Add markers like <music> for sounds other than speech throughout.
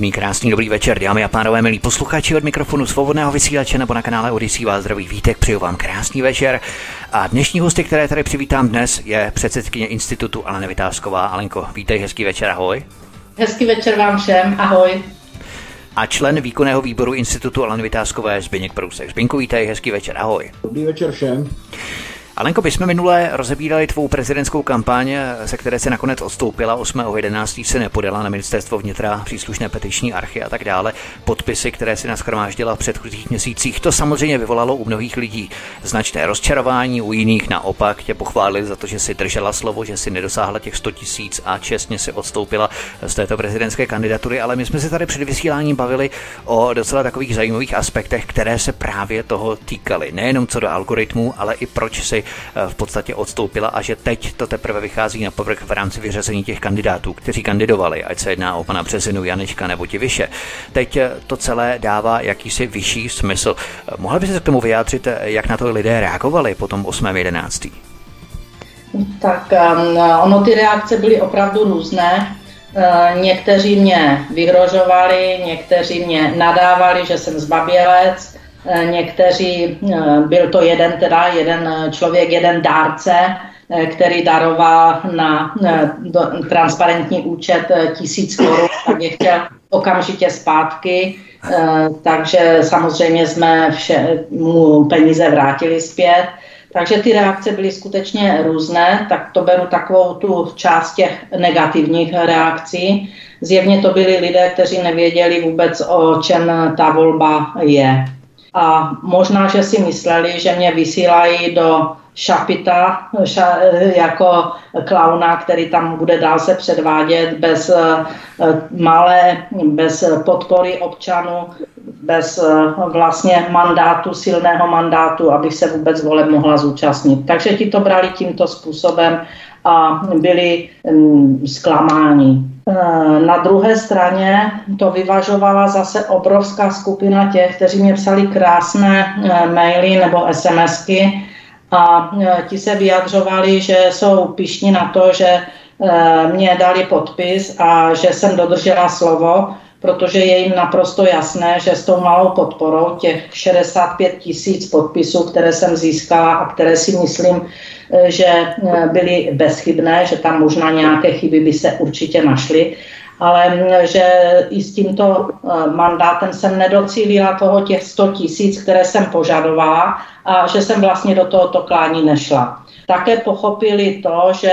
Příjemný, krásný, dobrý večer, dámy a pánové, milí posluchači od mikrofonu svobodného vysílače nebo na kanále Odisí vás zdraví vítek, přeju vám krásný večer. A dnešní hosty, které tady přivítám dnes, je předsedkyně institutu Alena Vytázková. Alenko, vítej, hezký večer, ahoj. Hezký večer vám všem, ahoj. A člen výkonného výboru institutu Aleny Vytázkové Zbyněk Prousek. Zbyňku, vítej, hezký večer, ahoj. Dobrý večer všem. Alenko, bychom minule rozebírali tvou prezidentskou kampaň, se které se nakonec odstoupila 8.11. se nepodala na ministerstvo vnitra, příslušné petiční archy a tak dále. Podpisy, které si naschromáždila v předchozích měsících, to samozřejmě vyvolalo u mnohých lidí značné rozčarování, u jiných naopak tě pochválili za to, že si držela slovo, že si nedosáhla těch 100 tisíc a čestně si odstoupila z této prezidentské kandidatury, ale my jsme se tady před vysíláním bavili o docela takových zajímavých aspektech, které se právě toho týkaly. Nejenom co do algoritmů, ale i proč si v podstatě odstoupila a že teď to teprve vychází na povrch v rámci vyřazení těch kandidátů, kteří kandidovali, ať se jedná o pana Březinu, Janečka nebo ti vyše. Teď eh, to celé dává jakýsi vyšší smysl. Eh, mohla by se k tomu vyjádřit, jak na to lidé reagovali po tom 8.11. Tak ono ty reakce byly opravdu různé. Někteří mě vyhrožovali, někteří mě nadávali, že jsem zbabělec, Eh, někteří, eh, byl to jeden teda, jeden člověk, jeden dárce, eh, který daroval na transparentní účet tisíc korun, tak je chtěl okamžitě zpátky, takže samozřejmě jsme vše, mu peníze vrátili zpět. Takže ty reakce byly skutečně různé, tak to beru takovou tu část těch negativních reakcí. Zjevně to byli lidé, kteří nevěděli vůbec, o čem ta volba je a možná, že si mysleli, že mě vysílají do šapita ša, jako klauna, který tam bude dál se předvádět bez eh, malé, bez podpory občanů, bez eh, vlastně mandátu, silného mandátu, abych se vůbec voleb mohla zúčastnit. Takže ti to brali tímto způsobem a byli um, zklamáni. E, na druhé straně to vyvažovala zase obrovská skupina těch, kteří mě psali krásné e, maily nebo SMSky a e, ti se vyjadřovali, že jsou pišní na to, že mě dali podpis a že jsem dodržela slovo, protože je jim naprosto jasné, že s tou malou podporou těch 65 tisíc podpisů, které jsem získala a které si myslím, Eh, že eh, byly bezchybné, že tam možná nějaké chyby by se určitě našly, ale mm, že i s tímto eh, mandátem jsem nedocílila toho těch 100 tisíc, které jsem požadovala a že jsem vlastně do tohoto klání nešla. Také pochopili to, že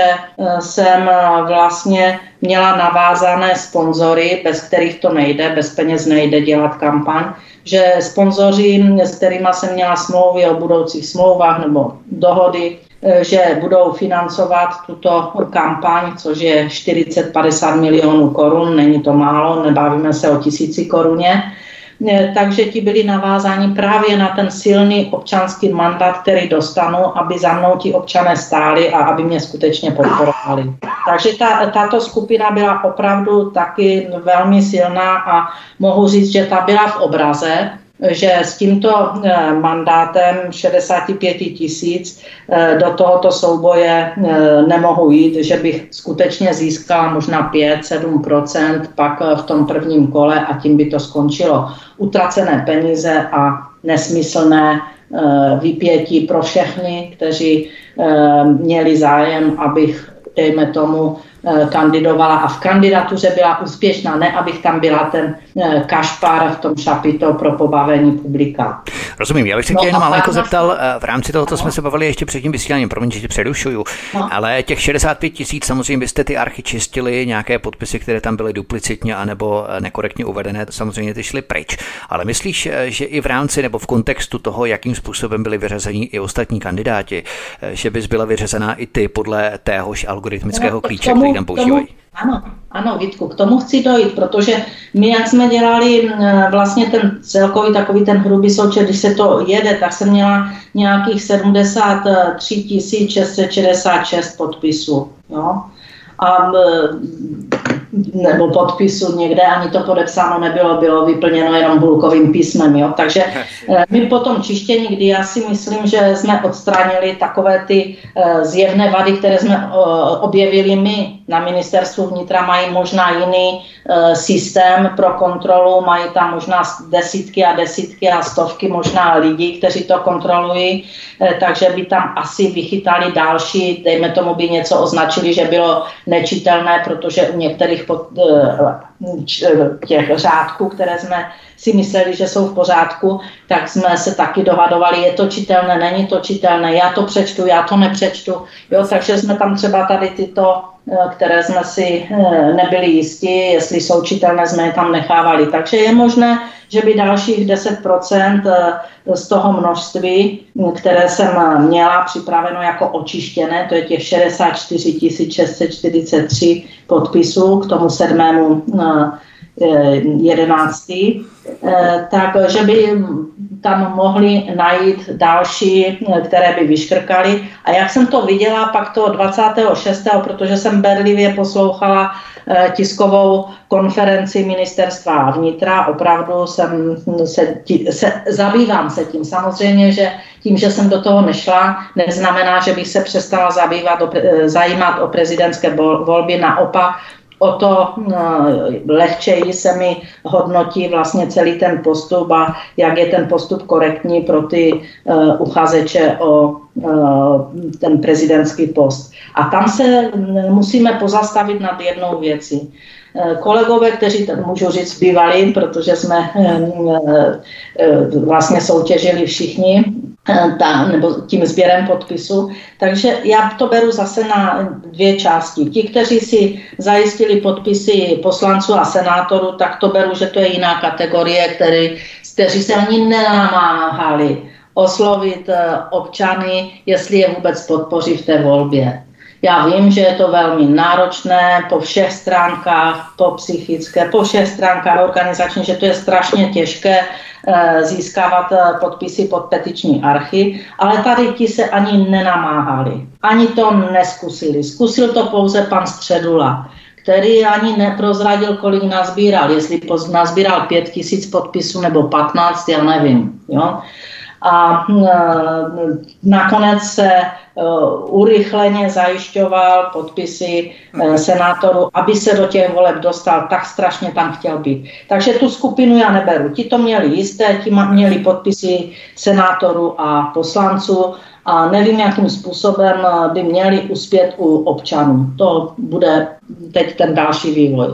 jsem vlastně měla navázané sponzory, bez kterých to nejde, bez peněz nejde dělat kampaň, že sponzoři, s kterými jsem měla smlouvy o budoucích smlouvách nebo dohody, Eh, že budou financovat tuto kampaň, což je 40-50 milionů korun, není to málo, nebavíme se o tisíci koruně. Eh, takže ti byli navázáni právě na ten silný občanský mandát, který dostanu, aby za mnou ti občané stáli a aby mě skutečně podporovali. Takže ta, tato skupina byla opravdu taky velmi silná a mohu říct, že ta byla v obraze, že s tímto eh, mandátem 65 tisíc eh, do tohoto souboje eh, nemohu jít, že bych skutečně získala možná 5-7% pak v tom prvním kole a tím by to skončilo. Utracené peníze a nesmyslné vypětí pro všechny, kteří měli zájem, abych, dejme tomu, kandidovala a v kandidatuře byla úspěšná, ne abych tam byla ten eh, kašpár v tom šapito pro pobavení publika. Rozumím, já bych se no, tě jenom malinko zeptal, eh, v rámci toho, co jsme se bavili ještě před tím vysíláním, promiň, že tě přerušuju, no. ale těch 65 tisíc, samozřejmě byste ty archy čistili, nějaké podpisy, které tam byly duplicitně anebo eh, nekorektně uvedené, samozřejmě ty šly pryč. Ale myslíš, eh, že i v rámci nebo v kontextu toho, jakým způsobem byli vyřazeni i ostatní kandidáti, že bys byla vyřazená i ty podle téhož algoritmického no, klíče, který tam používají? Ano, ano, Vítku, k tomu chci dojít, protože my, jak jsme dělali vlastně ten celkový takový ten hrubý součet, když se to jede, tak jsem měla nějakých 73 666 podpisů. Jo? A nebo podpisu někde, ani to podepsáno nebylo, bylo vyplněno jenom bulkovým písmem. Jo? Takže <laughs> eh, my po tom čištění, kdy já si myslím, že jsme odstranili takové ty eh, zjevné vady, které jsme objevili my na ministerstvu vnitra, mají možná jiný eh, systém pro kontrolu, mají tam možná desítky a desítky a stovky možná lidí, kteří to kontrolují, takže by tam asi vychytali další, dejme tomu by něco označili, že bylo nečitelné, protože u některých pod, eh, těch řádků, které jsme si mysleli, že jsou v pořádku, tak jsme se taky dohadovali, je to čitelné, není to čitelné, já to přečtu, já to nepřečtu. Jo, takže jsme tam třeba tady tyto které jsme si eh, nebyli jistí, jestli jsou čitelné, jsme je tam nechávali. Takže je možné, že by dalších 10% eh, z toho množství, které jsem měla připraveno jako očištěné, to je těch 64 643 podpisů k tomu sedmému 11. takže by tam mohli najít další, které by vyškrkali. A jak jsem to viděla pak to 26., protože jsem bedlivě poslouchala eh, tiskovou konferenci ministerstva vnitra, opravdu jsem se, se, zabývám se tím. Samozřejmě, že tím, že jsem do toho nešla, neznamená, že bych se přestala zabývat, eh, zajímat o prezidentské volby. Naopak, o to eh, lehčeji se mi hodnotí vlastně celý ten postup a jak je ten postup korektní pro ty uh, uchazeče o uh, ten prezidentský post. A tam se musíme pozastavit nad jednou věcí. Kolegové, kteří, můžu říct, bývali, protože jsme vlastně soutěžili všichni Eh, ta, nebo tím sběrem podpisu. Takže já to beru zase na dvě části. Ti, kteří si zajistili podpisy poslanců a senátorů, tak to beru, že to je jiná kategorie, který, kteří se ani nenamáhali oslovit eh, občany, jestli je vůbec podpoří v té volbě. Já vím, že je to velmi náročné po všech stránkách, po psychické, po všech stránkách organizačně, že to je strašně těžké Eh, získávat eh, podpisy pod petiční archy, ale tady ti se ani nenamáhali, ani to neskusili. Zkusil to pouze pan Středula, který ani neprozradil, kolik nazbíral, jestli nazbíral pět tisíc podpisů nebo 15, já nevím. Jo? A eh, nakonec se urychleně zajišťoval podpisy eh, senátorů, aby se do těch voleb dostal, tak strašně tam chtěl být. Takže tu skupinu já neberu. Ti to měli jisté, ti měli podpisy senátorů a poslanců a nevím, jakým způsobem eh, by měli uspět u občanů. To bude teď ten další vývoj.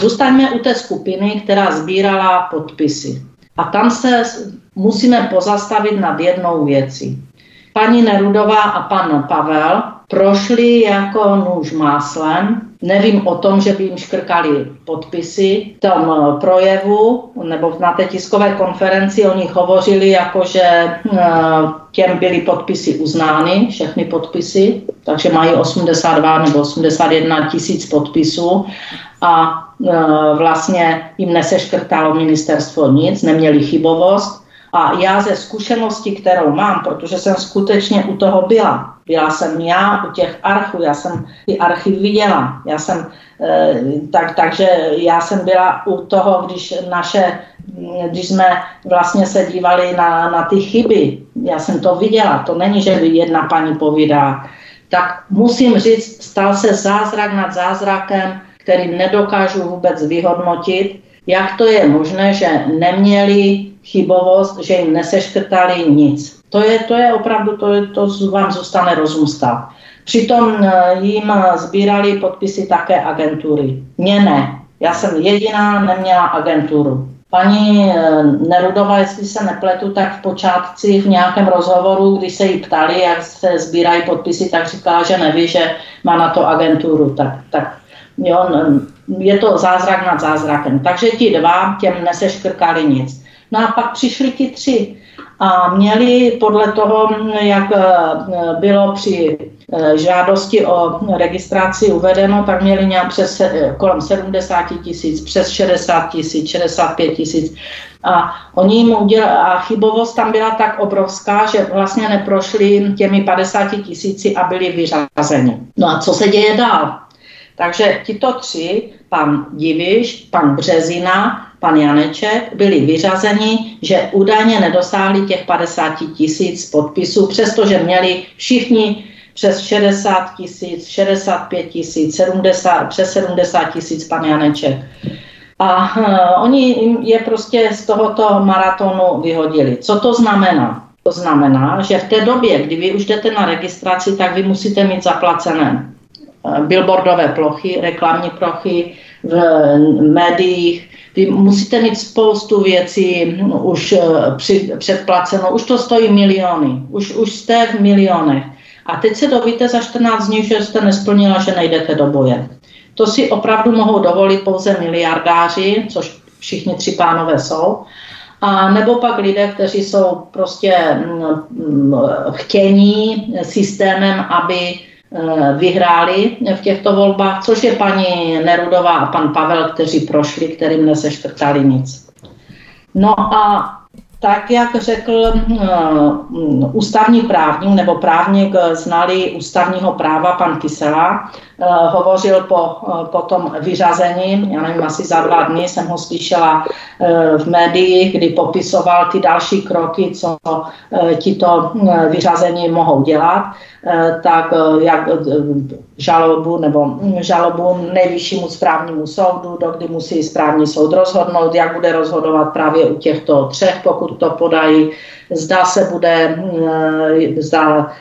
Zůstaňme u té skupiny, která sbírala podpisy. A tam se musíme pozastavit nad jednou věcí. Paní Nerudová a pan Pavel prošli jako nůž máslem. Nevím o tom, že by jim škrkali podpisy v tom eh, projevu nebo na té tiskové konferenci. O nich hovořili jako, že eh, těm byly podpisy uznány, všechny podpisy, takže mají 82 nebo 81 tisíc podpisů a eh, vlastně jim neseškrtalo ministerstvo nic, neměli chybovost. A já ze zkušenosti, kterou mám, protože jsem skutečně u toho byla, byla jsem já u těch archů, já jsem ty archy viděla, já jsem, eh, tak, takže já jsem byla u toho, když naše, když jsme vlastně se dívali na, na ty chyby, já jsem to viděla, to není, že jedna paní povídá, tak musím říct, stal se zázrak nad zázrakem, který nedokážu vůbec vyhodnotit, jak to je možné, že neměli chybovost, že jim neseškrtali nic. To je, to je opravdu, to, je, to vám zůstane rozum stav. Přitom eh, jim sbírali podpisy také agentury. Mně ne. Já jsem jediná neměla agenturu. Paní eh, Nerudová, jestli se nepletu, tak v počátci v nějakém rozhovoru, když se jí ptali, jak se sbírají podpisy, tak říkala, že neví, že má na to agenturu. Tak, tak jo, je to zázrak nad zázrakem. Takže ti dva těm neseškrkali nic. No a pak přišli ti tři a měli podle toho, jak eh, bylo při eh, žádosti o registraci uvedeno, tak měli nějak přes eh, kolem 70 tisíc, přes 60 tisíc, 65 tisíc. A oni jim udělali, a chybovost tam byla tak obrovská, že vlastně neprošli těmi 50 tisíci a byli vyřazeni. No a co se děje dál? Takže tito tři, pan Diviš, pan Březina, pan Janeček, byli vyřazeni, že údajně nedosáhli těch 50 tisíc podpisů, přestože měli všichni přes 60 tisíc, 65 tisíc, 70, přes 70 tisíc pan Janeček. A uh, oni je prostě z tohoto maratonu vyhodili. Co to znamená? To znamená, že v té době, kdy vy už jdete na registraci, tak vy musíte mít zaplacené billboardové plochy, reklamní plochy v médiích. Vy musíte mít spoustu věcí už eh, při, předplaceno, už to stojí miliony, už, už jste v milionech. A teď se dovíte za 14 dní, že jste nesplnila, že nejdete do boje. To si opravdu mohou dovolit pouze miliardáři, což všichni tři pánové jsou, a nebo pak lidé, kteří jsou prostě mm, mm, chtění systémem, aby Eh, vyhráli v těchto volbách, což je paní Nerudová a pan Pavel, kteří prošli, kterým neseškrtali nic. No a tak, jak řekl uh, ústavní právník nebo právník znalý ústavního práva pan Kysela, uh, hovořil po, uh, po tom vyřazení, já nevím, asi za dva dny jsem ho slyšela v médiích, kdy popisoval ty další kroky, co tito vyřazení mohou dělat. Eh, tak eh, jak eh, žalobu nebo hm, žalobu nejvyššímu správnímu soudu, dokdy musí správní soud rozhodnout, jak bude rozhodovat právě u těchto třech, pokud to podají, zda se bude, hm, zda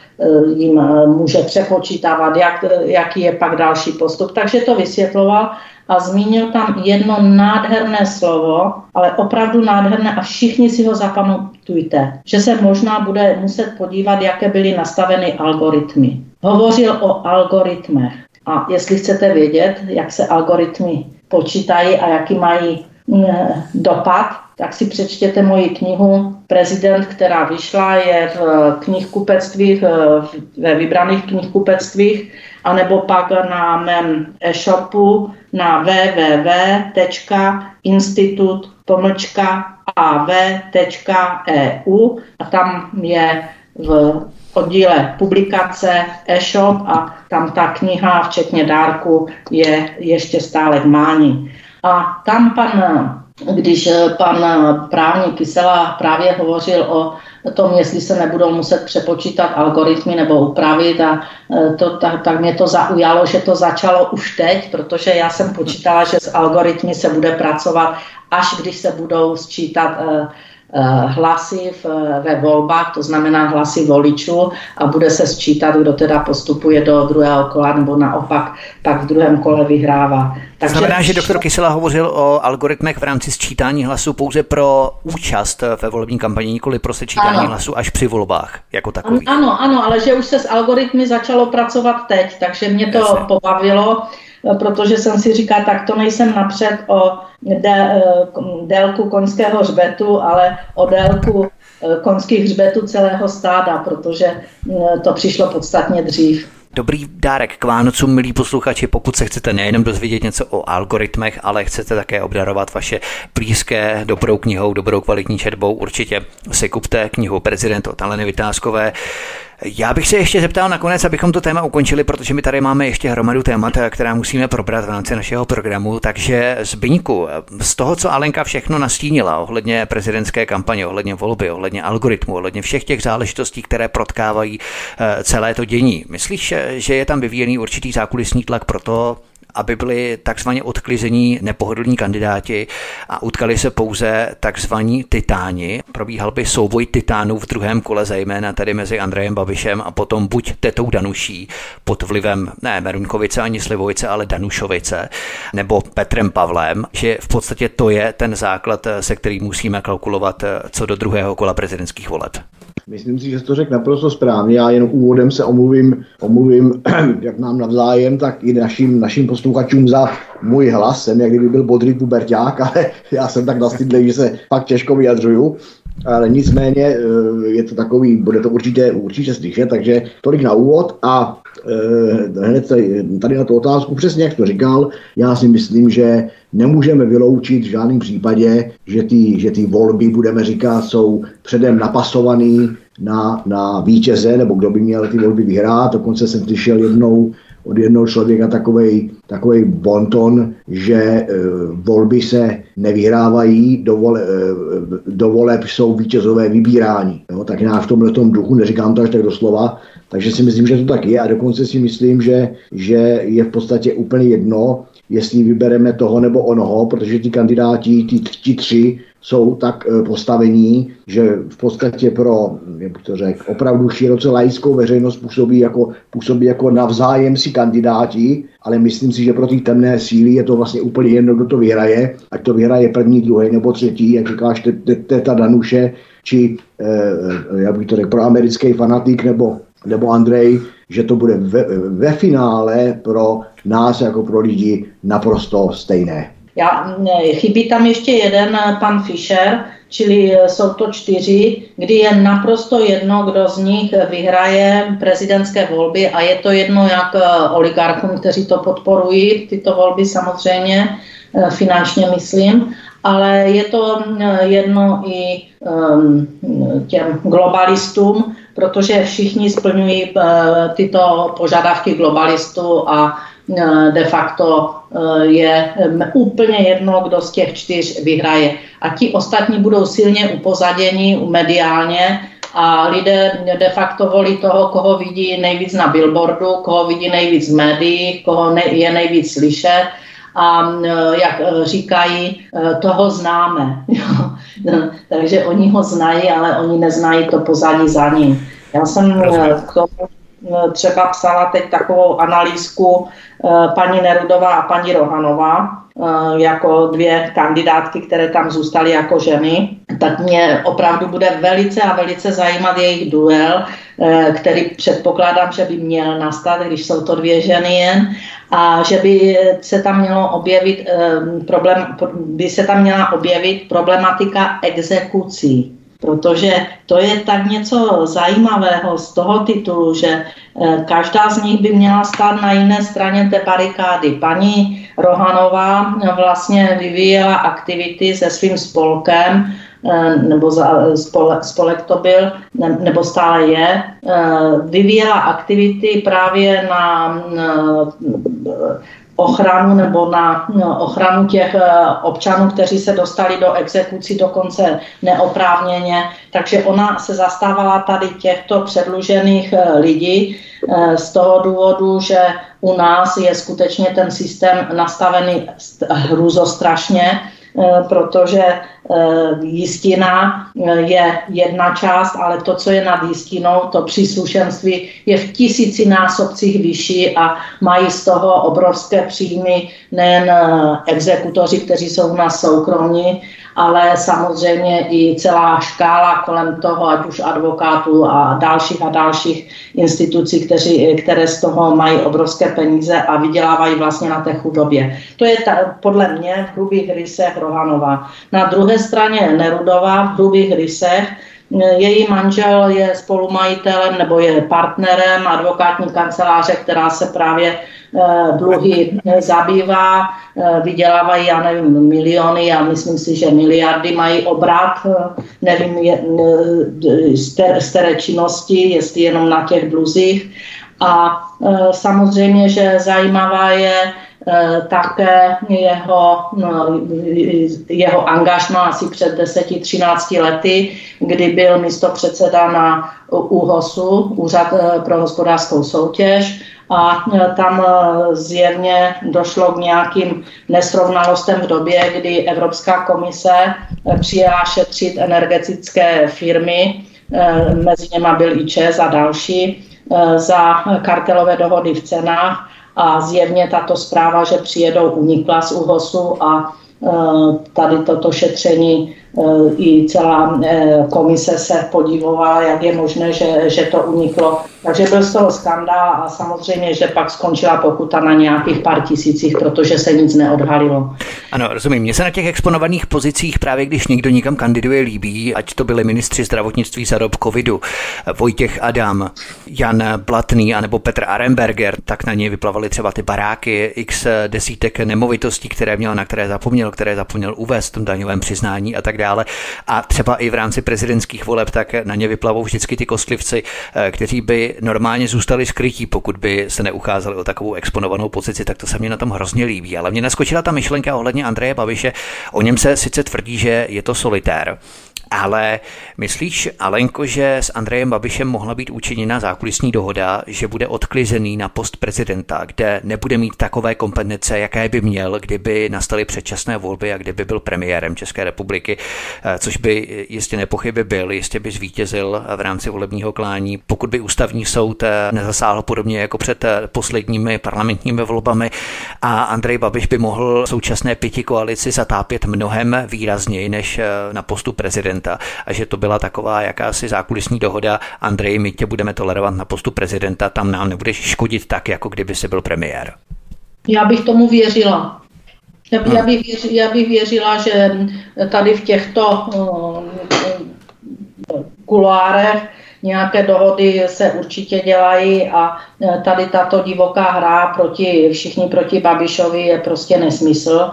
jim může přepočítávat, jak, jaký je pak další postup. Takže to vysvětloval a zmínil tam jedno nádherné slovo, ale opravdu nádherné a všichni si ho zapamatujte, že se možná bude muset podívat, jaké byly nastaveny algoritmy. Hovořil o algoritmech. A jestli chcete vědět, jak se algoritmy počítají a jaký mají eh, dopad, tak si přečtěte moji knihu Prezident, která vyšla, je v knihkupectvích, ve vybraných knihkupectvých, anebo pak na mém e-shopu na www.institut.av.eu a tam je v oddíle publikace, e-shop a tam ta kniha, včetně dárku, je ještě stále v mání. A tam pan když eh, pan eh, právník Kysela právě hovořil o tom, jestli se nebudou muset přepočítat algoritmy nebo upravit a eh, to, tak, tak mě to zaujalo, že to začalo už teď, protože já jsem počítala, že s algoritmy se bude pracovat, až když se budou sčítat hlasy v, ve volbách, to znamená hlasy voličů a bude se sčítat, kdo teda postupuje do druhého kola nebo naopak pak v druhém kole vyhrává. Takže... Znamená, že doktor Kysela hovořil o algoritmech v rámci sčítání hlasů pouze pro účast ve volební kampani, nikoli pro sečítání ano. hlasů až při volbách jako takový. Ano, ano, ale že už se s algoritmy začalo pracovat teď, takže mě to Jasne. pobavilo protože jsem si říkal, tak to nejsem napřed o eh, délku koňského hřbetu, ale o délku eh, konských hřbetů celého stáda, protože eh, to přišlo podstatně dřív. Dobrý dárek k Vánocům, milí posluchači, pokud se chcete nejenom dozvědět něco o algoritmech, ale chcete také obdarovat vaše blízké dobrou knihou, dobrou kvalitní četbou, určitě si kupte knihu Prezident od Aleny Vytázkové. Já bych se ještě zeptal nakonec, abychom to téma ukončili, protože my tady máme ještě hromadu témat, která musíme probrat v rámci našeho programu. Takže Zbyňku, z toho, co Alenka všechno nastínila ohledně prezidentské kampaně, ohledně volby, ohledně algoritmu, ohledně všech těch záležitostí, které protkávají eh, celé to dění, myslíš, že je tam vyvíjený určitý zákulisní tlak pro to, aby byli takzvaně odklizení nepohodlní kandidáti a utkali se pouze takzvaní titáni. Probíhal by souboj titánů v druhém kole, zejména tedy mezi Andrejem Babišem a potom buď Tetou Danuší pod vlivem ne Merunkovice ani Slivovice, ale Danušovice, nebo Petrem Pavlem, že v podstatě to je ten základ, se kterým musíme kalkulovat co do druhého kola prezidentských voleb. Myslím si, že to řekl naprosto správně. Já jenom úvodem se omluvím, omluvím <clears throat> jak nám navzájem, tak i našim, našim za můj hlas. Jsem jak kdyby byl bodrý puberták, <laughs> ale já jsem tak nastydlý, že se pak těžko vyjadřuju. Ale nicméně eh, je to takový, bude to určitě, určitě slyšet, takže tolik na úvod a eh, hned tady na tu otázku, přesně jak to říkal, já si myslím, že nemůžeme vyloučit v žádném případě, že ty, že ty volby, budeme říkat, jsou předem napasovaný na, na vítěze, nebo kdo by měl ty volby vyhrát. Dokonce jsem slyšel jednou od jednoho člověka takový bonton, že e, volby se nevyhrávají, do, vole, e, do voleb jsou vítězové vybírání. Jo, tak já v tomhle duchu, neříkám to až tak doslova, takže si myslím, že to tak je a dokonce si myslím, že, že je v podstatě úplně jedno, jestli vybereme toho nebo onoho, protože ti kandidáti, ti, ti tři, jsou tak e, postavení, že v podstatě pro, jak to řekl, opravdu široce laickou veřejnost působí jako, působí jako navzájem si kandidáti, ale myslím si, že pro ty temné síly je to vlastně úplně jedno, kdo to vyhraje, ať to vyhraje první, druhý nebo třetí, jak říkáš, teta Danuše, či, eh, jak bych to řekl, pro americký fanatik nebo, nebo Andrej, že to bude ve, ve finále pro nás jako pro lidi naprosto stejné. Já, chybí tam ještě jeden eh, pan Fischer, čili eh, jsou to čtyři, kdy je naprosto jedno, kdo z nich vyhraje prezidentské volby a je to jedno jak eh, oligarchům, kteří to podporují, tyto volby samozřejmě, finančně myslím, ale je to jedno i um, těm globalistům, protože všichni splňují tyto požadavky globalistů a de facto uh, je úplně jedno, kdo z těch čtyř vyhraje. A ti ostatní budou silně upozaděni mediálně a lidé de facto volí toho, koho vidí nejvíc na billboardu, koho vidí nejvíc v médiích, koho je nejvíc slyšet a jak říkají, toho známe. <laughs> Takže oni ho znají, ale oni neznají to pozadí za ním. Já jsem k tomu třeba psala teď takovou analýzku paní Nerudová a paní Rohanová, jako dvě kandidátky, které tam zůstaly jako ženy, tak mě opravdu bude velice a velice zajímat jejich duel, který předpokládám, že by měl nastat, když jsou to dvě ženy jen, a že by se tam mělo objevit problém, by se tam měla objevit problematika exekucí protože to je tak něco zajímavého z toho titulu, že eh, každá z nich by měla stát na jiné straně té barikády. Paní Rohanová vlastně vyvíjela aktivity se svým spolkem, eh, nebo spolek, spolek to byl, nebo stále je, eh, vyvíjela aktivity právě na ochranu nebo na ochranu těch eh, občanů, kteří se dostali do exekucí dokonce neoprávněně. Takže ona se zastávala tady těchto předlužených eh, lidí eh, z toho důvodu, že u nás je skutečně ten systém nastavený hruzostrašně, protože jistina je jedna část, ale to, co je nad jistinou, to příslušenství je v tisíci násobcích vyšší a mají z toho obrovské příjmy nejen exekutoři, kteří jsou u nás soukromí, ale samozřejmě i celá škála kolem toho, ať už advokátů a dalších a dalších institucí, kteří, které z toho mají obrovské peníze a vydělávají vlastně na té chudobě. To je ta, podle mě v hrubých rysech Rohanová. Na druhé straně Nerudová v hrubých rysech její manžel je spolumajitelem nebo je partnerem advokátní kanceláře, která se právě Eh, dluhy zabývá, eh, vydělávají, já nevím, miliony, já myslím si, že miliardy mají obrat, eh, nevím, z té činnosti, jestli jenom na těch dluzích. A samozřejmě, že zajímavá je také jeho, no, jeho angažma asi před 10-13 lety, kdy byl místo předseda na ÚHOSu, Úřad pro hospodářskou soutěž, a tam zjevně došlo k nějakým nesrovnalostem v době, kdy Evropská komise přijela šetřit energetické firmy, mezi něma byl i ČES a další, za kartelové dohody v cenách a zjevně tato zpráva, že přijedou, unikla z UHOSu a tady toto šetření i celá eh, komise se podívovala, jak je možné, že, že to uniklo. Takže byl z toho skandál a samozřejmě, že pak skončila pokuta na nějakých pár tisících, protože se nic neodhalilo. Ano, rozumím. Mně se na těch exponovaných pozicích právě, když někdo nikam kandiduje, líbí, ať to byli ministři zdravotnictví za dob covidu, Vojtěch Adam, Jan Blatný anebo Petr Aremberger, tak na něj vyplavaly třeba ty baráky, x desítek nemovitostí, které měl, na které zapomněl, které zapomněl uvést v tom daňovém přiznání a tak dále. A třeba i v rámci prezidentských voleb, tak na ně vyplavou vždycky ty kostlivci, eh, kteří by normálně zůstali skrytí, pokud by se neucházeli o takovou exponovanou pozici, tak to se mi na tom hrozně líbí. Ale mě naskočila ta myšlenka ohledně Andreje Babiše. O něm se sice tvrdí, že je to solitér, ale myslíš, Alenko, že s Andrejem Babišem mohla být učiněna zákulisní dohoda, že bude odklizený na post prezidenta, kde nebude mít takové kompetence, jaké by měl, kdyby nastaly předčasné volby a kdyby byl premiérem České republiky, což by jistě nepochyby byl, jistě by zvítězil v rámci volebního klání, pokud by ústavní soud eh, nezasáhl podobně jako před eh, posledními parlamentními volbami a Andrej Babiš by mohl současné pěti koalici zatápět mnohem výrazněji než na postu prezidenta a že to byla taková jakási zákulisní dohoda Andrej, my tě budeme tolerovat na postu prezidenta, tam nám nebudeš škodit tak, jako kdyby si byl premiér. Já bych tomu věřila. Já, by, já, bych, věřila, já bych věřila, že tady v těchto uh, kuloárech nějaké dohody se určitě dělají a e, tady tato divoká hra proti, všichni proti Babišovi je prostě nesmysl.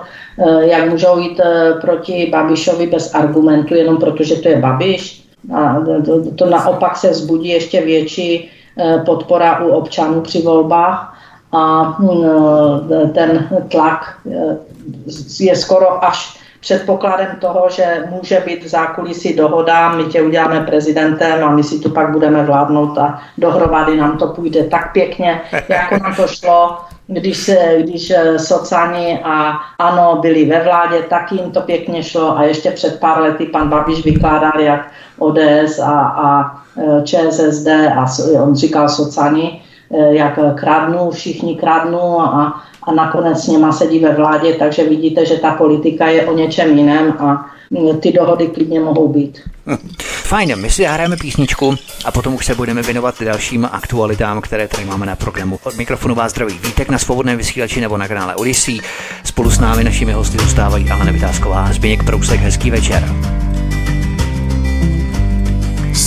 Jak můžou jít proti Babišovi bez argumentu, jenom protože to je Babiš. A to, to naopak se vzbudí ještě větší podpora u občanů při volbách a ten tlak je skoro až předpokladem toho, že může být v zákulisí dohoda, my tě uděláme prezidentem a my si tu pak budeme vládnout a dohromady nám to půjde tak pěkně, jako nám to šlo když, se, když sociální a ANO byli ve vládě, tak jim to pěkně šlo. A ještě před pár lety pan Babiš vykládal, jak ODS a, a eh, ČSSD a on říkal sociální, jak kradnou, všichni kradnou a a nakonec s něma sedí ve vládě, takže vidíte, že ta politika je o něčem jiném a ty dohody klidně mohou být. <laughs> Fajn, my si hrajeme písničku a potom už se budeme věnovat dalším aktualitám, které tady máme na programu. Od mikrofonu vás zdraví Vítek na svobodném vysílači nebo na kanále Odyssey. Spolu s námi našimi hosty zůstávají Alena Vytázková, Zběněk Prousek, hezký večer.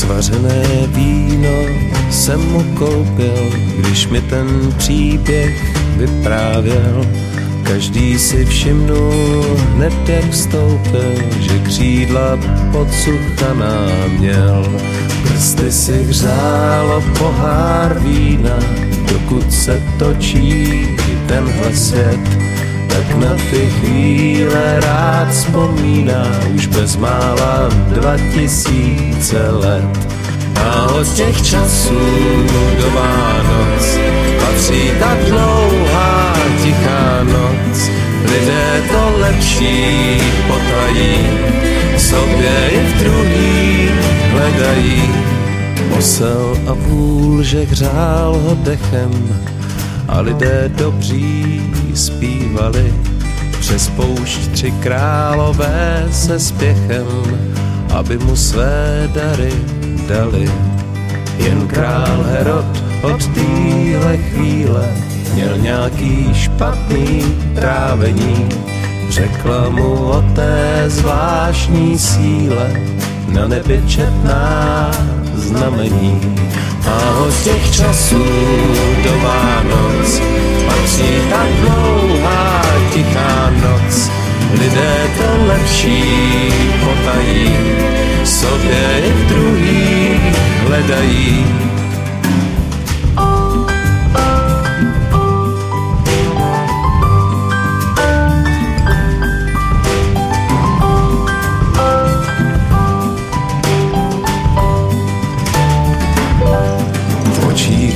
Svařené víno jsem mu koupil, když mi ten příběh vyprávěl. Každý si všimnul hned jak vstoupil, že křídla podsuchaná měl. Prsty si hřálo pohár vína, dokud se točí tenhle svět na ty chvíle rád vzpomíná už bezmála dva tisíce let. A od těch časů do Vánoc patří tak dlouhá tichá noc, lidé to lepší potají, sobě i v druhý hledají. Osel a vůl, že hřál ho dechem, a lidé dobří zpívali. Přes poušť tři králové se spěchem, aby mu své dary dali. Jen král Herod od téhle chvíle měl nějaký špatný trávení. Řekla mu o té zvláštní síle na nebi četná znamení. A od těch časů do Vánoc patří tak dlouhá tichá noc. Lidé to lepší potají, sobě i v druhý hledají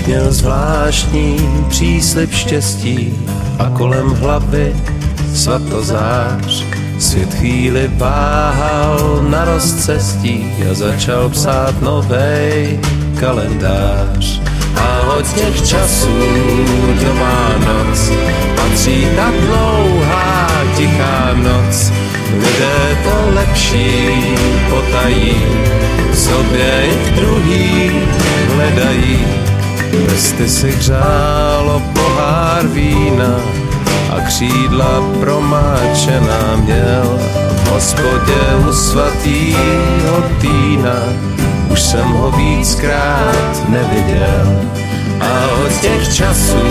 měl zvláštní příslip štěstí a kolem hlavy svatozář. Svět chvíli váhal na rozcestí a začal psát novej kalendář. A od těch časů do Vánoc patří ta dlouhá tichá noc. Lidé to lepší potají, sobě i v druhý hledají. Prsty si hřálo pohár vína, a křídla promáčená měl. V hospodě u svatýho týna už jsem ho víckrát neviděl. A od těch časů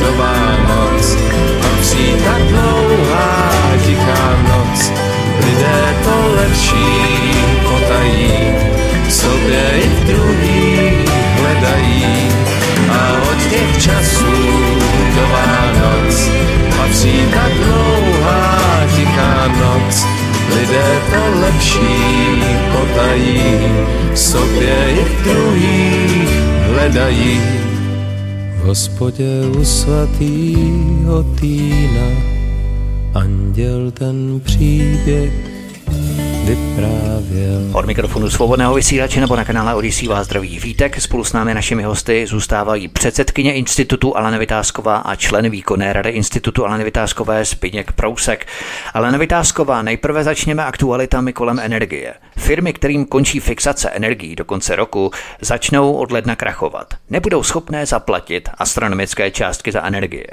do Vánoc patří tak dlouhá tichá noc. Lidé to lepší potají, sobě i v druhých hledají. A od těch časů do Vánoc patří tak dlouhá tichá noc, lidé to lepší potají, sobě i v druhých hledají. V hospodě u svatýho týna anděl ten příběh vyprávěl. Od mikrofonu svobodného vysílače nebo na kanále Odisí vás zdraví Vítek. Spolu s námi našimi hosty zůstávají předsedkyně Institutu Alena Vytázková a člen výkonné rady Institutu Alena Vytázkové Spiněk Prousek. Alena Vytázková, nejprve začněme aktualitami kolem energie. Firmy, kterým končí fixace energií do konce roku, začnou od ledna krachovat. Nebudou schopné zaplatit astronomické částky za energie.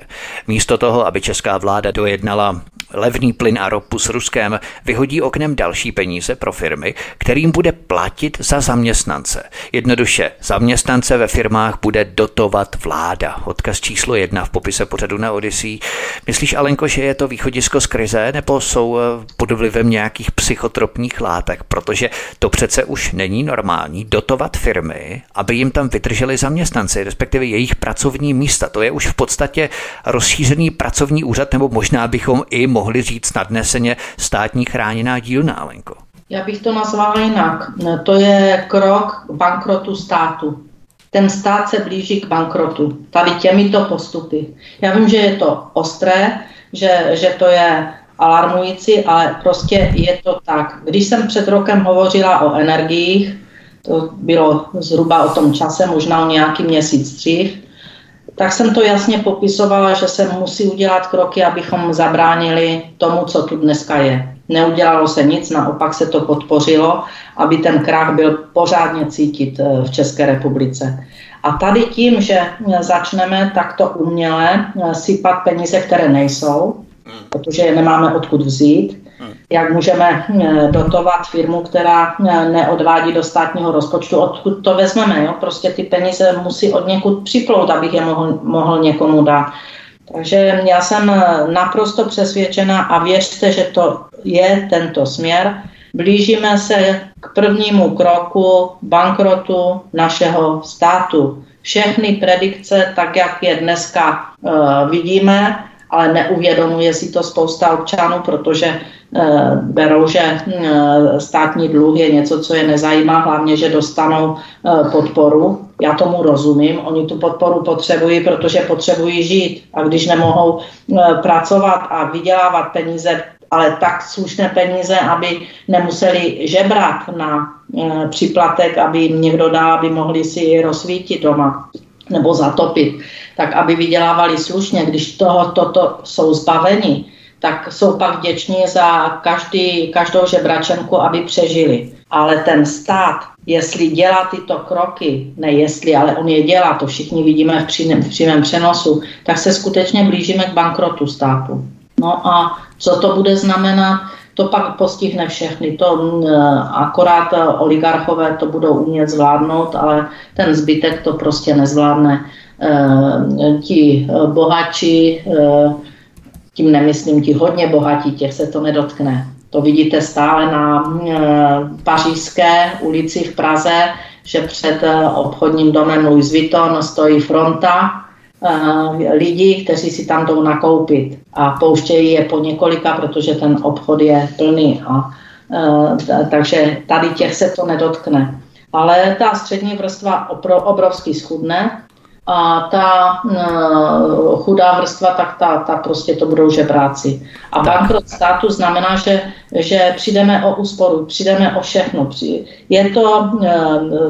Místo toho, aby česká vláda dojednala levný plyn a ropu s Ruskem, vyhodí oknem další peníze pro firmy, kterým bude platit za zaměstnance. Jednoduše, zaměstnance ve firmách bude dotovat vláda. Odkaz číslo jedna v popise pořadu na Odyssey. Myslíš, Alenko, že je to východisko z krize, nebo jsou eh, pod vlivem nějakých psychotropních látek? Protože to přece už není normální dotovat firmy, aby jim tam vydrželi zaměstnanci, respektive jejich pracovní místa. To je už v podstatě rozšířený pracovní úřad, nebo možná bychom i mohli říct nadneseně státní chráněná dílna, Alenko. Já bych to nazvala jinak. To je krok bankrotu státu. Ten stát se blíží k bankrotu. Tady těmito postupy. Já vím, že je to ostré, že, že to je alarmující, ale prostě je to tak. Když jsem před rokem hovořila o energiích, to bylo zhruba o tom čase, možná o nějaký měsíc dřív, tak jsem to jasně popisovala, že se musí udělat kroky, abychom zabránili tomu, co tu dneska je. Neudělalo se nic, naopak se to podpořilo, aby ten krach byl pořádně cítit eh, v České republice. A tady tím, že začneme takto uměle eh, sypat peníze, které nejsou, protože je nemáme odkud vzít, jak můžeme eh, dotovat firmu, která neodvádí do státního rozpočtu, odkud to vezmeme. Jo? Prostě ty peníze musí od někud připlout, abych je mohl, mohl někomu dát. Takže já jsem naprosto přesvědčena a věřte, že to je tento směr. Blížíme se k prvnímu kroku bankrotu našeho státu. Všechny predikce, tak jak je dneska uh, vidíme, ale neuvědomuje si to spousta občanů, protože uh, berou, že uh, státní dluh je něco, co je nezajímá, hlavně, že dostanou uh, podporu. Já tomu rozumím, oni tu podporu potřebují, protože potřebují žít. A když nemohou pracovat a vydělávat peníze ale tak slušné peníze, aby nemuseli žebrat na připlatek, aby jim někdo dal, aby mohli si rozsvítit doma nebo zatopit, tak aby vydělávali slušně. Když toho toto jsou zbaveni, tak jsou pak vděční za každý, každou žebračenku, aby přežili. Ale ten stát, jestli dělá tyto kroky, ne jestli, ale on je dělá, to všichni vidíme v přímém, v přímém přenosu, tak se skutečně blížíme k bankrotu státu. No a co to bude znamenat, to pak postihne všechny. To akorát oligarchové to budou umět zvládnout, ale ten zbytek to prostě nezvládne. E, ti bohatší, e, tím nemyslím ti hodně bohatí, těch se to nedotkne. To vidíte stále na pařížské ulici v Praze, že před obchodním domem Louis Vuitton stojí fronta Eh, lidí, kteří si tam jdou nakoupit a pouštějí je po několika, protože ten obchod je plný. A, uh, takže tady těch se to nedotkne. Ale ta střední vrstva opro, obrovský schudne a ta uh, chudá vrstva, tak ta, ta prostě to budou žebráci. A bankrot státu znamená, že, že přijdeme o úsporu, přijdeme o všechno. Je to uh,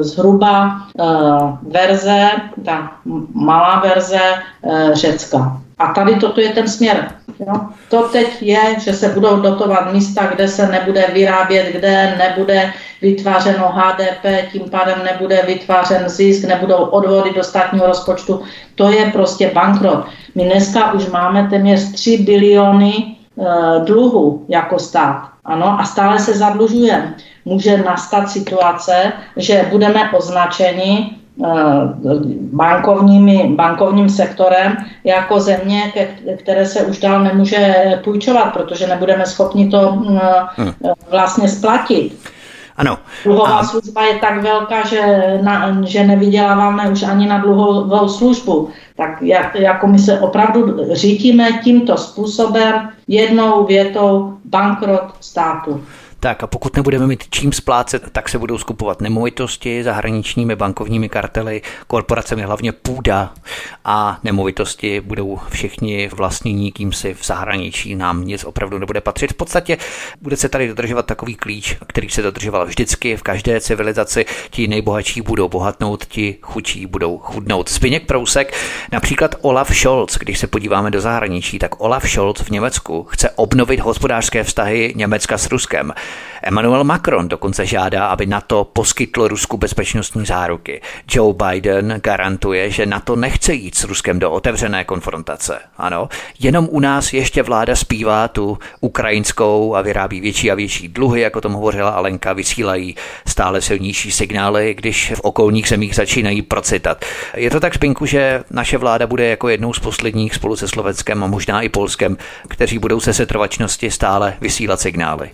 zhruba uh, verze, ta malá verze uh, Řecka. A tady toto je ten směr. Jo? To teď je, že se budou dotovat místa, kde se nebude vyrábět, kde nebude vytvářeno HDP, tím pádem nebude vytvářen zisk, nebudou odvody do státního rozpočtu. To je prostě bankrot. My dneska už máme téměř 3 biliony e, dluhu jako stát. Ano, a stále se zadlužujeme. Může nastat situace, že budeme označeni Eh, bankovními, bankovním sektorem jako země, které se už dál nemůže půjčovat, protože nebudeme schopni to eh, hm. vlastně splatit. Ano. Dluhová a... služba je tak velká, že, na, že nevyděláváme už ani na dluhovou službu. Tak jak, jako my se opravdu řítíme tímto způsobem jednou větou bankrot státu. Tak a pokud nebudeme mít čím splácet, tak se budou skupovat nemovitosti zahraničními bankovními kartely, korporacemi hlavně půda a nemovitosti budou všichni vlastnění kýmsi v zahraničí, nám nic opravdu nebude patřit. V podstatě bude se tady dodržovat takový klíč, který se dodržoval vždycky v každé civilizaci. Ti nejbohatší budou bohatnout, ti chudší budou chudnout. Zbyněk Prousek, například Olaf Scholz, když se podíváme do zahraničí, tak Olaf Scholz v Německu chce obnovit hospodářské vztahy Německa s Ruskem. Emmanuel Macron dokonce žádá, aby NATO poskytlo Rusku bezpečnostní záruky. Joe Biden garantuje, že NATO nechce jít s Ruskem do otevřené konfrontace. Ano, jenom u nás ještě vláda zpívá tu ukrajinskou a vyrábí větší a větší dluhy, jako tom hovořila Alenka, vysílají stále silnější signály, když v okolních zemích začínají procitat. Je to tak, Spinku, že naše vláda bude jako jednou z posledních spolu se Slovenskem a možná i Polskem, kteří budou se setrvačnosti stále vysílat signály.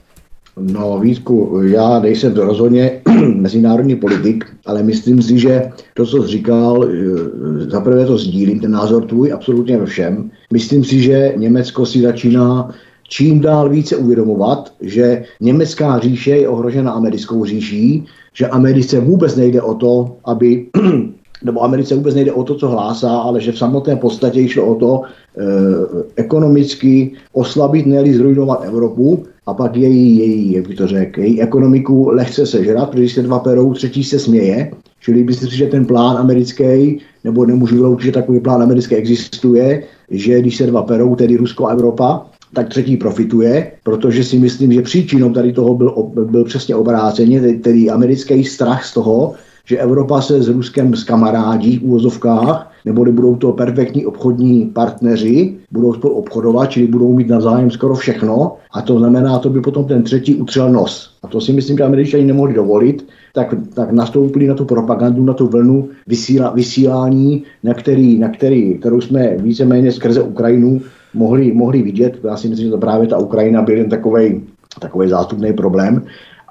No Vítku, já nejsem rozhodně <clears throat> mezinárodní politik, ale myslím si, že to, co jsi říkal, eh, zaprvé to sdílím, ten názor tvůj absolutně ve všem. Myslím si, že Německo si začíná čím dál více uvědomovat, že německá říše je ohrožena americkou říší, že Americe vůbec nejde o to, aby <clears throat> nebo Americe vůbec nejde o to, co hlásá, ale že v samotné podstatě šlo o to e, ekonomicky oslabit, ne zrujnovat Evropu a pak její, její, jak to řekl, její ekonomiku lehce sežrat, protože se dva perou, třetí se směje. Čili myslím si, že ten plán americký, nebo nemůžu vyloučit, že takový plán americký existuje, že když se dva perou, tedy Rusko a Evropa, tak třetí profituje, protože si myslím, že příčinou tady toho byl, byl přesně obráceně, tedy americký strach z toho, že Evropa se s Ruskem zkamarádí v úvozovkách, neboli budou to perfektní obchodní partneři, budou spolu obchodovat, čili budou mít navzájem skoro všechno a to znamená, to by potom ten třetí utřel nos. A to si myslím, že američani nemohli dovolit, tak, tak nastoupili na tu propagandu, na tu vlnu vysíla, vysílání, na, který, na který, kterou jsme víceméně skrze Ukrajinu mohli, mohli vidět. Já si myslím, že to právě ta Ukrajina byl jen takový takový zástupný problém.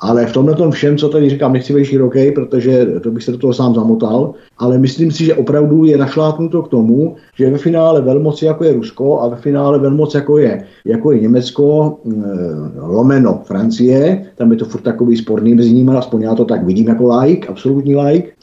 Ale v tomhle tom všem, co tady říkám, nechci být široký, protože to bych se do toho sám zamotal, ale myslím si, že opravdu je našlápnuto k tomu, že ve finále velmoci jako je Rusko a ve finále velmoc jako je, jako je Německo, mm, lomeno Francie, tam je to furt takový sporný mezi nimi, aspoň já to tak vidím jako like, absolutní like, Eh,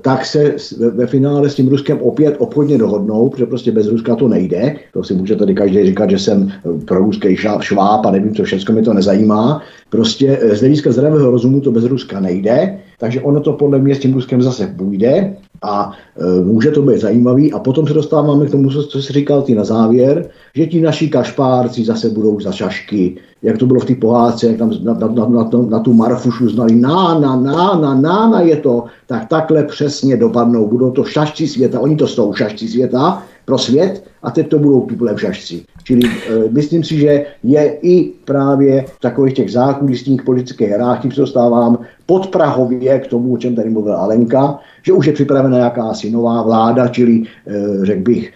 tak se ve finále s tím Ruskem opět obchodně dohodnou, protože prostě bez Ruska to nejde. To si může tady každý říkat, že jsem pro ruský šváb a nevím, co všechno mi to nezajímá. Prostě eh, z hlediska zdravého rozumu to bez Ruska nejde, takže ono to podle mě s tím Ruskem zase půjde a e, může to být zajímavý. A potom se dostáváme k tomu, co jsi říkal ty na závěr, že ti naši kašpárci zase budou za šašky, jak to bylo v té pohádce, jak tam na, na, na, na, na tu Marfušu znali, na, na, na, na, na, na je to, tak takhle přesně dopadnou. Budou to šašci světa, oni to jsou šašci světa pro svět a teď to budou tuhle šašci. Čili e, myslím si, že je i právě v takových těch zákulisních politických hrách, tím se dostávám podprahově k tomu, o čem tady mluvila Alenka, že už je připravena jakási nová vláda, čili e, řekl bych, e,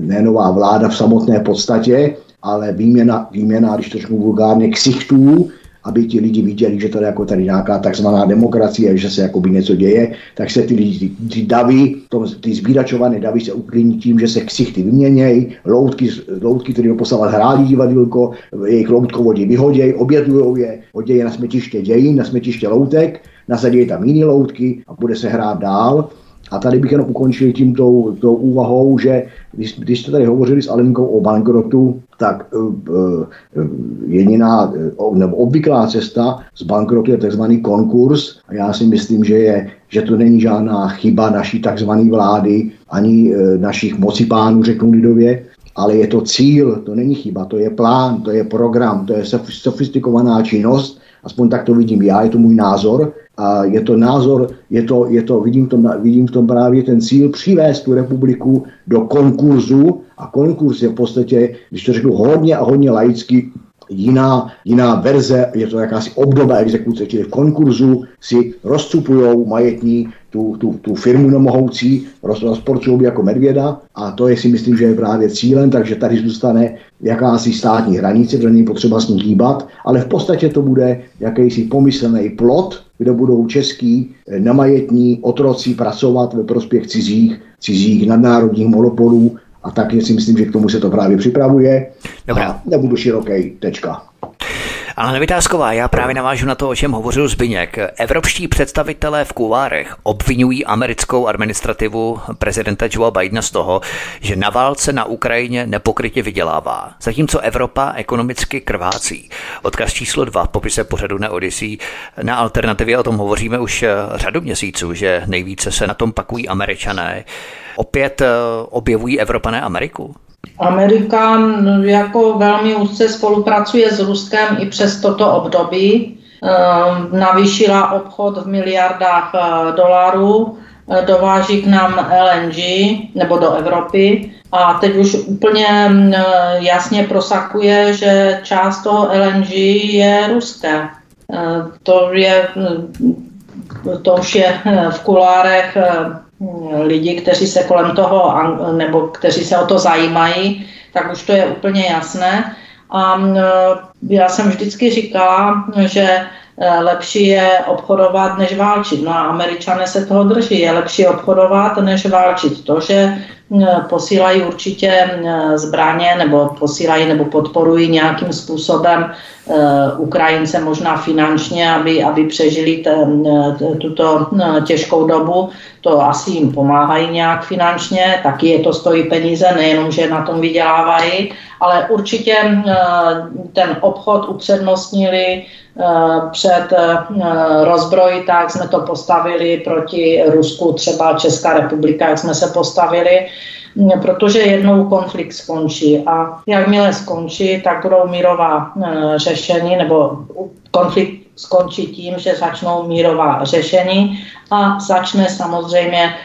ne nová vláda v samotné podstatě, ale výměna, výměna když to řeknu vulgárně, ksichtů, aby ti lidi viděli, že to je jako tady nějaká takzvaná demokracie, že se jakoby něco děje, tak se ty lidi, ty, ty davy, to, ty zbíračované davy se uklidní tím, že se ksichty vyměnějí, loutky, loutky které doposavat hráli divadilko, jejich loutkovodí vyhodějí, obětují je, hodějí na smetiště dějin, na smetiště loutek, nasadí tam jiné loutky a bude se hrát dál A tady bych jenom ukončil tím tou, tou úvahou, že když, když jste tady hovořili s Alenkou o bankrotu, tak uh, jediná uh, nebo obvyklá cesta z bankrotu je tzv. konkurs. A já si myslím, že, je, že to není žádná chyba naší tzv. vlády ani uh, našich mocipánů, řeknu lidově, ale je to cíl, to není chyba, to je plán, to je program, to je sofistikovaná činnost, aspoň tak to vidím já, je to můj názor, a je to názor, je to, je to, vidím, to, vidím v tom právě ten cíl přivést tu republiku do konkurzu. A konkurs je v podstatě, když to řeknu hodně a hodně laicky, jiná, jiná verze, je to jakási obdoba exekuce, čili v konkurzu si rozcupují majetní tu, tu, tu firmu nemohoucí, rozporcují jako medvěda a to je si myslím, že je právě cílem, takže tady zůstane jakási státní hranice, protože není potřeba s ní hýbat, ale v podstatě to bude jakýsi pomyslný plot, kde budou český eh, nemajetní otroci pracovat ve prospěch cizích, cizích nadnárodních monopolů a tak si myslím, že k tomu se to právě připravuje. Dobrá. A nebudu široký, tečka. Ale nevytázková, já právě navážu na to, o čem hovořil Zbyněk. Evropští představitelé v kulárech obvinují americkou administrativu prezidenta Joea Bidena z toho, že na válce na Ukrajině nepokrytě vydělává, zatímco Evropa ekonomicky krvácí. Odkaz číslo dva v popise pořadu na Odyssey. Na alternativě o tom hovoříme už řadu měsíců, že nejvíce se na tom pakují američané. Opět eh, objevují Evropané Ameriku? Amerika jako velmi úzce spolupracuje s Ruskem i přes toto období. Ehm, navýšila obchod v miliardách eh, dolarů, eh, dováží k nám LNG nebo do Evropy a teď už úplně mm, jasně prosakuje, že část toho LNG je ruské. To je mm, to už je v kulárech lidi, kteří se kolem toho, nebo kteří se o to zajímají, tak už to je úplně jasné. A já jsem vždycky říkala, že lepší je obchodovat, než válčit. No a američané se toho drží. Je lepší obchodovat, než válčit. To, že posílají určitě zbraně nebo posílají nebo podporují nějakým způsobem e, Ukrajince možná finančně, aby, aby přežili ten, tuto těžkou dobu, to asi jim pomáhají nějak finančně, taky je to stojí peníze, nejenom, že na tom vydělávají, ale určitě eh, ten obchod upřednostnili eh, před eh, rozbroj, tak jsme to postavili proti Rusku, třeba Česká republika, jak jsme se postavili, protože jednou konflikt skončí. A jakmile skončí, tak budou mírová řešení nebo konflikt skončí tím, že začnou mírová řešení a začne samozřejmě eh,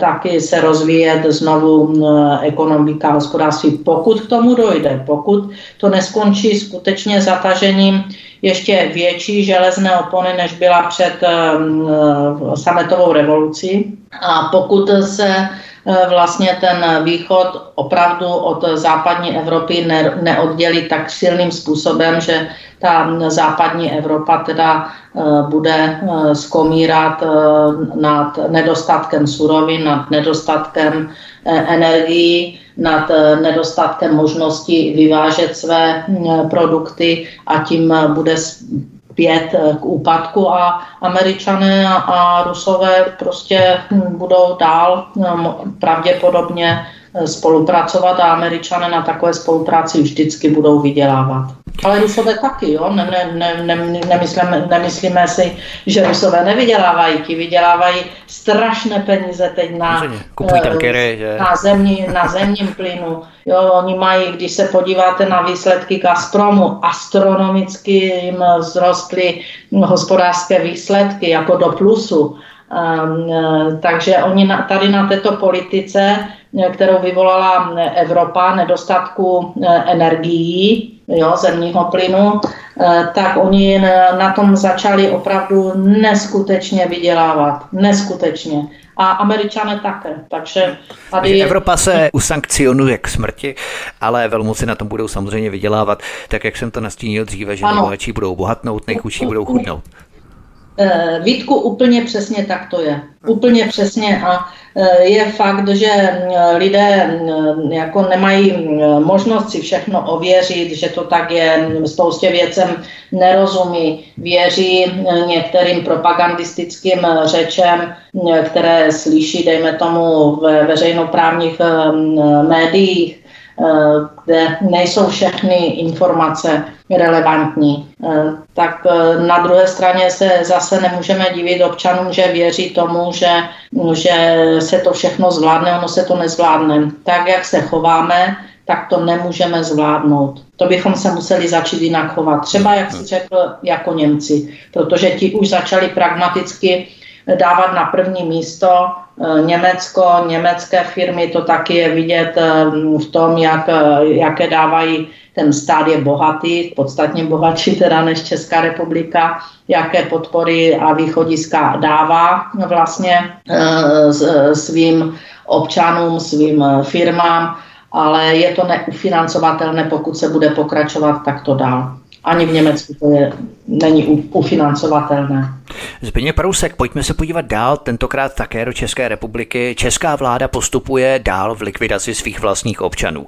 taky se rozvíjet znovu eh, ekonomika, hospodářství, pokud k tomu dojde, pokud to neskončí skutečně zatažením ještě větší železné opony, než byla před eh, sametovou revolucí. A pokud se vlastně ten východ opravdu od západní Evropy ne, neoddělí tak silným způsobem, že ta západní Evropa teda eh, bude eh, skomírat nad nedostatkem surovin, nad nedostatkem energií, nad nedostatkem možnosti vyvážet své produkty a tím bude pět k úpadku a američané a rusové prostě budou dál pravděpodobně spolupracovat a američané na takové spolupráci vždycky budou vydělávat. Ale Rusové taky, jo? Ne, ne, ne, ne, nemyslíme, nemyslíme si, že Rusové nevydělávají, ti vydělávají strašné peníze teď na, tankery, že? na, zemní, na zemním plynu. Jo, oni mají, když se podíváte na výsledky Gazpromu, astronomicky jim vzrostly hospodářské výsledky jako do plusu. Um, takže oni na, tady na této politice, kterou vyvolala Evropa, nedostatku energií, jo, zemního plynu, eh, tak oni na tom začali opravdu neskutečně vydělávat. Neskutečně. A američané také. Takže tady... Evropa se usankcionuje k smrti, ale velmoci na tom budou samozřejmě vydělávat, tak jak jsem to nastínil dříve, že nejbohatší budou bohatnout, nejchudší budou chudnout. Eh, Vítku, úplně přesně tak to je. Úplně přesně a eh, je fakt, že eh, lidé jako nemají možnost si všechno ověřit, že to tak je, spoustě věcem nerozumí, věří některým propagandistickým řečem, které slyší, dejme tomu, ve veřejnoprávních médiích, kde nejsou všechny informace relevantní. Eh, tak eh, na druhé straně se zase nemůžeme divit občanům, že věří tomu, že, že se to všechno zvládne, ono se to nezvládne. Tak, jak se chováme, tak to nemůžeme zvládnout. To bychom se museli začít jinak chovat. Třeba, jak si řekl, jako Němci, protože ti už začali pragmaticky dávat na první místo Německo, německé firmy, to taky je vidět v tom, jak, jaké dávají ten stát je bohatý, podstatně bohatší teda než Česká republika, jaké podpory a východiska dává vlastně eh, svým občanům, svým firmám, ale je to neufinancovatelné, pokud se bude pokračovat takto dál. Ani v Německu to je, není ufinancovatelné. Zbigněk Prousek, pojďme se podívat dál, tentokrát také do České republiky. Česká vláda postupuje dál v likvidaci svých vlastních občanů.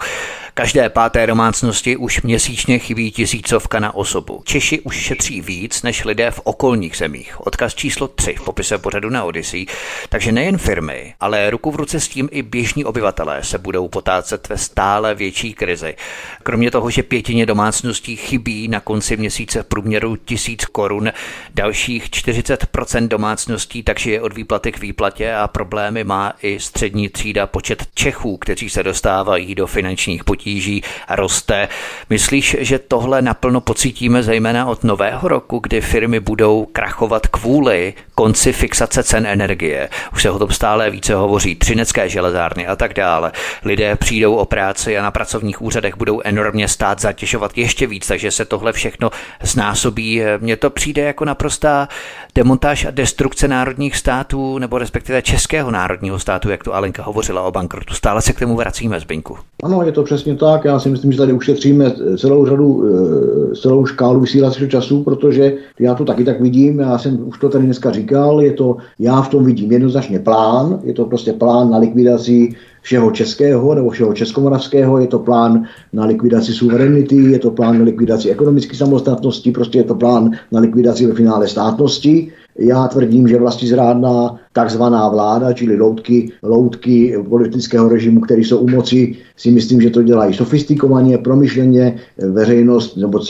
Každé páté domácnosti už měsíčně chybí tisícovka na osobu. Češi už šetří víc než lidé v okolních zemích. Odkaz číslo 3 v popise pořadu na Odyssey. Takže nejen firmy, ale ruku v ruce s tím i běžní obyvatelé se budou potácet ve stále větší krizi. Kromě toho, že pětině domácností chybí na konci měsíce v průměru tisíc korun, dalších 40% domácností takže je od výplaty k výplatě a problémy má i střední třída počet Čechů, kteří se dostávají do finančních potíží a roste. Myslíš, že tohle naplno pocítíme zejména od nového roku, kdy firmy budou krachovat kvůli konci fixace cen energie? Už se o tom stále více hovoří, třinecké železárny a tak dále. Lidé přijdou o práci a na pracovních úřadech budou enormně stát zatěžovat ještě víc, takže se tohle všechno znásobí. Mně to přijde jako naprostá demontáž a destrukce národních států, nebo respektive českého národního státu, jak to Alenka hovořila o bankrotu. Stále se k tomu vracíme, Zbyňku. Ano, je to přesně tak. Já si myslím, že tady ušetříme celou řadu, eh, celou škálu vysílacího času, protože já to taky tak vidím. Já jsem už to tady dneska říkal. Je to, já v tom vidím jednoznačně plán. Je to prostě plán na likvidaci všeho českého nebo všeho českomoravského, je to plán na likvidaci suverenity, je to plán na likvidaci ekonomické samostatnosti, prostě je to plán na likvidaci ve finále státnosti. Já tvrdím, že vlastně zrádná takzvaná vláda, čili loutky, loutky politického režimu, které jsou u moci, si myslím, že to dělají sofistikovaně, promyšleně, veřejnost nebo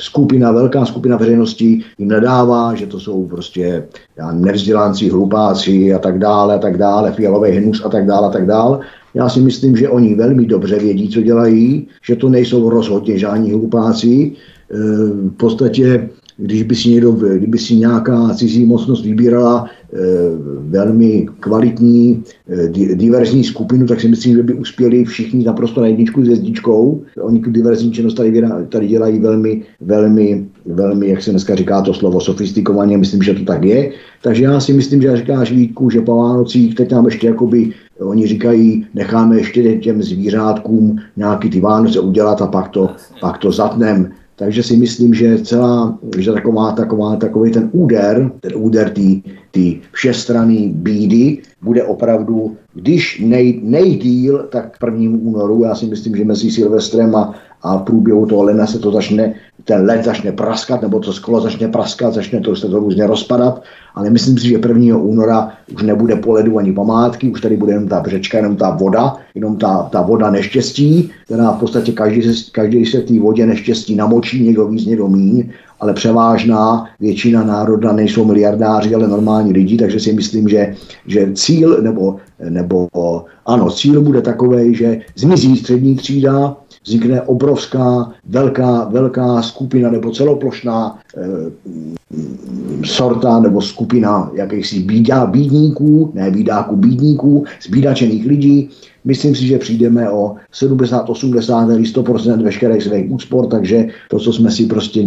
skupina, velká skupina veřejnosti jim nedává, že to jsou prostě já, nevzdělánci, hlupáci a tak dále, a tak dále, fialový hnus a tak dále, a tak dále. Já si myslím, že oni velmi dobře vědí, co dělají, že to nejsou rozhodně žádní hlupáci. E, v podstatě když by si, někdo, kdyby si nějaká cizí mocnost vybírala e, velmi kvalitní, e, diverzní skupinu, tak si myslím, že by uspěli všichni naprosto na jedničku s jezdičkou. Oni tu diverzní činnost tady, tady dělají velmi, velmi, velmi, jak se dneska říká to slovo, sofistikovaně, myslím, že to tak je. Takže já si myslím, že říkáš Vítku, že po Vánocích teď nám ještě jakoby Oni říkají, necháme ještě těm zvířátkům nějaký ty Vánoce udělat a pak to, pak to zatnem. Takže si myslím, že celá, že taková, taková, takový ten úder, ten úder té všestranný bídy bude opravdu, když nej, nejdíl, tak k prvnímu únoru, já si myslím, že mezi Silvestrem a, a v průběhu toho lena se to začne, ten led začne praskat, nebo to sklo začne praskat, začne to, se to různě rozpadat, ale myslím si, že 1. února už nebude po ledu ani památky, už tady bude jenom ta břečka, jenom ta voda, jenom ta, ta voda neštěstí, která v podstatě každý se, každý se té vodě neštěstí namočí, někdo víc, někdo míň, ale převážná většina národa nejsou miliardáři, ale normální lidi, takže si myslím, že, že cíl, nebo, nebo ano, cíl bude takový, že zmizí střední třída, vznikne obrovská, velká, velká skupina nebo celoplošná e, sorta nebo skupina jakýchsi bídá, bídníků, ne bídáků, bídníků, zbídačených lidí. Myslím si, že přijdeme o 70, 80 nebo 100% veškerých svých úspor, takže to, co jsme si prostě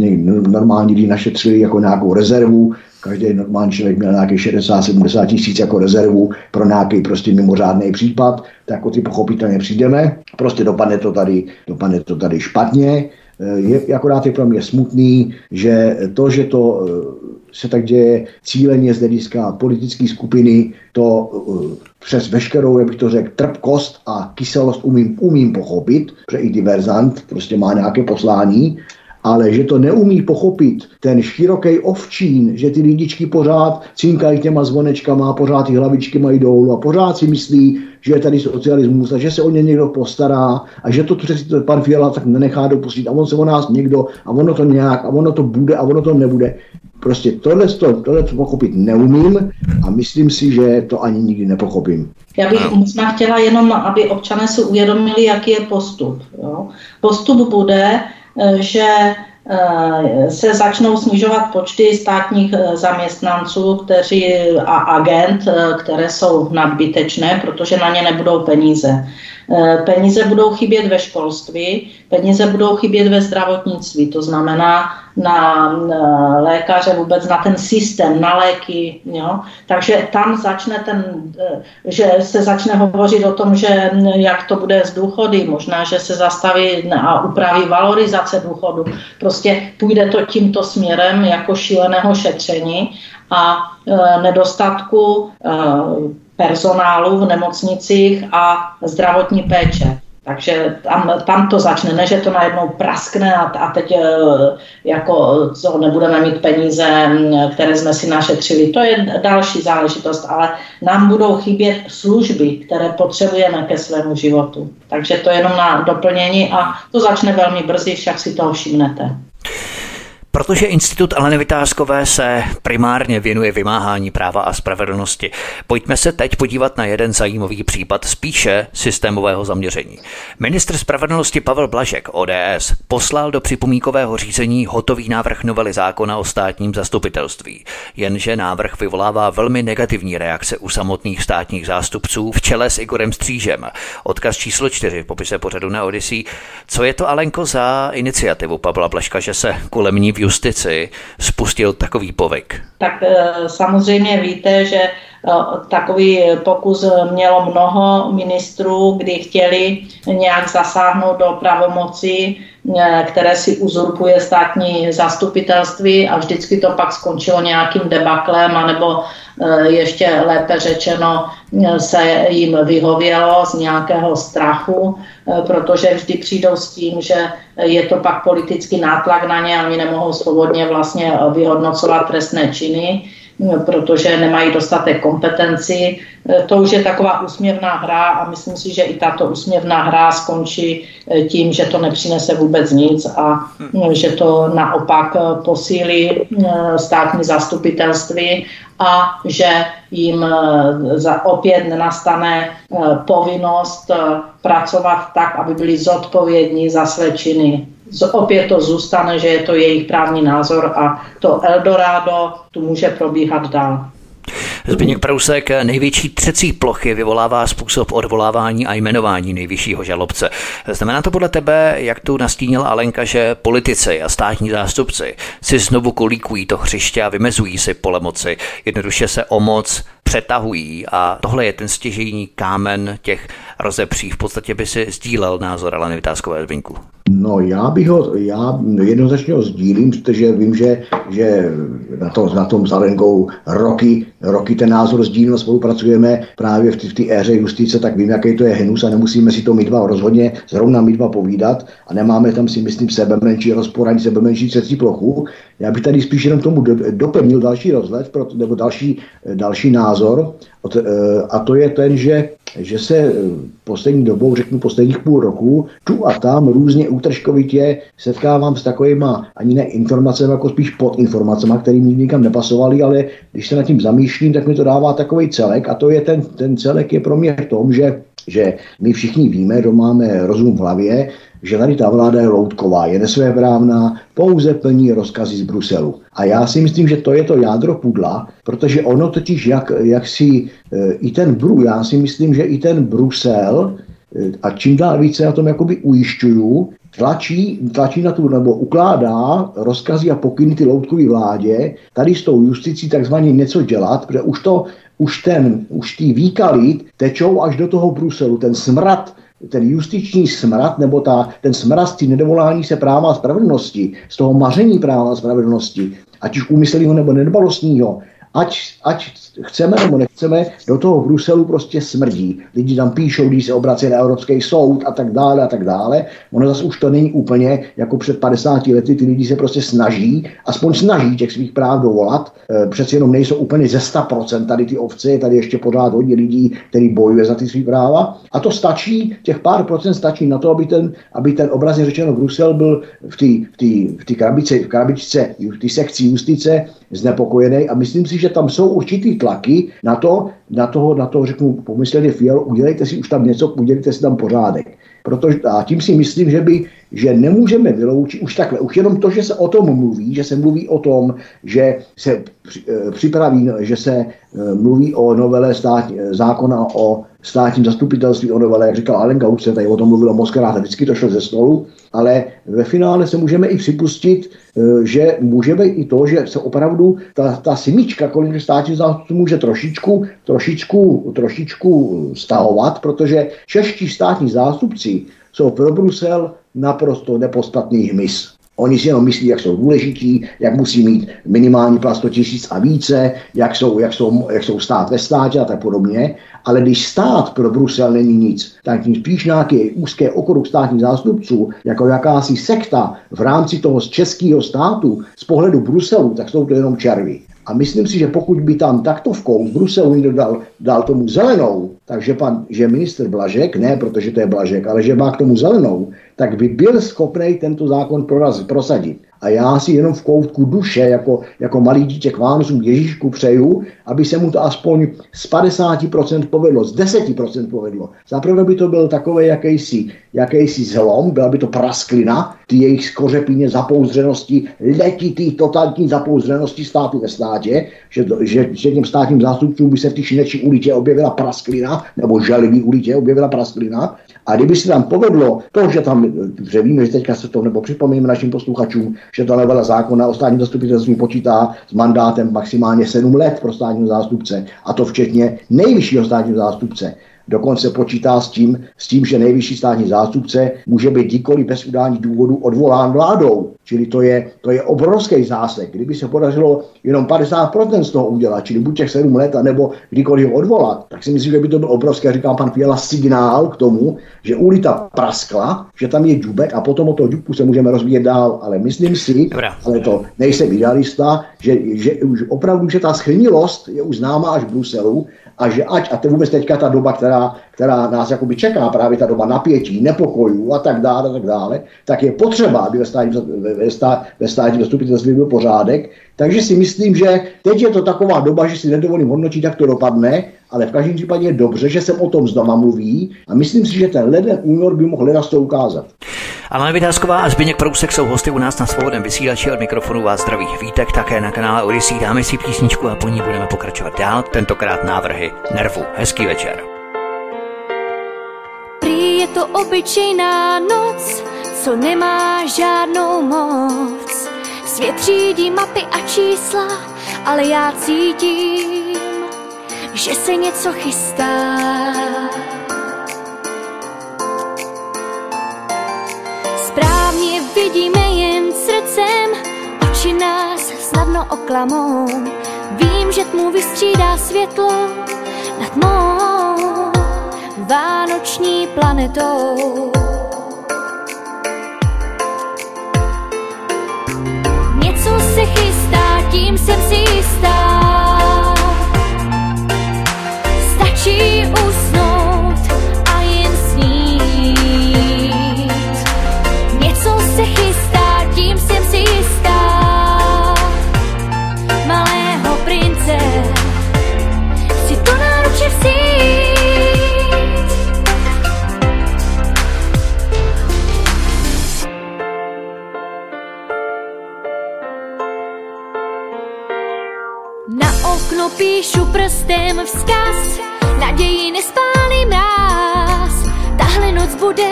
normální lidi našetřili jako nějakou rezervu, každý normální člověk měl nějaký 60-70 tisíc jako rezervu pro nějaký prostě mimořádný případ, tak o ty pochopitelně přijdeme. Prostě dopadne to tady, dopadne to tady špatně. je, akorát je pro mě smutný, že to, že to se tak děje cíleně z hlediska politické skupiny, to přes veškerou, jak bych to řekl, trpkost a kyselost umím, umím pochopit, protože i diverzant prostě má nějaké poslání, ale že to neumí pochopit ten široký ovčín, že ty lidičky pořád cinkají těma zvonečkama, pořád ty hlavičky mají dolů a pořád si myslí, že je tady socialismus a že se o ně někdo postará a že to to pan Fiala tak nenechá dopustit a on se o nás někdo a ono to nějak a ono to bude a ono to nebude. Prostě tohle, to, tohle to pochopit neumím a myslím si, že to ani nikdy nepochopím. Já bych možná chtěla jenom, aby občané si uvědomili, jaký je postup. Jo? Postup bude, že eh, se začnou snižovat počty státních eh, zaměstnanců kteří, a agent, které jsou nadbytečné, protože na ně nebudou peníze. Eh, peníze budou chybět ve školství, peníze budou chybět ve zdravotnictví, to znamená na lékaře, vůbec na ten systém, na léky. Jo? Takže tam začne ten, eh, že se začne hovořit o tom, že jak to bude z důchody, možná, že se zastaví a upraví valorizace důchodu. Prostě půjde to tímto směrem jako šíleného šetření a e, nedostatku e, personálu v nemocnicích a zdravotní péče. Takže tam, tam to začne, ne, že to najednou praskne a, a teď e, jako co, nebudeme mít peníze, které jsme si našetřili. To je další záležitost, ale nám budou chybět služby, které potřebujeme ke svému životu. Takže to je jenom na doplnění a to začne velmi brzy, však si toho všimnete. Protože Institut Aleny Vytázkové se primárně věnuje vymáhání práva a spravedlnosti, pojďme se teď podívat na jeden zajímavý případ spíše systémového zaměření. Ministr spravedlnosti Pavel Blažek, ODS, poslal do připomínkového řízení hotový návrh novely zákona o státním zastupitelství. Jenže návrh vyvolává velmi negativní reakce u samotných státních zástupců v čele s Igorem Střížem. Odkaz číslo 4 v popise pořadu na Odyssey. Co je to Alenko za iniciativu Pavla Blažka, že se kolem ní justici spustil takový povyk? Tak eh, samozřejmě víte, že eh, takový pokus mělo mnoho ministrů, kdy chtěli nějak zasáhnout do pravomoci, eh, které si uzurpuje státní zastupitelství a vždycky to pak skončilo nějakým debaklem, anebo ještě lépe řečeno se jim vyhovělo z nějakého strachu, protože vždy přijdou s tím, že je to pak politický nátlak na ně a oni nemohou svobodně vlastně vyhodnocovat trestné činy, protože nemají dostatek kompetenci. To už je taková úsměvná hra a myslím si, že i tato úsměvná hra skončí tím, že to nepřinese vůbec nic a že to naopak posílí státní zastupitelství a že jim za opět nenastane povinnost pracovat tak, aby byli zodpovědní za své činy opět to zůstane, že je to jejich právní názor a to Eldorado tu může probíhat dál. Zbigněk Prousek, největší třecí plochy vyvolává způsob odvolávání a jmenování nejvyššího žalobce. Znamená to podle tebe, jak tu nastínila Alenka, že politici a státní zástupci si znovu kolíkují to hřiště a vymezují si pole moci, jednoduše se o moc přetahují a tohle je ten stěžejní kámen těch rozepří. V podstatě by si sdílel názor Aleny Vytázkové Zbinku. No já bych ho, já jednoznačně ho sdílím, protože vím, že, že na, to, na tom s Alenkou roky, roky ten názor sdílím, spolupracujeme právě v té éře justice, tak vím, jaký to je hnus a nemusíme si to my dva rozhodně zrovna my dva povídat a nemáme tam si myslím sebe menší rozpor ani sebe menší třecí plochu. Já bych tady spíš jenom tomu doplnil další rozhled, nebo další, další názor, eh, a to je ten, že, že se eh, poslední dobou, řeknu posledních půl roku, tu a tam různě útržkovitě setkávám s takovýma ani ne informacemi, jako spíš pod informacemi, které mi nikam nepasovaly, ale když se nad tím zamýšlím, tak mi to dává takový celek. A to je ten, ten celek je pro mě v tom, že že my všichni víme, kdo máme rozum v hlavě, že tady ta vláda je loutková, je nesvéprávná, pouze plní rozkazy z Bruselu. A já si myslím, že to je to jádro pudla, protože ono totiž, jak, jak si e, i ten Bru, já si myslím, že i ten Brusel, e, a čím dál více na tom jakoby ujišťuju, tlačí, tlačí na tu, nebo ukládá rozkazy a pokyny ty loutkové vládě, tady s tou justicí takzvaně něco dělat, protože už to, už ten, už ty výkaly tečou až do toho Bruselu, ten smrad ten justiční smrad, nebo ta, ten smrad z nedovolání se práva a spravedlnosti, z toho maření práva a spravedlnosti, ať už úmyslného nebo nedbalostního, ať, ať chceme nebo nechceme, do toho Bruselu prostě smrdí. Lidi tam píšou, když se obrací na Evropský soud a tak dále a tak dále. Ono zase už to není úplně jako před 50 lety, ty lidi se prostě snaží, aspoň snaží těch svých práv dovolat. E, přeci jenom nejsou úplně ze 100% tady ty ovce, tady ještě pořád hodně lidí, který bojuje za ty svý práva. A to stačí, těch pár procent stačí na to, aby ten, aby ten obrazně řečeno Brusel byl v té v v krabičce, v krabičce, v té sekci justice znepokojený a myslím si, že tam jsou určitý tlaky na to, na toho, na toho řeknu pomysleně Fialo, udělejte si už tam něco, udělejte si tam pořádek. Protože, a tím si myslím, že by, že nemůžeme vyloučit už takhle, už jenom to, že se o tom mluví, že se mluví o tom, že se eh, připraví, že se eh, mluví o novele stát, zákona o státním zastupitelství o novele, jak říkal Alenka, už se tady o tom mluvilo moc krát, vždycky to šlo ze stolu, ale ve finále se můžeme i připustit, eh, že můžeme i to, že se opravdu ta, ta simička kolem státních zástupců může trošičku, trošičku, trošičku stahovat, protože čeští státní zástupci jsou pro Brusel naprosto nepostatný hmyz. Oni si jenom myslí, jak jsou důležití, jak musí mít minimální plat 100 tisíc a více, jak jsou, jak, jsou, jak jsou stát ve státě a tak podobně. Ale když stát pro Brusel není nic, tak tím spíš nějaký úzké okruh státních zástupců, jako jakási sekta v rámci toho českého státu z pohledu Bruselu, tak jsou to jenom červy. A myslím si, že pokud by tam taktovkou v Bruselu někdo dal, dal tomu zelenou, takže pan, že minister Blažek, ne protože to je Blažek, ale že má k tomu zelenou, tak by byl schopný tento zákon prosadit. A já si jenom v koutku duše, jako, jako malý dítě k Vánocům Ježíšku přeju, aby se mu to aspoň z 50% povedlo, z 10% povedlo. Zaprvé by to byl takový jakýsi, jakýsi zlom, byla by to prasklina, ty jejich skořepíně zapouzřenosti, letitý totalitní zapouzřenosti státu ve státě, že, že, že těm státním zástupcům by se v té šinečí uličě objevila prasklina, nebo želivý uličě objevila prasklina. A kdyby se tam povedlo to, že tam, že víme, že teďka se to, nebo připomínám našim posluchačům, že ta novela zákona o státním zastupitelství počítá s mandátem maximálně 7 let pro státního zástupce, a to včetně nejvyššího státního zástupce. Dokonce počítá s tím, s tím, že nejvyšší státní zástupce může být kdykoliv bez udání důvodu odvolán vládou. Čili to je, to je obrovský zásek. Kdyby se podařilo jenom 50% z toho udělat, čili buď těch 7 let, nebo kdykoliv ho odvolat, tak si myslím, že by to byl obrovský, jak říkám pan Fiala, signál k tomu, že ulita praskla, že tam je džubek a potom o toho džubku se můžeme rozvíjet dál. Ale myslím si, Dobrá. ale to nejsem idealista, že, že už opravdu, že ta schrnilost je už známá až v Bruselu a že ať, a to vůbec teďka ta doba, která, která nás jakoby čeká, právě ta doba napětí, nepokojů a tak dále, a tak dále, tak je potřeba, aby ve státním, ve, stát, ve státním zastupitelství byl pořádek. Takže si myslím, že teď je to taková doba, že si nedovolím hodnotit, jak to dopadne, ale v každém případě je dobře, že se o tom znova mluví a myslím si, že ten leden únor by mohl ledas to ukázat. Alena Vytázková a Zbigněk Prousek jsou hosty u nás na svobodném vysílači od mikrofonu vás zdraví vítek také na kanále Odisí. Dáme si písničku a po ní budeme pokračovat dál, tentokrát návrhy Nervu. Hezký večer. Prý je to obyčejná noc, co nemá žádnou moc. Svět řídí mapy a čísla, ale já cítím, že se něco chystá. Správně vidíme jen srdcem, oči nás snadno oklamou. Vím, že tmu vystřídá světlo nad mou vánoční planetou. Tím jsem si jistá. píšu prstem vzkaz, naději nespálí mráz. Tahle noc bude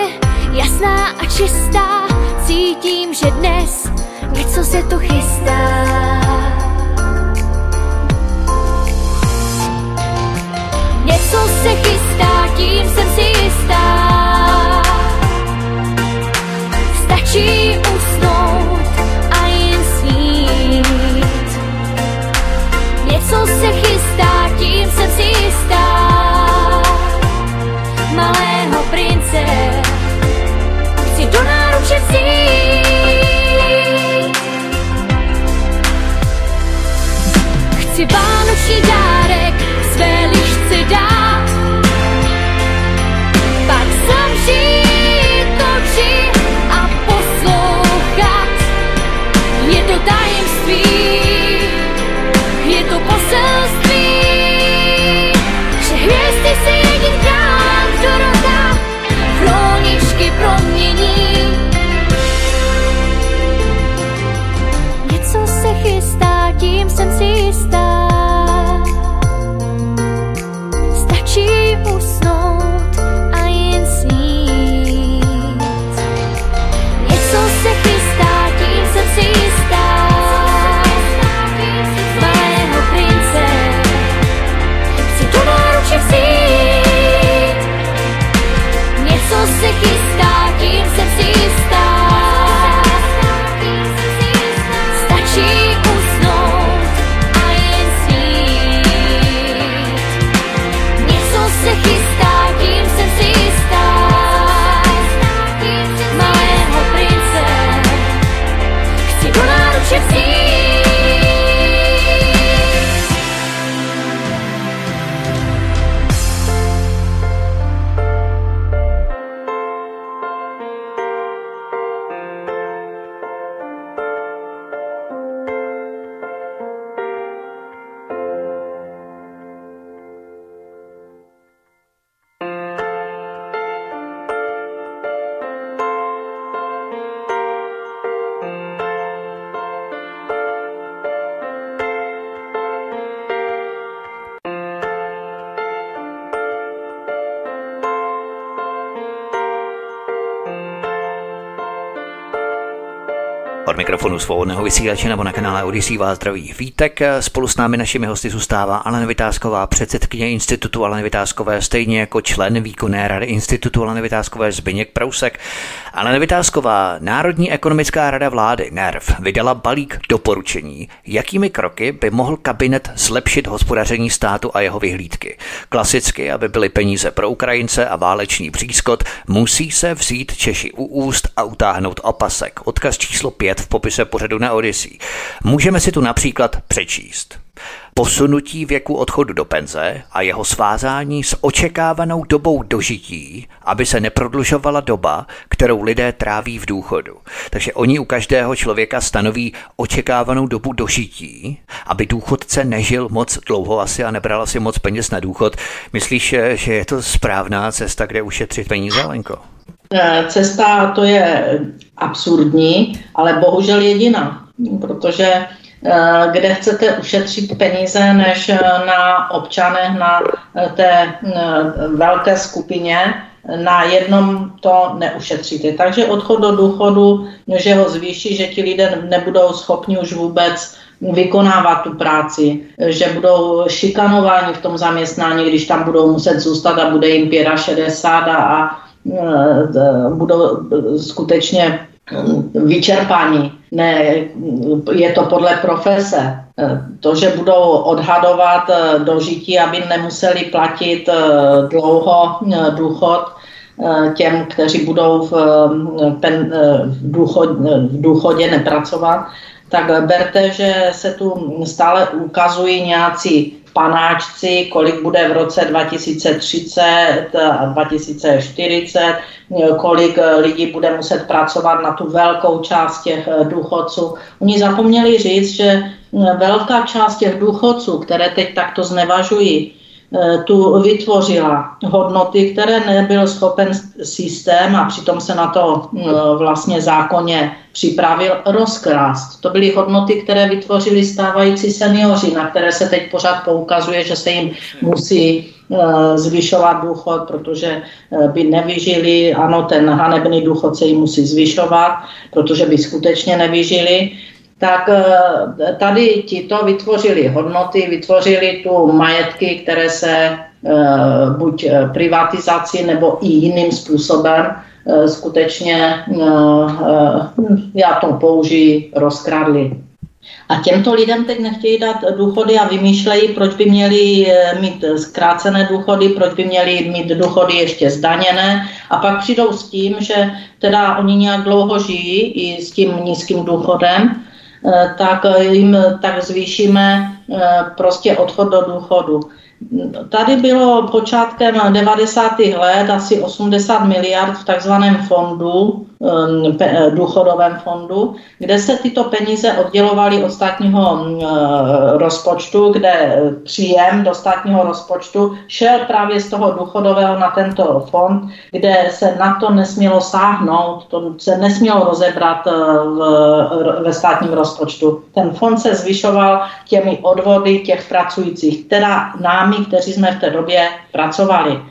jasná a čistá, cítím, že dnes něco se tu chystá. Něco se chystá, tím jsem si jistá. Stačí ustát. Chci vánoční dár. Mikrofonu svobodného vysílače nebo na kanále Odisí vás zdraví Vítek. Spolu s námi našimi hosty zůstává Alena Vytázková, předsedkyně Institutu Aleny Vytázkové, stejně jako člen výkonné rady Institutu Aleny Vytázkové Zbyněk Prousek. Alena Vytázková, Národní ekonomická rada vlády NERV vydala balík doporučení, jakými kroky by mohl kabinet zlepšit hospodaření státu a jeho vyhlídky. Klasicky, aby byly peníze pro Ukrajince a válečný přískot, musí se vzít Češi u úst a utáhnout opasek. Odkaz číslo 5 v popise pořadu na Odyssey. Můžeme si tu například přečíst. Posunutí věku odchodu do penze a jeho svázání s očekávanou dobou dožití, aby se neprodlužovala doba, kterou lidé tráví v důchodu. Takže oni u každého člověka stanoví očekávanou dobu dožití, aby důchodce nežil moc dlouho asi a nebral si moc peněz na důchod. Myslíš, že je to správná cesta, kde ušetřit peníze, Lenko? Eh, cesta to je absurdní, ale bohužel jediná, protože eh, kde chcete ušetřit peníze, než eh, na občanech, na té velké skupině, na jednom to neušetříte. Takže odchod do důchodu, že ho zvýší, že ti lidé nebudou schopni už vůbec vykonávat tu práci, že budou šikanováni v tom zaměstnání, když tam budou muset zůstat a bude jim 65 a, a budou skutečně vyčerpaní. Ne, je to podle profese. Eh, to, že budou odhadovat eh, dožití, aby nemuseli platit dlouho důchod těm, kteří budou v, pen, v, důchod, v důchodě nepracovat, tak berte, že se tu stále ukazují nějací panáčci, kolik bude v roce 2030 a 2040, kolik lidí bude muset pracovat na tu velkou část těch důchodců. Oni zapomněli říct, že velká část těch důchodců, které teď takto znevažují, Eh, tu vytvořila hodnoty, které nebyl schopen systém a přitom se na to eh, vlastně zákonně připravil rozkrást. To byly hodnoty, které vytvořili stávající seniori, na které se teď pořád poukazuje, že se jim musí eh, zvyšovat důchod, protože by nevyžili. Ano, ten hanebný důchod se jim musí zvyšovat, protože by skutečně nevyžili tak eh, tady ti to vytvořili hodnoty, vytvořili tu majetky, které se eh, buď eh, privatizací nebo i jiným způsobem skutečně, já to použiji, rozkradli. A těmto lidem teď nechtějí dát důchody a vymýšlejí, proč by měli mít zkrácené důchody, proč by měli mít důchody ještě zdaněné a pak přijdou s tím, že teda oni nějak dlouho žijí i s tím nízkým důchodem Eh, tak jim tak zvýšíme eh, prostě odchod do důchodu. Tady bylo počátkem 90. let asi 80 miliard v takzvaném fondu, eh, důchodovém fondu, kde se tyto peníze oddělovaly od státního eh, rozpočtu, kde příjem do státního rozpočtu šel právě z toho důchodového na tento fond, kde se na to nesmělo sáhnout, to se nesmělo rozebrat eh, v, ve státním rozpočtu. Ten fond se zvyšoval těmi odvody těch pracujících, teda námi, kteří jsme v té době pracovali.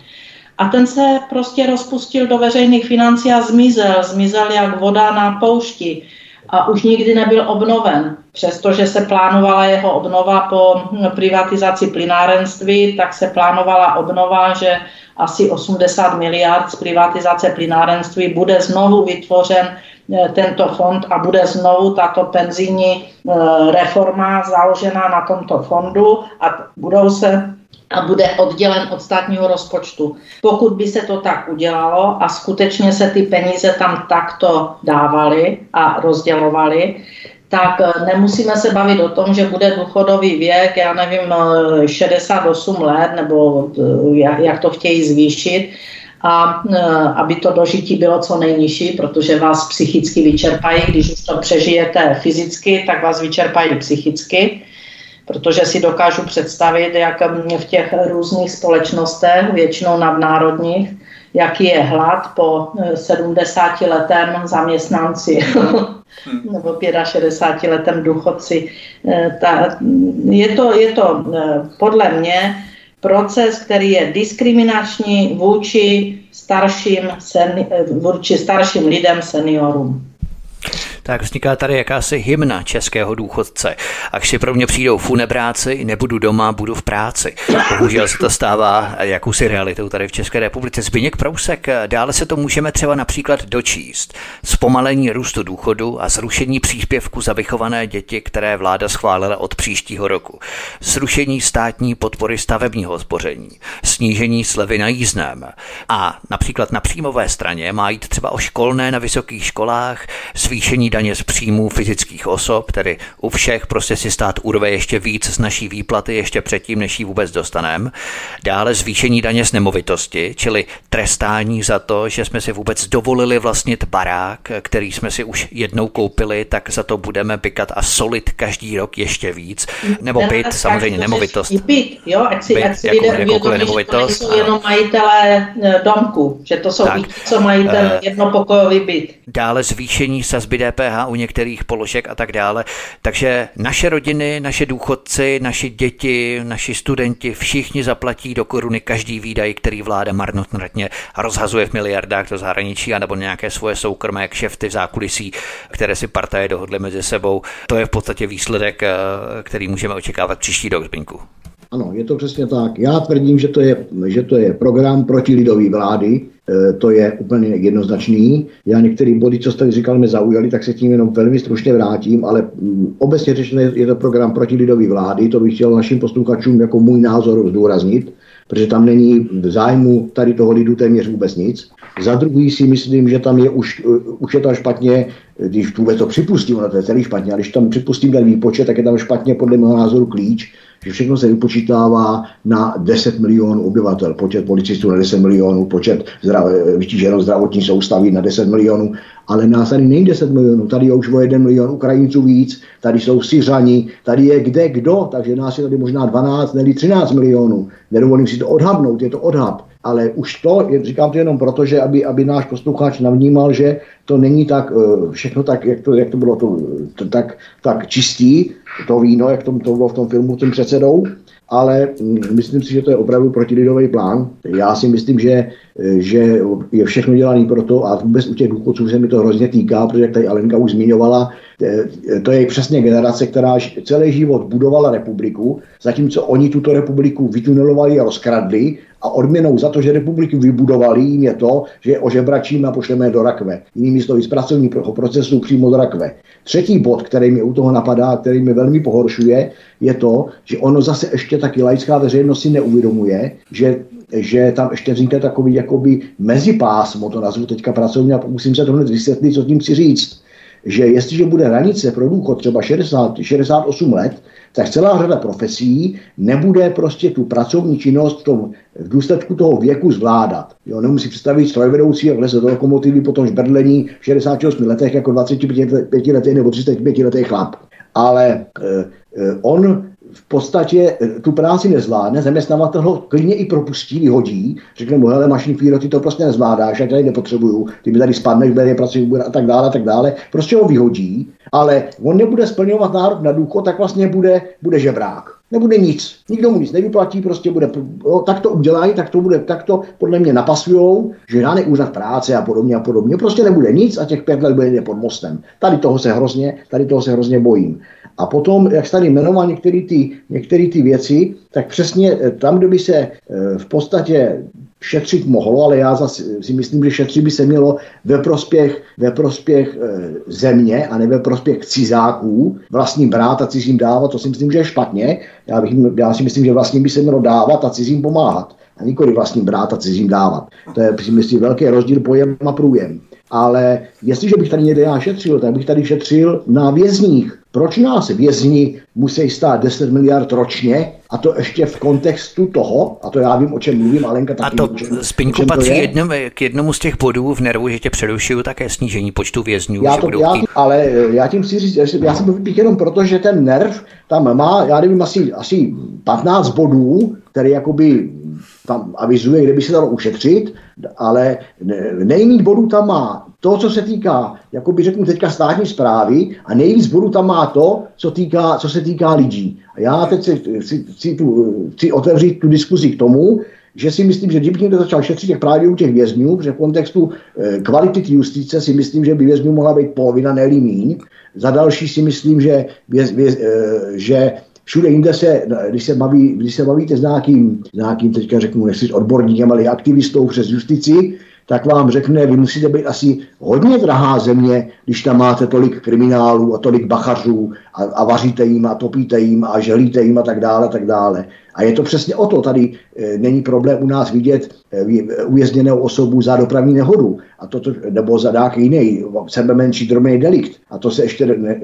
a ten se prostě rozpustil do veřejných financí a zmizel. Zmizel jak voda na poušti a už nikdy nebyl obnoven. Přestože se plánovala jeho obnova po privatizaci plynárenství, tak se plánovala obnova, že asi 80 miliard z privatizace plynárenství bude znovu vytvořen eh, tento fond a bude znovu tato penzijní eh, reforma založena na tomto fondu a budou se a bude oddělen od státního rozpočtu. Pokud by se to tak udělalo a skutečně se ty peníze tam takto dávaly a rozdělovaly, tak eh, nemusíme se bavit o tom, že bude důchodový věk, já nevím, 68 eh, let, nebo eh, jak to chtějí zvýšit, a aby to dožití bylo co nejnižší, protože vás psychicky vyčerpají, když už to přežijete fyzicky, tak vás vyčerpají psychicky protože si dokážu představit, jak v těch různých společnostech, většinou nadnárodních, jaký je hlad po 70 letém zaměstnanci. <laughs> Nebo 65 letém důchodci. Eh, je to, je to eh, podle mě proces, který je diskriminační vůči starším, seni, eh, vůči starším lidem, seniorům tak vzniká tady jakási hymna českého důchodce. Až si pro mě přijdou funebráci, nebudu doma, budu v práci. Bohužel se to stává jakousi realitou tady v České republice. Zbyněk Prousek, dále se to můžeme třeba například dočíst. Zpomalení růstu důchodu a zrušení příspěvku za vychované děti, které vláda schválila od příštího roku. Zrušení státní podpory stavebního spoření. Snížení slevy na jízdném. A například na příjmové straně má jít třeba o školné na vysokých školách, zvýšení daně z příjmů fyzických osob, tedy u všech prostě si stát urve ještě víc z naší výplaty ještě předtím, než ji vůbec dostaneme. Dále zvýšení daně z nemovitosti, čili trestání za to, že jsme si vůbec dovolili vlastnit barák, který jsme si už jednou koupili, tak za to budeme bykat a solit každý rok ještě víc. Nebo byt, samozřejmě nemovitost. Byt, jo, ať si, byt, ať si lidé uvědomí, že to nejsou jenom majitelé eh, domku, že to jsou tak, i co mají ten uh, jednopokojový byt. Dále zvýšení sazby DPH DPH u některých položek a tak dále. Takže naše rodiny, naše důchodci, naši děti, naši studenti, všichni zaplatí do koruny každý výdaj, který vláda marnotratně rozhazuje v miliardách do zahraničí, anebo nějaké svoje soukromé kšefty v zákulisí, které si partaje dohodly mezi sebou. To je v podstatě výsledek, eh, který můžeme očekávat příští rok, Zbyňku. Ano, je to přesně tak. Já tvrdím, že to je, že to je program proti lidové vlády, e, to je úplně jednoznačný. Já některé body, co jste říkal, mě zaujaly, tak se tím jenom velmi stručně vrátím, ale mm, obecně řečeno je to program proti lidové vlády, to bych chtěl našim posluchačům jako můj názor zdůraznit, protože tam není v zájmu tady toho lidu téměř vůbec nic. Za druhý si myslím, že tam je už, e, už je tam špatně, když vůbec to připustím, ono to je celý špatně, ale když tam připustím ten výpočet, tak je tam špatně podle mého názoru klíč, že všechno se vypočítává na 10 milionů obyvatel, počet policistů na 10 milionů, počet zdrav, vytíženou zdravotní soustavy na 10 milionů, ale nás tady není 10 milionů, tady je už o 1 milion Ukrajinců víc, tady jsou Syřani, tady je kde kdo, takže nás je tady možná 12 nebo 13 milionů. Nedovolím si to odhadnout, je to odhad ale už to, říkám to jenom proto, že aby, aby náš posluchač navnímal, že to není tak eh, všechno tak, jak to, jak to bylo to, to tak, tak čistý, to víno, jak to, to bylo v tom filmu tím předsedou, ale mm, myslím si, že to je opravdu protilidový plán. Já si myslím, že, eh, že je všechno dělané pro to a vůbec u těch důchodců se mi to hrozně týká, protože jak tady Alenka už zmiňovala, eh, to je přesně generace, která celý život budovala republiku, zatímco oni tuto republiku vytunelovali a rozkradli a odměnou za to, že republiku vybudovali, jim je to, že je ožebračíme a pošleme do rakve. Jinými slovy z pracovního procesu přímo do rakve. Třetí bod, který mi u toho napadá, který mi velmi pohoršuje, je to, že ono zase ještě taky laická veřejnost si neuvědomuje, že že tam ještě vznikne takový jakoby mezipásmo, to nazvu teďka pracovně a musím se to hned vysvětlit, co tím chci říct že jestliže bude hranice pro důchod třeba 60, 68 let, tak celá řada profesí nebude prostě tu pracovní činnost v, tom, v důsledku toho věku zvládat. Jo, nemusí představit strojvedoucí, jak leze do lokomotivy, potom žbrdlení v 68 letech jako 25 letý nebo 35 letý chlap. Ale e, e, on v podstatě eh, tu práci nezvládne, zaměstnavatel ho klidně i propustí, vyhodí, řekne mu, hele, mašin fíro, ty to prostě nezvládáš, já tady nepotřebuju, ty mi tady spadneš, bude pracuji a tak dále, a tak dále. Prostě ho vyhodí, ale on nebude splňovat nárok na důchod, tak vlastně bude, bude žebrák. Nebude nic. Nikdo mu nic nevyplatí, prostě bude, jo, tak to udělají, tak to bude, tak to podle mě napasujou, že žádný úřad práce a podobně a podobně. Prostě nebude nic a těch pět let bude pod mostem. Tady toho se hrozně, tady toho se hrozně bojím. A potom, jak tady jmenoval některé ty, některé ty věci, tak přesně eh, tam, kde by se eh, v podstatě šetřit mohlo, ale já zase si myslím, že šetřit by se mělo ve prospěch, ve prospěch e, země a ne ve prospěch cizáků, vlastním brát a cizím dávat, to si myslím, že je špatně. Já, bych, já si myslím, že vlastním by se mělo dávat a cizím pomáhat. A nikoli vlastním brát a cizím dávat. To je, si myslím, velký rozdíl pojem a průjem. Ale jestliže bych tady někde já šetřil, tak bych tady šetřil na vězních. Proč nás vězni musí stát 10 miliard ročně a to ještě v kontextu toho, a to já vím, o čem mluvím, Alenka taky. A to Spiňku patří to jednom, k jednomu z těch bodů v nervu, že tě přerušuju, také snížení počtu vězňů. Já to, já, ale já tím chci říct, já jsem bych jenom proto, že ten nerv tam má, já nevím, asi, asi 15 bodů, který jakoby tam avizuje, kde by se dalo ušetřit, ale nejméně bodů tam má to, co se týká, jako by řeknu teďka státní zprávy a nejvíc bodů tam má to, co, týká, co se týká lidí. A já teď si, si, si, tu, chci otevřít tu diskuzi k tomu, že si myslím, že kdyby někdo začal šetřit těch právě u těch vězňů, protože v kontextu e, kvality justice si myslím, že by vězňů mohla být polovina, ne míň. Za další si myslím, že, věz, věz, e, že všude jinde se, když se, baví, když se bavíte s nějakým, s nějakým teďka řeknu, nechci odborníkem, ale aktivistou přes justici, tak vám řekne, vy musíte být asi hodně drahá země, když tam máte tolik kriminálů a tolik bachařů a, a vaříte jim a topíte jim a želíte jim a tak dále, tak dále. A je to přesně o to. Tady e, není problém u nás vidět e, uvězněnou osobu za dopravní nehodu a to, nebo za nějaký jiný, sebe menší drobný delikt. A to se ještě ne, e,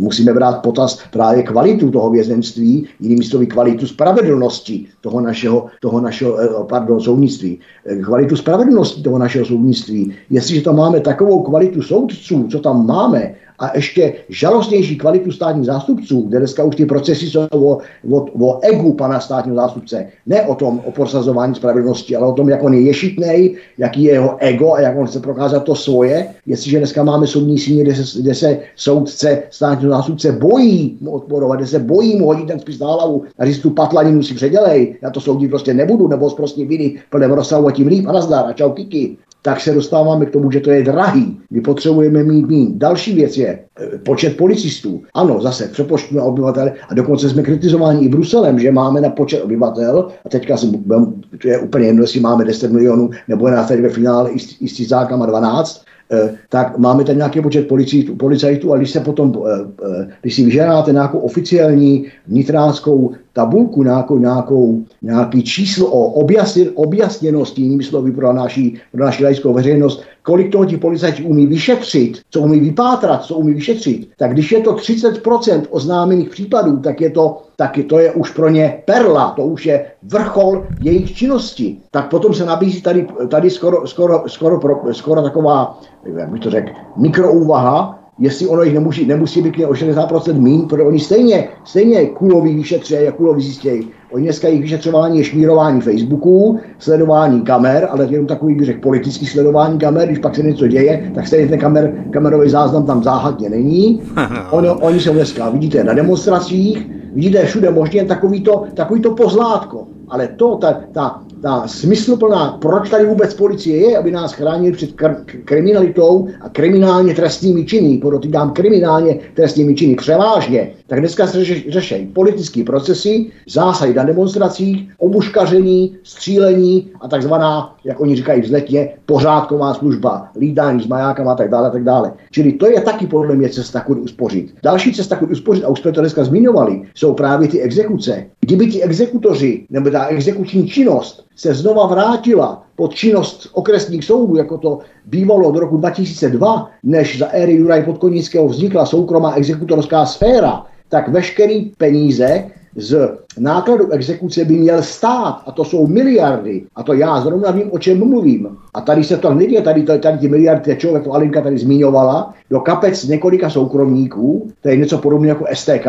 musíme brát potaz právě kvalitu toho vězenství, jinými slovy kvalitu spravedlnosti toho našeho, toho našeho e, pardon, soudnictví. E, kvalitu spravedlnosti toho našeho soudnictví. Jestliže tam máme takovou kvalitu soudců, co tam máme, a ještě žalostnější kvalitu státních zástupců, kde dneska už ty procesy jsou o, o, o egu pana státního zástupce, ne o tom, o prosazování spravedlnosti, ale o tom, jak on je ješitnej, jaký je jeho ego a jak on chce prokázat to svoje. Jestliže dneska máme soudní síně, kde se, kde se soudce, státního zástupce bojí mu odporovat, kde se bojí mu hodit ten spis na hlavu a říct tu patlaninu si předělej, já to soudit prostě nebudu, nebo prostě viny plném rozsahu a tím líp a nazdar a čau kiki tak se dostáváme k tomu, že to je drahý. My potřebujeme mít mít. Další věc je e, počet policistů. Ano, zase přepočtíme obyvatele a dokonce jsme kritizováni i Bruselem, že máme na počet obyvatel, a teďka si, to je úplně jedno, jestli máme 10 milionů, nebo je nás tady ve finále i s cizákama 12, Eh, tak máme tam nějaký počet policajtů, policajtů a když se potom, eh, eh, když si vyžádáte nějakou oficiální vnitránskou tabulku, nějakou, nějakou, nějaký číslo o objasně, objasněnosti, jinými slovy pro naši, pro naši laickou veřejnost, kolik toho ti policajti umí vyšetřit, co umí vypátrat, co umí vyšetřit, tak když je to 30% oznámených případů, tak je to, tak to je už pro ně perla, to už je vrchol jejich činnosti. Tak potom se nabízí tady, tady skoro, skoro, skoro, skoro, skoro taková, jak bych to řekl, mikroúvaha, jestli ono jich nemusí, nemusí být o 60% mín, protože oni stejně, stejně kulový vyšetřejí a kulový zjistějí. Oni dneska jejich vyšetřování je šmírování Facebooku, sledování kamer, ale jenom takový, bych řekl, politický sledování kamer, když pak se něco děje, tak stejně ten kamer, kamerový záznam tam záhadně není. <laughs> Oni, oni jsou dneska, vidíte, na demonstracích, vidíte všude možně takovýto, takovýto pozlátko. Ale to, ta, ta, ta smysluplná, proč tady vůbec policie je, aby nás chránili před kriminalitou a kriminálně trestnými činy, podotýkám kriminálně trestnými činy převážně, tak dneska se řeší politické procesy, zásahy na demonstracích, obuškaření, střílení a takzvaná, jak oni říkají vzletně, pořádková služba, lídání s majákama a tak dále, a tak dále. Čili to je taky podle mě cesta, kudy uspořit. Další cesta, kudy uspořit, a už jsme to dneska zmiňovali, jsou právě ty exekuce. Kdyby ti exekutoři nebo ta exekuční činnost se znova vrátila pod činnost okresních soudů, jako to bývalo od roku 2002, než za éry Juraj Podkonického vznikla soukromá exekutorská sféra, tak veškerý peníze z nákladů exekuce by měl stát, a to jsou miliardy, a to já zrovna vím, o čem mluvím. A tady se to nejde, tady, tady, tady ty miliardy, ty člověk, Alinka tady zmiňovala, do kapec několika soukromníků, to je něco podobného jako STK,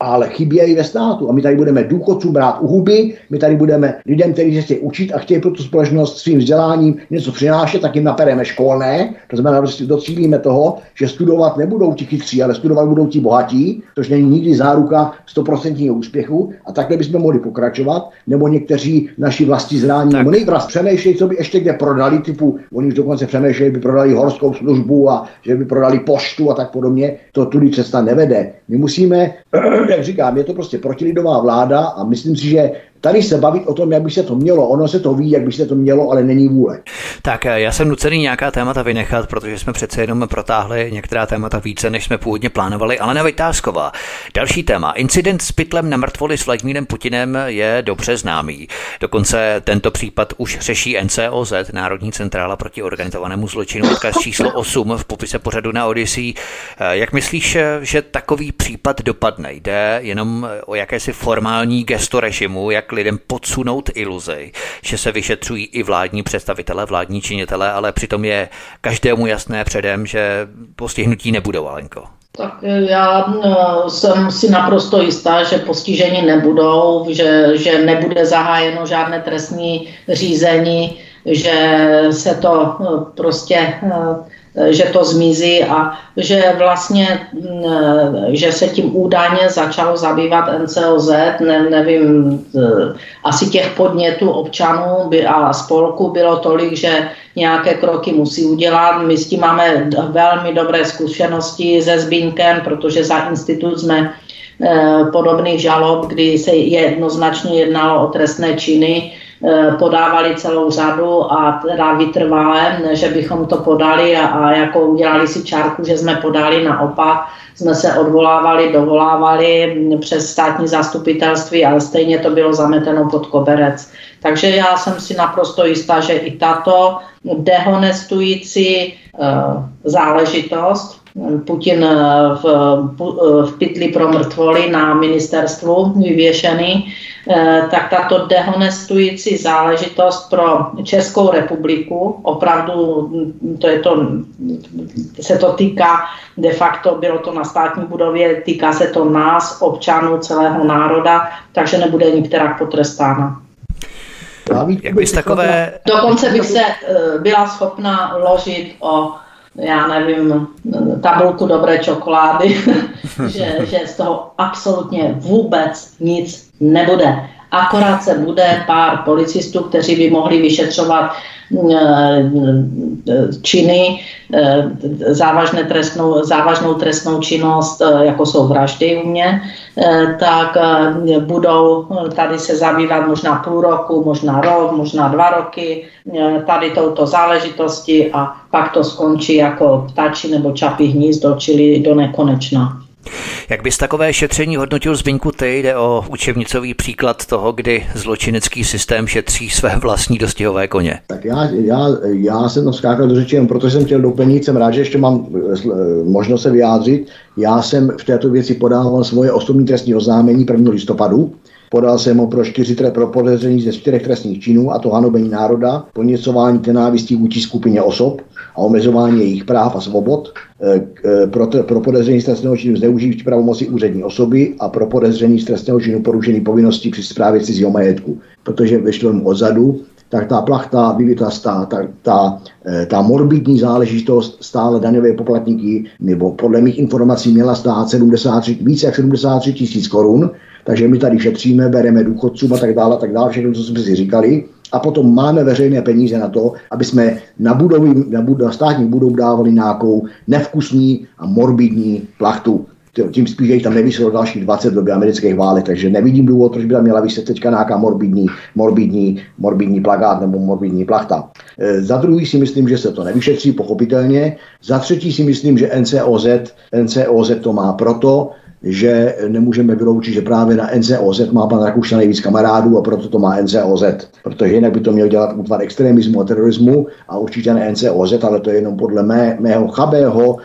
ale chybějí ve státu. A my tady budeme důchodcům brát u huby, my tady budeme lidem, kteří se chtějí učit a chtějí pro tu společnost svým vzděláním něco přinášet, tak jim napereme školné. To znamená, že docílíme toho, že studovat nebudou ti chytří, ale studovat budou ti bohatí, což není nikdy záruka 100% úspěchu. A takhle bychom mohli pokračovat, nebo někteří naši vlastní zrání, tak. nejvraz přemýšlejí, co by ještě kde prodali, typu, oni už dokonce přemýšlejí, by prodali horskou službu a že by prodali poštu a tak podobně. To tudy cesta nevede. My musíme, <clears throat> jak říkám, je to prostě protilidová vláda a myslím si, že Tady se bavit o tom, jak by se to mělo. Ono se to ví, jak by se to mělo, ale není vůle. Tak já jsem nucený nějaká témata vynechat, protože jsme přece jenom protáhli některá témata více, než jsme původně plánovali. Ale Vytázková. Další téma. Incident s pytlem na mrtvoli s Vladimírem Putinem je dobře známý. Dokonce tento případ už řeší NCOZ, Národní centrála proti organizovanému zločinu, odkaz číslo 8 v popise pořadu na Odyssey. Jak myslíš, že takový případ dopadne? Jde jenom o jakési formální gesto režimu, jak lidem podsunout iluzi, že se vyšetřují i vládní představitelé, vládní činitelé, ale přitom je každému jasné předem, že postihnutí nebudou, Alenko. Tak já no, jsem si naprosto jistá, že postižení nebudou, že, že nebude zahájeno žádné trestní řízení, že se to no, prostě eh, že to zmizí a že vlastně, mm, že se tím údajně začalo zabývat NCOZ, ne, nevím, asi těch podnětů občanů a spolku bylo tolik, že nějaké kroky musí udělat. My s tím máme velmi dobré zkušenosti se Zbínkem, protože za institut jsme eh, podobných žalob, kdy se jednoznačně jednalo o trestné činy, Eh, podávali celou řadu a teda vytrvalé, že bychom to podali a, a jako udělali si čárku, že jsme podali naopak, jsme se odvolávali, dovolávali přes státní zastupitelství, ale stejně to bylo zameteno pod koberec. Takže já jsem si naprosto jistá, že i tato dehonestující uh, záležitost Putin v, v pytli pro mrtvoly na ministerstvu vyvěšený, Eh, tak tato dehonestující záležitost pro Českou republiku, opravdu mm, to je to, se to týká de facto, bylo to na státní budově, týká se to nás, občanů celého národa, takže nebude nikterak potrestána. Jak bys takové... Dokonce bych se eh, byla schopna ložit o já nevím, tabulku dobré čokolády, <laughs> že, že z toho absolutně vůbec nic nebude. Akorát se bude pár policistů, kteří by mohli vyšetřovat činy, eh, závažné trestnou, závažnou trestnou činnost, eh, jako jsou vraždy u mě, tak budou tady se zabývat možná půl roku, možná rok, možná dva roky tady touto záležitosti a pak to skončí jako ptačí nebo čapí hnízdo, čili do nekonečna. Jak bys takové šetření hodnotil Zbyňku ty? Jde o učebnicový příklad toho, kdy zločinecký systém šetří své vlastní dostihové koně. Tak já, já, já jsem skákal do řeči, protože jsem chtěl doplnit, jsem rád, že ještě mám eh, možnost se vyjádřit. Já jsem v této věci podával svoje osobní trestní oznámení 1. listopadu. Podal jsem ho pro, čtyři, pro podezření ze čtyřech trestných činů, a to hanobení národa, poněcování nenávistí vůči skupině osob, a omezování jejich práv a svobod, eh, eh, pro, pro podezření z trestného činu zneužití pravomoci úřední osoby a pro podezření z trestného činu porušení povinností při správě cizího majetku. Protože ve mu odzadu, tak ta plachta, vyvitastá, ta, ta, eh, ta morbidní záležitost stále daňové poplatníky, nebo podle mých informací měla stát 73, více jak 73 tisíc korun, takže my tady šetříme, bereme důchodcům a tak dále, a tak dále, všechno, co jsme si říkali a potom máme veřejné peníze na to, aby jsme na, budovy, na, bud- na státní budou dávali nějakou nevkusní a morbidní plachtu. Tím spíš, že jich tam nevyselo dalších 20 v době amerických válek, takže nevidím důvod, proč by tam měla vyset teďka nějaká morbidní, morbidní, morbidní plagát nebo morbidní plachta. E, za druhý si myslím, že se to nevyšetří, pochopitelně. Za třetí si myslím, že NCOZ, NCOZ to má proto, že nemůžeme vyloučit, že právě na NCOZ má pan Rakušan nejvíc kamarádů a proto to má NCOZ. Protože jinak by to měl dělat útvar extremismu a terorismu a určitě ne NCOZ, ale to je jenom podle mé, mého chabého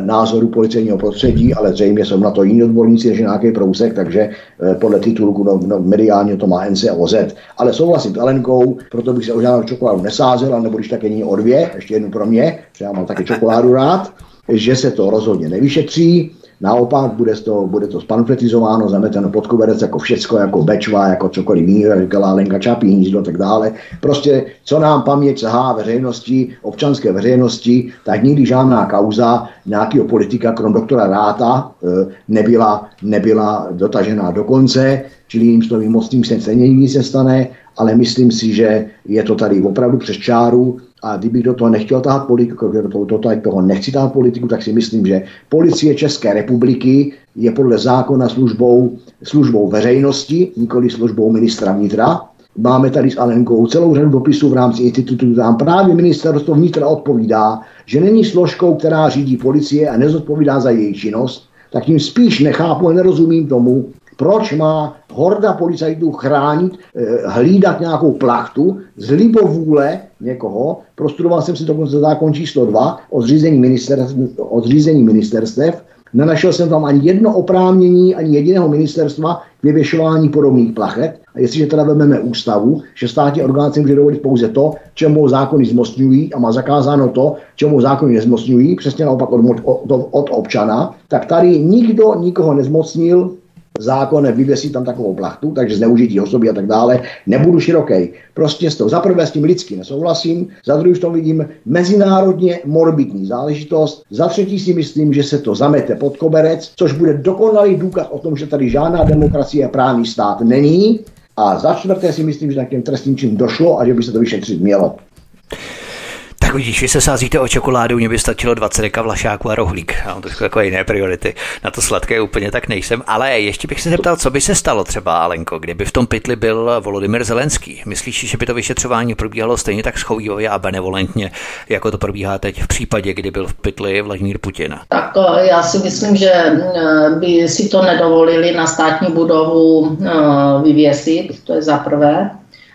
názoru policejního prostředí, ale zřejmě jsou na to jiní odborníci než nějaký prousek, takže eh, podle titulku no, no, mediálně to má NCOZ. Ale souhlasím s Alenkou, proto bych se o žádnou čokoládu nesázel, nebo když tak není o dvě, ještě jednu pro mě, že já mám taky čokoládu rád, že se to rozhodně nevyšetří, Naopak bude to, bude to spanfletizováno, zameteno pod koberec jako všecko, jako bečva, jako cokoliv jiného, říkala Lenka Čapí, hnízdo tak dále. Prostě, co nám paměť sahá veřejnosti, občanské veřejnosti, tak nikdy žádná kauza nějakého politika, krom doktora Ráta, e, nebyla, nebyla dotažená do konce, čili jiným slovím mocným se nic se stane, ale myslím si, že je to tady opravdu přes čáru a kdybych do toho nechtěl tahat politiku, do toho, do toho nechci tahat politiku, tak si myslím, že policie České republiky je podle zákona službou, službou veřejnosti, nikoli službou ministra vnitra. Máme tady s Alenkou celou řadu dopisů v rámci institutu, tam právě ministerstvo vnitra odpovídá, že není složkou, která řídí policie a nezodpovídá za její činnost, tak tím spíš nechápu a nerozumím tomu, proč má horda policajtů chránit, eh, hlídat nějakou plachtu z libovůle někoho. Prostudoval jsem si dokonce zákon číslo 2 o zřízení, ministerstv, o zřízení ministerstev. Nenašel jsem tam ani jedno oprávnění, ani jediného ministerstva k vyvěšování podobných plachet. A jestliže teda vezmeme ústavu, že státní orgány si může dovolit pouze to, čemu zákony zmocňují a má zakázáno to, čemu zákony nezmocňují, přesně naopak od, od, od občana, tak tady nikdo nikoho nezmocnil zákon vyvěsí tam takovou plachtu, takže zneužití osoby a tak dále. Nebudu široký. Prostě s tou za prvé s tím lidsky nesouhlasím, za druhé v tom vidím mezinárodně morbidní záležitost, za třetí si myslím, že se to zamete pod koberec, což bude dokonalý důkaz o tom, že tady žádná demokracie a právní stát není. A za čtvrté si myslím, že takovým trestním čin došlo a že by se to vyšetřit mělo. Tak vidíš, vy se sázíte o čokoládu, mě by stačilo 20 deka vlašáku a rohlík. Já mám trošku jako jiné priority. Na to sladké úplně tak nejsem. Ale ještě bych se zeptal, co by se stalo třeba, Alenko, kdyby v tom pytli byl Volodymyr Zelenský. Myslíš, že by to vyšetřování probíhalo stejně tak schovývavě a benevolentně, jako to probíhá teď v případě, kdy byl v pytli Vladimír Putin? Tak eh, já si myslím, že eh, by si to nedovolili na státní budovu eh, vyvěsit, to je za prvé.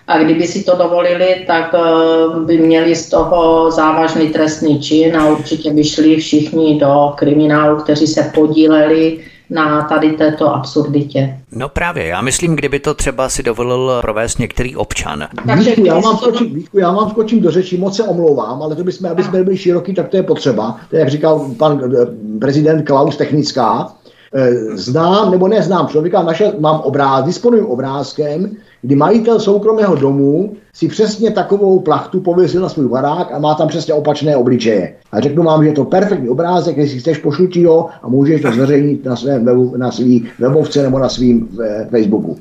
A kdyby si to dovolili, tak eh, by měli z toho závažný trestný čin a určitě by šli všichni do kriminálu, kteří se podíleli na tady této absurditě. No právě, já myslím, kdyby to třeba si dovolil provést některý občan. Takže Vítku, já, mám skočím, Vítku, já mám skočím do řeči, moc se omlouvám, ale to bychom, aby jsme byli široký, tak to je potřeba. To je, jak říkal pan eh, prezident Klaus Technická, eh, znám nebo neznám člověka, našel, mám obráz, disponuji obrázkem, kdy majitel soukromého domu si přesně takovou plachtu pověsil na svůj barák a má tam přesně opačné obličeje. A řeknu vám, že je to perfektní obrázek, jestli chceš pošlutí ho a můžeš to zveřejnit na svém webu, na svý webovce nebo na svým eh, Facebooku.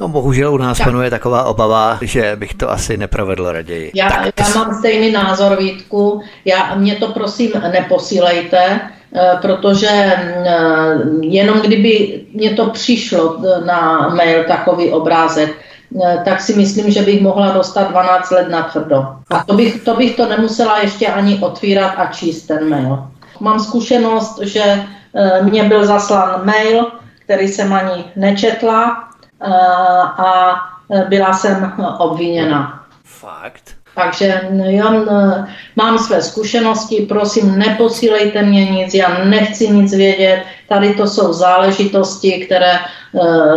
No bohužel u nás tak. panuje taková obava, že bych to asi neprovedl raději. Já, tak, já mám stejný názor, Vítku. Já, mě to prosím neposílejte, protože eh, jenom kdyby mě to přišlo na mail takový obrázek, eh, tak si myslím, že bych mohla dostat 12 let na tvrdo. A to bych, to bych to nemusela ještě ani otvírat a číst ten mail. Mám zkušenost, že mně byl zaslán mail, který jsem ani nečetla a byla jsem obviněna. Fakt? Takže já mám své zkušenosti, prosím, neposílejte mě nic, já nechci nic vědět. Tady to jsou záležitosti, které e,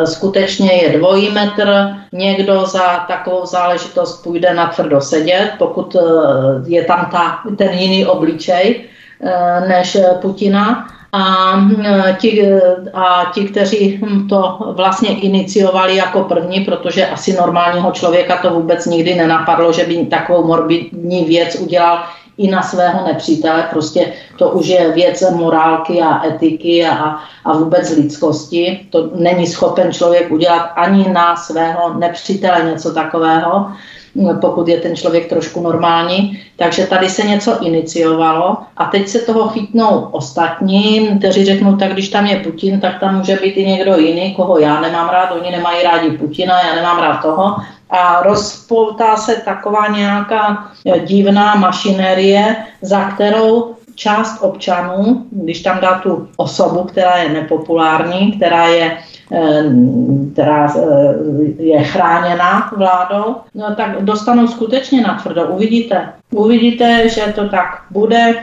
skutečně je dvojí metr. Někdo za takovou záležitost půjde na tvrdo sedět, pokud e, je tam ta, ten jiný obličej e, než Putina. A e, ti, e, a ti, kteří to vlastně iniciovali jako první, protože asi normálního člověka to vůbec nikdy nenapadlo, že by takovou morbidní věc udělal i na svého nepřítele. Prostě to už je věc morálky a etiky a, a vůbec lidskosti. To není schopen člověk udělat ani na svého nepřítele něco takového pokud je ten člověk trošku normální. Takže tady se něco iniciovalo a teď se toho chytnou ostatní, kteří řeknou, tak když tam je Putin, tak tam může být i někdo jiný, koho já nemám rád, oni nemají rádi Putina, já nemám rád toho. A rozpoutá se taková nějaká divná mašinérie, za kterou část občanů, když tam dá tu osobu, která je nepopulární, která je která eh, je chráněna vládou, no tak dostanou skutečně na tvrdo. Uvidíte. Uvidíte, že to tak bude,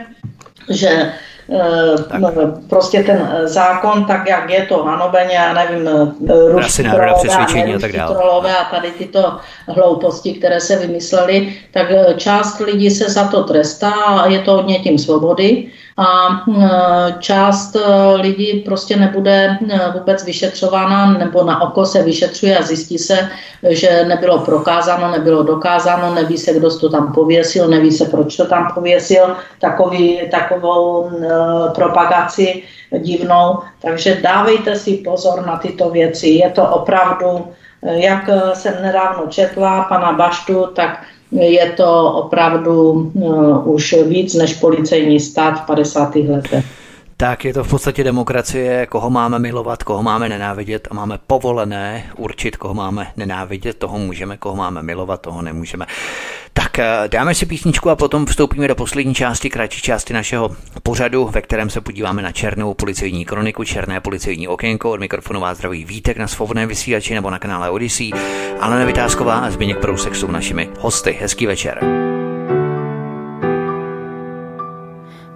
že Eh, tak. No, prostě ten eh, zákon, tak jak je to hanobeně, já nevím, eh, ruští trolové a, tak dále. a tady tyto hlouposti, které se vymyslely, tak část lidí se za to trestá a je to hodně tím svobody a e, část e, lidí prostě nebude e, vůbec vyšetřována nebo na oko se vyšetřuje a zjistí se, že nebylo prokázáno, nebylo dokázáno, neví se, kdo to tam pověsil, neví se, proč to tam pověsil, takový, takovou propagaci divnou. Takže dávejte si pozor na tyto věci. Je to opravdu, jak jsem nedávno četla pana Baštu, tak je to opravdu uh, už víc než policejní stát v 50. letech. Tak je to v podstatě demokracie, koho máme milovat, koho máme nenávidět a máme povolené určit, koho máme nenávidět, toho můžeme, koho máme milovat, toho nemůžeme. Tak eh, dáme si písničku a potom vstoupíme do poslední části, kratší části našeho pořadu, ve kterém se podíváme na černou policejní kroniku, černé policejní okénko. Od mikrofonu vás zdraví Vítek na svobodném vysílači nebo na kanále Odyssey. Ale Vytázková a Zbigněk Prousek jsou našimi hosty. Hezký večer.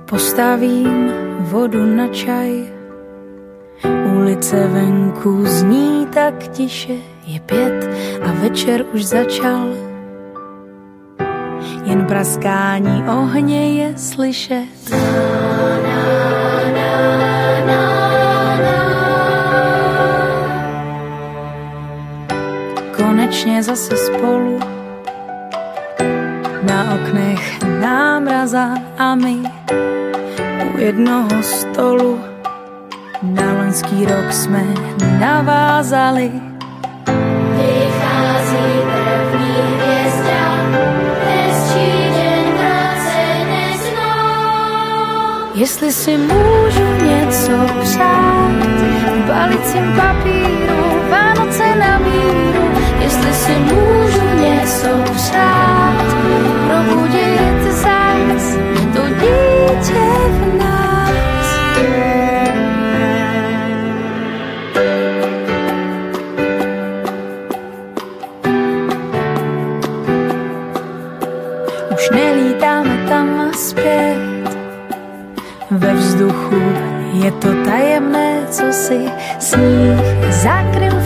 Postavím vodu na čaj, ulice venku zní tak tiše, je pět a večer už začal. Jen praskání ohně je slyšet. Konečně zase spolu námraza a my u jednoho stolu. Na loňský rok jsme navázali. Jestli si můžu něco přát, balicím papíru, Vánoce na míru. Jestli si můžu něco přát,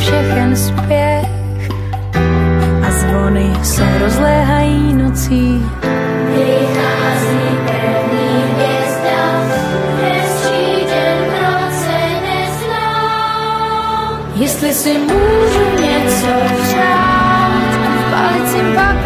všechen spěch. A zvony se rozléhají nocí. Vychází hvězda. Jestli si můžu něco přát, v palicím papíru,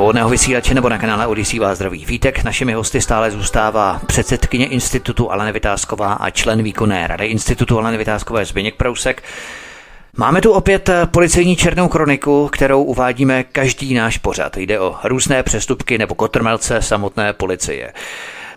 svobodného vysílače nebo na kanále Odisí vás zdraví Vítek. Našimi hosty stále zůstává předsedkyně institutu Alena Vytázková a člen výkonné rady institutu Alena Vytázkové Zběněk Prousek. Máme tu opět policejní černou kroniku, kterou uvádíme každý náš pořad. Jde o různé přestupky nebo kotrmelce samotné policie.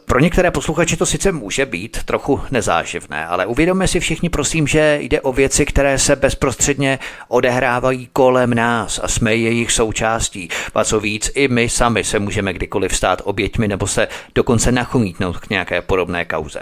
Pro některé posluchače to sice může být trochu nezáživné, ale uvědomme si všichni prosím, že jde o věci, které se bezprostředně odehrávají kolem nás a jsme jejich součástí. A co víc, i my sami se můžeme kdykoliv stát oběťmi nebo se dokonce nachomítnout k nějaké podobné kauze.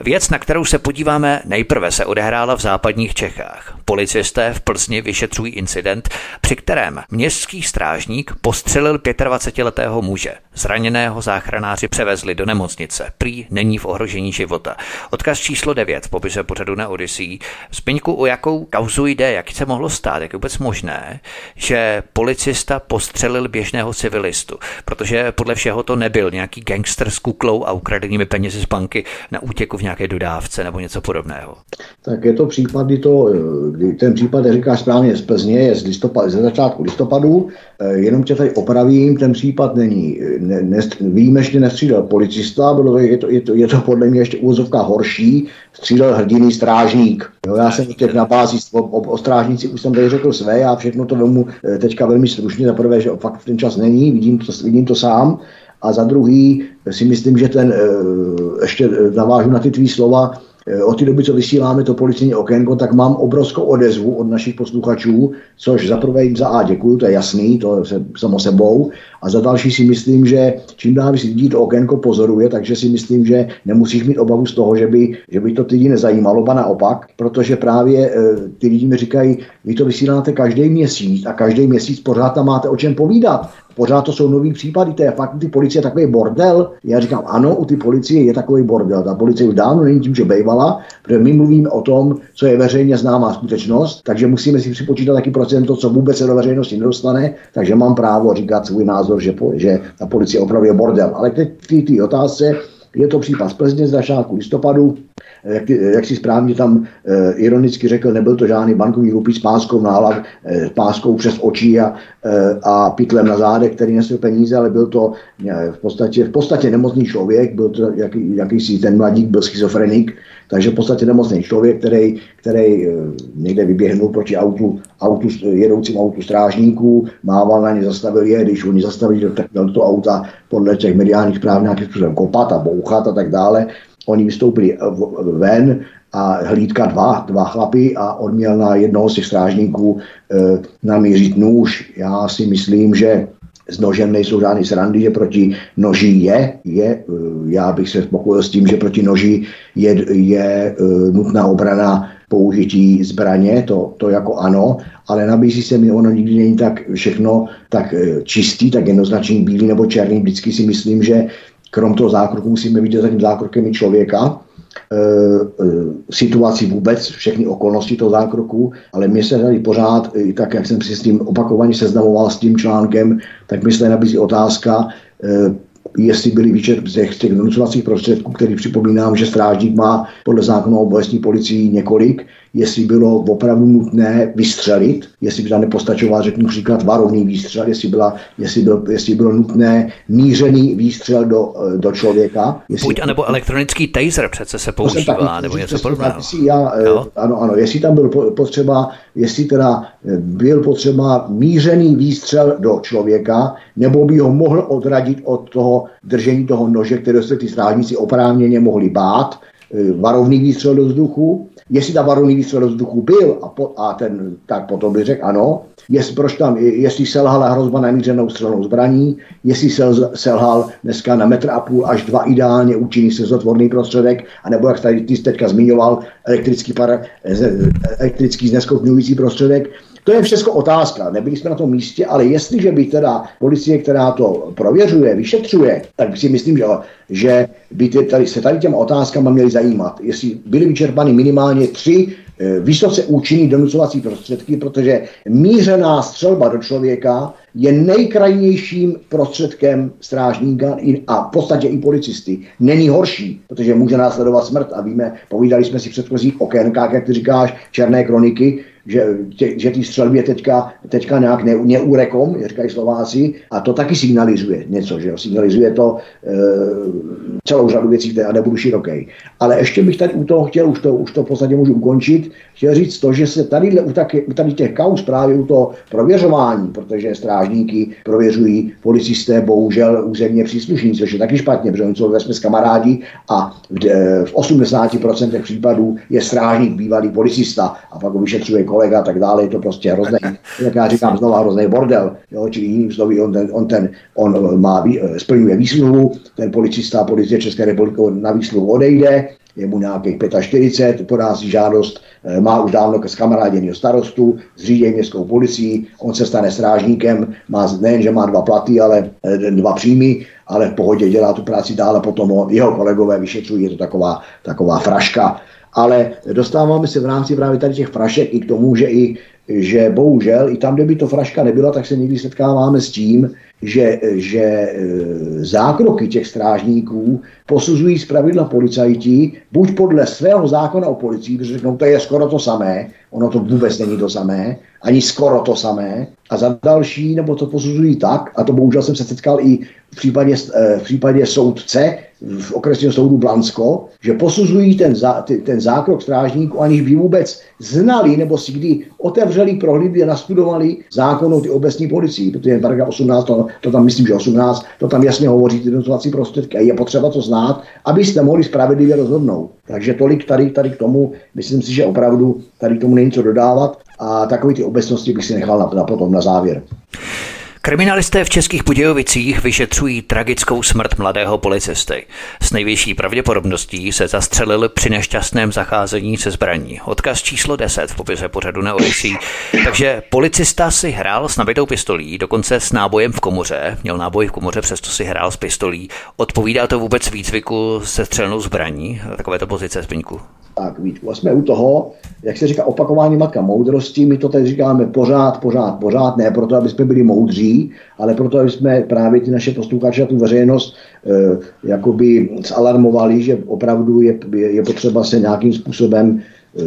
Věc, na kterou se podíváme nejprve, se odehrála v západních Čechách. Policisté v Plzni vyšetřují incident, při kterém městský strážník postřelil 25-letého muže. Zraněného záchranáři převezli do nemocnice. Prý není v ohrožení života. Odkaz číslo 9 v popise pořadu na Odyssey. Zpiňku, o jakou kauzu jde, jak se mohlo stát, jak je vůbec možné, že policista postřelil běžného civilistu, protože podle všeho to nebyl nějaký gangster s kuklou a ukradenými penězi z banky na útěku v nějaké dodávce nebo něco podobného. Tak je to případ, kdy, to, kdy ten případ, jak říkáš správně, z Plzně je z listopad, ze začátku listopadu, eh, jenom tě tady opravím, ten případ není, ne, ne, výjimečně nestřídal policista, to, je, to, je, to, je to podle mě ještě úzovka horší, střídal hrdiný strážník. Jo, já jsem těch na bázi o, o, o strážníci už jsem tady řekl své, já všechno to vemu eh, teďka velmi stručně, za prvé, že fakt ten čas není, vidím to, vidím to sám, a za druhý si myslím, že ten, eh, ještě navážu na ty tvý slova, Eh, od té doby, co vysíláme to policijní okénko, tak mám obrovskou odezvu od našich posluchačů, což za prvé jim za A děkuju, to je jasný, to se samo sebou. A za další si myslím, že čím dál víc lidí to okénko pozoruje, takže si myslím, že nemusíš mít obavu z toho, že by, že by to ty lidi nezajímalo, ba naopak, protože právě e, ty lidi mi říkají, vy to vysíláte každý měsíc a každý měsíc pořád tam máte o čem povídat. Pořád to jsou nový případy, to je fakt ty policie takový bordel. Já říkám, ano, u ty policie je takový bordel. Ta policie už dávno není tím, že bejvala, protože my mluvíme o tom, co je veřejně známá skutečnost, takže musíme si připočítat taky procento, co vůbec se do veřejnosti nedostane, takže mám právo říkat svůj názor, že, že ta policie opravdu je bordel. Ale teď ty, ty otázce, je to případ z Plzně z začátku listopadu, jak, jak si správně tam e, ironicky řekl, nebyl to žádný bankovní rupí s páskou na e, páskou přes oči a, e, a pytlem na zádech, který nesl peníze, ale byl to e, v podstatě, v podstatě nemocný člověk, byl to jaký, jakýsi ten mladík, byl schizofrenik, takže v podstatě nemocný člověk, který, který někde vyběhnul proti autu, autu, jedoucím autu strážníků, mával na ně, zastavil je, když oni zastavili, tak do to auta podle těch mediálních zpráv nějakým způsobem kopat a bouchat a tak dále. Oni vystoupili ven a hlídka dva, dva chlapy a on měl na jednoho z těch strážníků e, namířit nůž. Já si myslím, že s nožem nejsou žádný srandy, že proti noži je, je, e, já bych se spokojil s tím, že proti noži je, je e, nutná obrana použití zbraně, to, to jako ano, ale nabízí se mi, ono nikdy není tak všechno tak e, čistý, tak jednoznačný bílý nebo černý. Vždycky si myslím, že krom toho zákroku musíme vidět za tím zákrokem i člověka, situaci vůbec, všechny okolnosti toho zákroku, ale mě se tady pořád, tak jak jsem si s tím opakovaně seznamoval s tím článkem, tak mi se nabízí otázka, jestli byly výčet z těch, těch donucovacích prostředků, který připomínám, že strážník má podle zákona o obecní policii několik, jestli bylo opravdu nutné vystřelit, jestli by tam nepostačoval, řeknu příklad, varovný výstřel, jestli, byla, jestli, byl, jestli bylo nutné mířený výstřel do, do člověka. Jestli, Buď anebo elektronický taser přece se používá, taky, nebo něco podobného. Já, no. Ano, ano, jestli tam byl potřeba, jestli teda eh, byl potřeba mířený výstřel do člověka, nebo by ho mohl odradit od toho držení toho nože, které se ty strážníci oprávněně mohli bát, eh, varovný výstřel do vzduchu, jestli ta varovný výstřel do vzduchu byl a, po, a ten, tak potom by řekl ano, jest, proč tam, jestli selhala hrozba namířenou střelnou zbraní, jestli sel, selhal dneska na metr a půl až dva ideálně účinný sezotvorný prostředek, anebo jak tady ty teďka zmiňoval, elektrický, para, elektrický zneschopňující prostředek, to je všechno otázka, nebyli jsme na tom místě, ale jestliže by teda policie, která to prověřuje, vyšetřuje, tak si myslím, že, že by tady, se tady těma otázkama měly zajímat. Jestli byly vyčerpány minimálně tři e, vysoce účinný donucovací prostředky, protože mířená střelba do člověka je nejkrajnějším prostředkem strážníka a v podstatě i policisty. Není horší, protože může následovat smrt a víme, povídali jsme si v předchozích okénkách, jak ty říkáš, černé kroniky, že, tě, že ty střelby teďka, teďka nějak ne, neurekom, říkají Slováci, a to taky signalizuje něco, že jo? signalizuje to e, celou řadu věcí, které nebudu široký. Ale ještě bych tady u toho chtěl, už to, už to v podstatě můžu ukončit, chtěl říct to, že se tady u, taky, u tady těch kaus právě u toho prověřování, protože strážníky prověřují policisté, bohužel územně příslušníci, což je taky špatně, protože oni jsou ve kamarádi a v, v 80% případů je strážník bývalý policista a pak ho vyšetřuje kolega a tak dále, je to prostě hrozný, jak já říkám znova, hrozný bordel, jo, čili jiným slovy, on, ten, on, ten, on má, splňuje výsluhu, ten policista, policie České republiky na výsluhu odejde, je mu nějakých 45, podá si žádost, eh, má už dávno s kamaráděného starostu, zřídí městskou policii, on se stane strážníkem, má nejen, že má dva platy, ale eh, dva příjmy, ale v pohodě dělá tu práci dále, potom ho, jeho kolegové vyšetřují, je to taková, taková fraška. Ale dostáváme se v rámci právě tady těch frašek i k tomu, že i že bohužel i tam, kde by to fraška nebyla, tak se někdy setkáváme s tím, že, že e, zákroky těch strážníků posuzují z pravidla policajti, buď podle svého zákona o policii, protože řeknou, to je skoro to samé, ono to vůbec není to samé, ani skoro to samé, a za další, nebo to posuzují tak, a to bohužel jsem se setkal i v případě, e, v případě soudce, v okresního soudu Blansko, že posuzují ten, ten zákrok strážníků, aniž by vůbec znali nebo si kdy otevřeli, prohlídli a nastudovali zákon ty obecní policii, protože paragraf 18, to, to tam myslím, že 18, to tam jasně hovoří ty dotovací prostředky a je potřeba to znát, abyste mohli spravedlivě rozhodnout. Takže tolik tady, tady k tomu, myslím si, že opravdu tady k tomu není co dodávat a takové ty obecnosti bych si nechal na, na potom na závěr. Kriminalisté v Českých Budějovicích vyšetřují tragickou smrt mladého policisty. S největší pravděpodobností se zastřelil při nešťastném zacházení se zbraní. Odkaz číslo 10 v popise pořadu na Odyssey. Takže policista si hrál s nabitou pistolí, dokonce s nábojem v komoře. Měl náboj v komoře, přesto si hrál s pistolí. Odpovídá to vůbec výcviku se střelnou zbraní? Takovéto pozice, Zbyňku? Tak Vítku, jsme u toho, jak se říká, opakování matka moudrosti. My to teď říkáme pořád, pořád, pořád, ne proto, aby jsme byli moudří, ale proto, aby jsme právě ty naše posluchače a tu veřejnost e, jakoby zalarmovali, že opravdu je, je, je potřeba se nějakým způsobem e,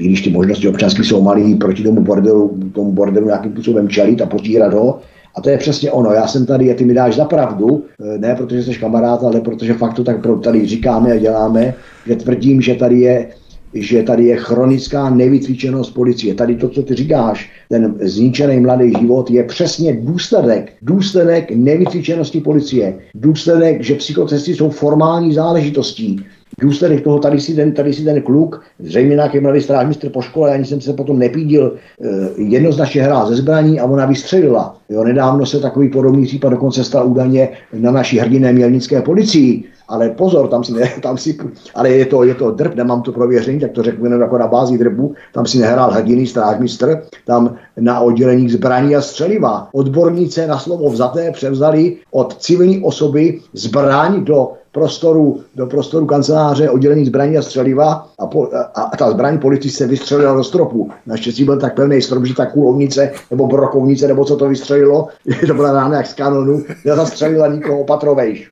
i když ty možnosti občanské jsou malé, proti tomu bordelu, tomu bordelu nějakým způsobem čelit a potírat ho, a to je přesně ono. Já jsem tady, a ty mi dáš za pravdu, eh, ne protože jsi kamarád, ale protože fakt to tak tady říkáme a děláme, že tvrdím, že tady je že tady je chronická nevycvičenost policie. Tady to, co ty říkáš, ten zničený mladý život je přesně důsledek, důsledek nevycvičenosti policie. Důsledek, že psychocesty jsou formální záležitostí důsledek toho, tady si ten, tady si ten kluk, zřejmě nějaký mladý strážmistr po škole, ani jsem se potom nepídil, eh, jednoznačně hrál ze zbraní a ona vystřelila. Jo, nedávno se takový podobný případ dokonce stal údajně na naší hrdiné mělnické policii, ale pozor, tam si, ne, <laughs> tam si ale je to, je to drb, nemám to prověření, tak to řeknu jenom jako na bázi drbu, tam si nehrál hrdiný strážmistr, tam na oddělení zbraní a střeliva. Odborníci na slovo vzaté převzali od civilní osoby zbraň do prostoru, do prostoru kanceláře oddělení zbraní a střeliva a, po, a, a ta zbraň policista vystřelila do stropu. Naštěstí byl tak pevný strop, že ta kulovnice nebo brokovnice, nebo co to vystřelilo, <laughs> to byla rána jak z kanonu, nezastřelila nikoho opatrovejš.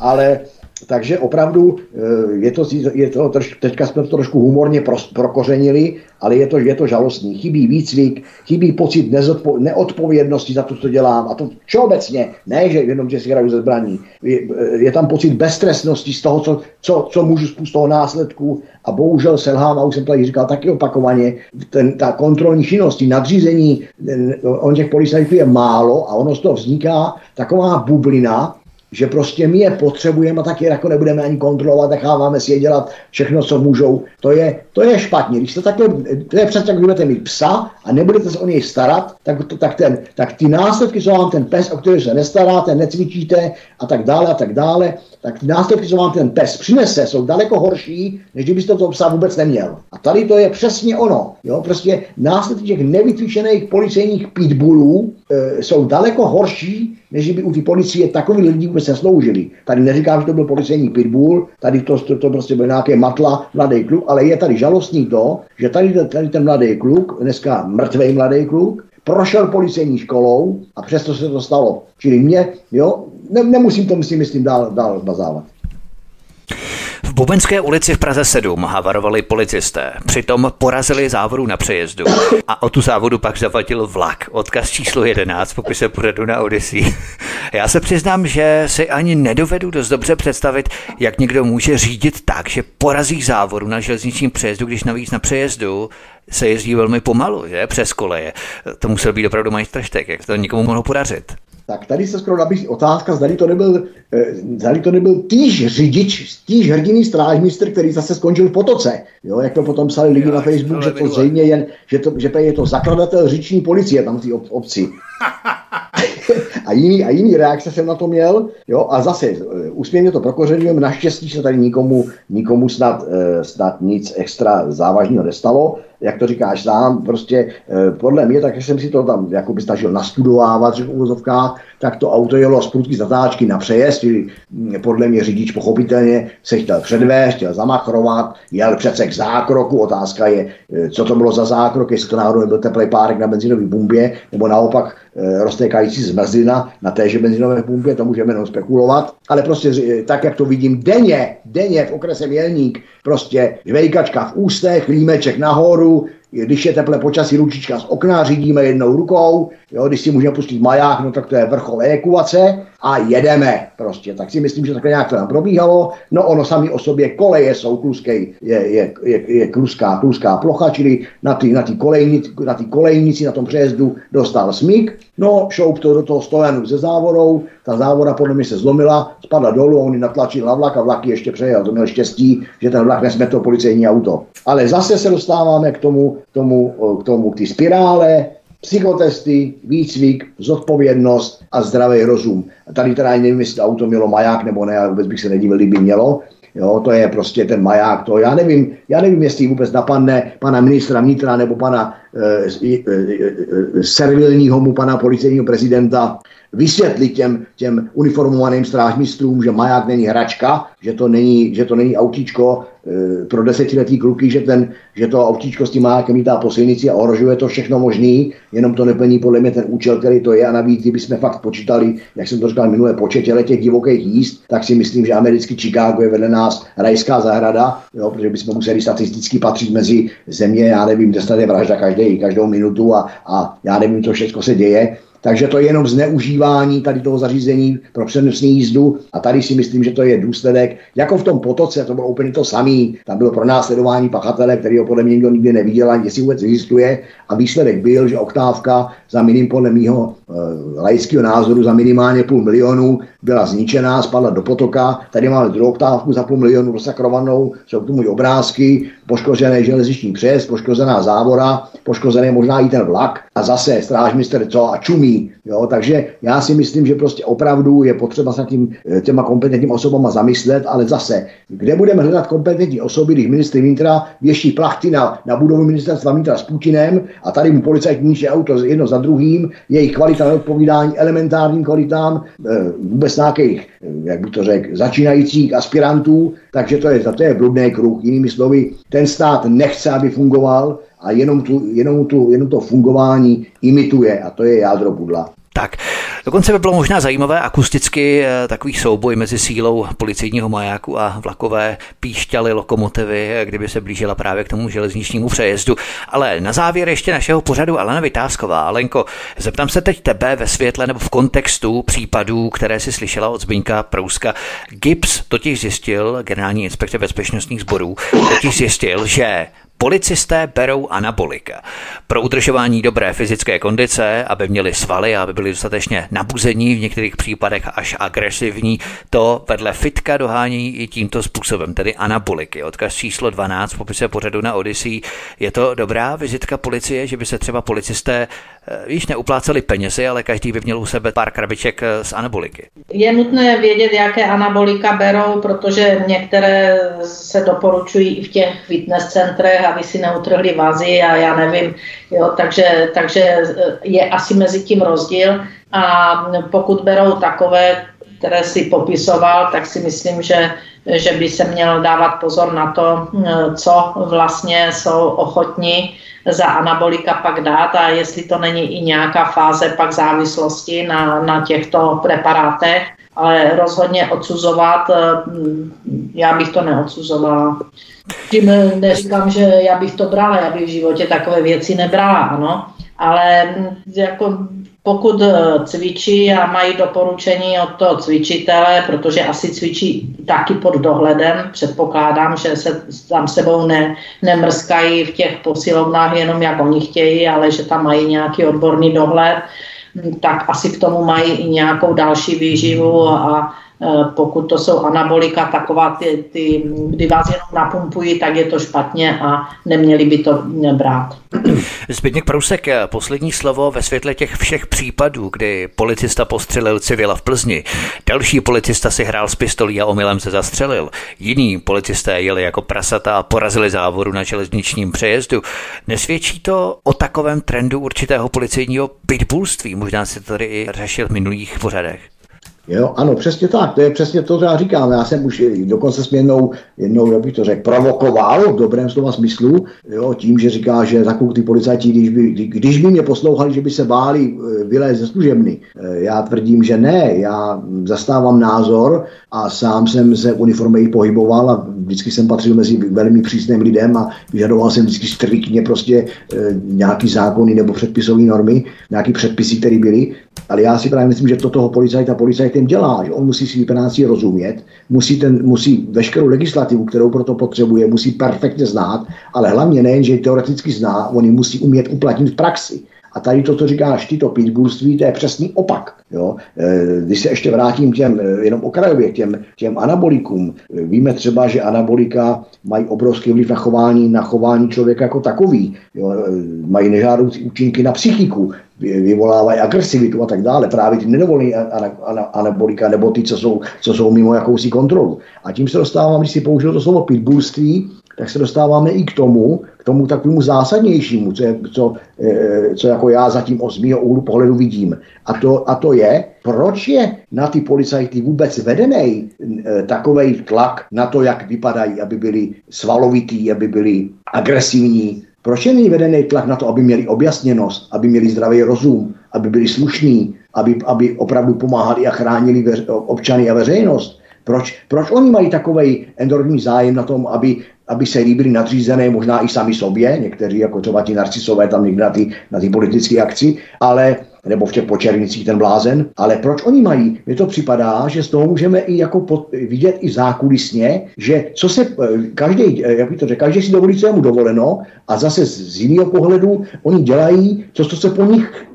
Ale takže opravdu eh, je to, je to teďka jsme to trošku humorně pro, prokořenili, ale je to, je to žalostný. Chybí výcvik, chybí pocit nezodpo, neodpovědnosti za to, co dělám. A to všeobecně, ne, že jenom, že si hraju ze zbraní. Je, je tam pocit beztrestnosti z toho, co, co, co můžu z toho následku. A bohužel selhám, a už jsem tady říkal taky opakovaně, ten, ta kontrolní činnost, nadřízení, on těch policajtů je málo a ono z toho vzniká taková bublina, že prostě my je potřebujeme a taky jako nebudeme ani kontrolovat, necháváme si je dělat všechno, co můžou. To je, to je špatně. Když to takhle, to je přesně, jak budete mít psa a nebudete se o něj starat, tak, to, tak, ten, tak ty následky, co vám ten pes, o který se nestaráte, necvičíte a tak dále a tak dále, tak ty následky, co vám ten pes přinese, jsou daleko horší, než kdybyste toho psa vůbec neměl. A tady to je přesně ono. Jo? Prostě následky těch nevycvičených policejních pitbullů e, jsou daleko horší, než by u té policie takový lidi vůbec nesloužili. Tady neříkám, že to byl policejní pitbull, tady to, to, to prostě byl nějaké matla, mladý kluk, ale je tady žalostný to, že tady, tady ten mladý kluk, dneska mrtvý mladý kluk, prošel policejní školou a přesto se to stalo. Čili mě, jo, ne, nemusím to myslím, myslím dál, dál bazávat. Bubenské ulici v Praze 7 havarovali policisté. Přitom porazili závodu na přejezdu a o tu závodu pak zavadil vlak. Odkaz číslo 11 popise pořadu na Odyssey. Já se přiznám, že si ani nedovedu dost dobře představit, jak někdo může řídit tak, že porazí závodu na železničním přejezdu, když navíc na přejezdu se jezdí velmi pomalu, že? Přes koleje. To musel být opravdu majstrštek, jak to nikomu mohlo podařit. Tak tady se skoro nabízí otázka, zdali to nebyl, eh, zdali to nebyl týž řidič, týž hrdiný strážmistr, který zase skončil v potoce. Jo, jak to potom psali lidi na Facebook, že to zřejmě je, že to, že to je to zakladatel říční policie tam v té obci. A, jiný, a jiný reakce jsem na to měl, jo, a zase eh, úsměvně to prokořenujeme, naštěstí se tady nikomu, nikomu snad, eh, snad nic extra závažného nestalo, jak to říkáš sám, prostě eh, podle mě, tak jsem si to tam jako by snažil nastudovávat, že v úvozovkách, tak to auto jelo z prudky zatáčky na přejezd, hm, podle mě řidič pochopitelně se chtěl předvést, chtěl zamachrovat, jel přece k zákroku, otázka je, co to bylo za zákrok, jestli to náhodou nebyl teplý párek na benzinové bumbě, nebo naopak roztékající zmrzlina na téže benzinové pumpě, to můžeme jenom spekulovat, ale prostě tak, jak to vidím denně, denně v okrese Mělník, prostě žvejkačka v ústech, límeček nahoru, když je teple počasí, ručička z okna, řídíme jednou rukou, jo, když si můžeme pustit maják, no tak to je vrchol evakuace a jedeme prostě. Tak si myslím, že takhle nějak to nám probíhalo. No ono sami o sobě koleje jsou kluskej, je, je, je, je kluská, kluská plocha, čili na ty, na ty kolejnici, na ty kolejnici na tom přejezdu dostal smík, no šoup to do toho stojanu se závorou, ta závora podle mě se zlomila, spadla dolů, on natlačil na vlak a vlak ještě přejel. To měl štěstí, že ten vlak nesmetl policejní auto. Ale zase se dostáváme k tomu, k tomu, k tomu, k ty spirále, psychotesty, výcvik, zodpovědnost a zdravý rozum. Tady teda nevím, jestli auto mělo maják nebo ne, ale vůbec bych se nedivil, kdyby mělo. Jo, to je prostě ten maják. To já nevím, já nevím, jestli vůbec napadne pana ministra vnitra nebo pana e, e, e, servilního mu pana policejního prezidenta vysvětlit těm, těm uniformovaným strážmistrům, že maják není hračka, že to není, že to není autíčko e, pro desetiletý kluky, že, ten, že to autíčko s tím majákem lítá po silnici a ohrožuje to všechno možný, jenom to neplní podle mě ten účel, který to je. A navíc, kdyby jsme fakt počítali, jak jsem to říkal minulé počet těch divokých jíst, tak si myslím, že americký Chicago je vedle nás rajská zahrada, jo, protože bychom museli statisticky patřit mezi země, já nevím, kde je vražda každý, každou minutu a, a já nevím, co všechno se děje, takže to je jenom zneužívání tady toho zařízení pro přenosní jízdu a tady si myslím, že to je důsledek, jako v tom potoce, to bylo úplně to samý. Tam bylo pro následování pachatele, který ho podle mě nikdo nikdy neviděl, ani jestli vůbec existuje. A výsledek byl, že oktávka za minim podle mého e, laického názoru za minimálně půl milionu byla zničená, spadla do potoka. Tady máme druhou oktávku za půl milionu rozakrovanou, jsou k tomu i obrázky, poškozený železniční přes, poškozená závora, poškozený možná i ten vlak a zase strážmistr co a čumí. Jo? Takže já si myslím, že prostě opravdu je potřeba se tím eh, těma kompetentním osobama zamyslet, ale zase, kde budeme hledat kompetentní osoby, když ministr vnitra věší plachty na, na budovu ministerstva vnitra s Putinem a tady mu policajt níže auto jedno za druhým, jejich kvalita neodpovídání elementárním kvalitám eh, vůbec nějakých, eh, jak bych to řekl, začínajících aspirantů, takže to je, to je bludný kruh. Jinými slovy, ten stát nechce, aby fungoval a jenom, tu, jenom, tu, jenom to fungování imituje a to je jádro pudla. Tak, dokonce by bylo možná zajímavé akusticky eh, takový souboj mezi sílou policejního majáku a vlakové píšťaly lokomotivy, eh, kdyby se blížila právě k tomu železničnímu přejezdu. Ale na závěr ještě našeho pořadu Alena Vytázková. Alenko, zeptám se teď tebe ve světle nebo v kontextu případů, které si slyšela od Zbyňka Prouska. Gibbs totiž zjistil, generální inspekce bezpečnostních sborů, totiž zjistil, že Policisté berou anabolika. Pro udržování dobré fyzické kondice, aby měli svaly a aby byli dostatečně nabuzení, v některých případech až agresivní, to vedle fitka dohání i tímto způsobem, tedy anaboliky. Odkaz číslo 12 v popise pořadu na Odyssey. Je to dobrá vizitka policie, že by se třeba policisté víš, neupláceli penězi, ale každý by měl u sebe pár krabiček z anaboliky. Je nutné vědět, jaké anabolika berou, protože některé se doporučují i v těch fitness centrech, aby si neutrhli vazy a já nevím, jo, takže, takže je asi mezi tím rozdíl a pokud berou takové, které si popisoval, tak si myslím, že že by se měl dávat pozor na to, co vlastně jsou ochotní za anabolika pak dát a jestli to není i nějaká fáze pak závislosti na, na těchto preparátech. ale rozhodně odsuzovat, já bych to neodsuzovala. Tím neříkám, že já bych to brala, já bych v životě takové věci nebrala, ano, ale jako pokud eh, cvičí a mají doporučení od toho cvičitele, protože asi cvičí taky pod dohledem, předpokládám, že se tam sebou ne, nemrskají v těch posilovnách jenom jak oni chtějí, ale že tam mají nějaký odborný dohled, tak asi k tomu mají i nějakou další výživu a pokud to jsou anabolika, taková ty, ty, kdy vás jenom napumpují, tak je to špatně a neměli by to brát. Zbigněk Prousek, poslední slovo ve světle těch všech případů, kdy policista postřelil civila v Plzni, další policista si hrál s pistolí a omylem se zastřelil, jiní policisté jeli jako prasata a porazili závoru na železničním přejezdu. Nesvědčí to o takovém trendu určitého policejního pitbullství? Možná se to tady i řešil v minulých pořadech. Jo, ano, přesně tak, to je přesně to, co já říkám. Já jsem už dokonce jsem jednou, jednou jak bych to řekl, provokoval v dobrém slova smyslu, jo, tím, že říká, že takovou ty policajti, když by, když by mě poslouchali, že by se báli eh, vylézt ze služebny. Eh, já tvrdím, že ne, já zastávám názor a sám jsem se v pohyboval a vždycky jsem patřil mezi velmi přísným lidem a vyžadoval jsem vždycky striktně prostě nějaký zákony nebo předpisové normy, nějaký předpisy, které byly. Ale já si právě myslím, že to toho policajta policajtem dělá, že on musí si práci rozumět, musí, ten, musí veškerou legislativu, kterou proto potřebuje, musí perfektně znát, ale hlavně nejen, že teoreticky zná, on ji musí umět uplatnit v praxi. A tady to, co říkáš ty, to pitbullství, to je přesný opak. Jo? E, když se ještě vrátím těm, e, jenom okrajově, těm, těm anabolikům, e, víme třeba, že anabolika mají obrovský vliv na chování, na chování člověka jako takový. Jo? Mají nežádoucí účinky na psychiku, vyvolávají agresivitu a tak dále. Právě ty nedovolí anabolika nebo ty, co jsou, co jsou mimo jakousi kontrolu. A tím se dostávám, když si použil to slovo pitbullství, tak se dostáváme i k tomu, k tomu takovému zásadnějšímu, co, je, co, e, co jako já zatím o mého úhlu pohledu vidím. A to, a to je, proč je na ty policajty vůbec vedený e, takový tlak na to, jak vypadají, aby byli svalovitý, aby byli agresivní. Proč je není vedený tlak na to, aby měli objasněnost, aby měli zdravý rozum, aby byli slušní, aby, aby opravdu pomáhali a chránili veř, občany a veřejnost? Proč, proč oni mají takový enormní zájem na tom, aby aby se líbili nadřízené, možná i sami sobě, někteří jako třeba ti narcisové tam někde na ty, na ty politické akci, ale nebo v těch počernicích ten blázen, ale proč oni mají? Mně to připadá, že z toho můžeme i jako pod, vidět i zákulisně, že co se každý, jak by to řekl, každý si dovolí, co je mu dovoleno a zase z, z jiného pohledu oni dělají to, co se po nich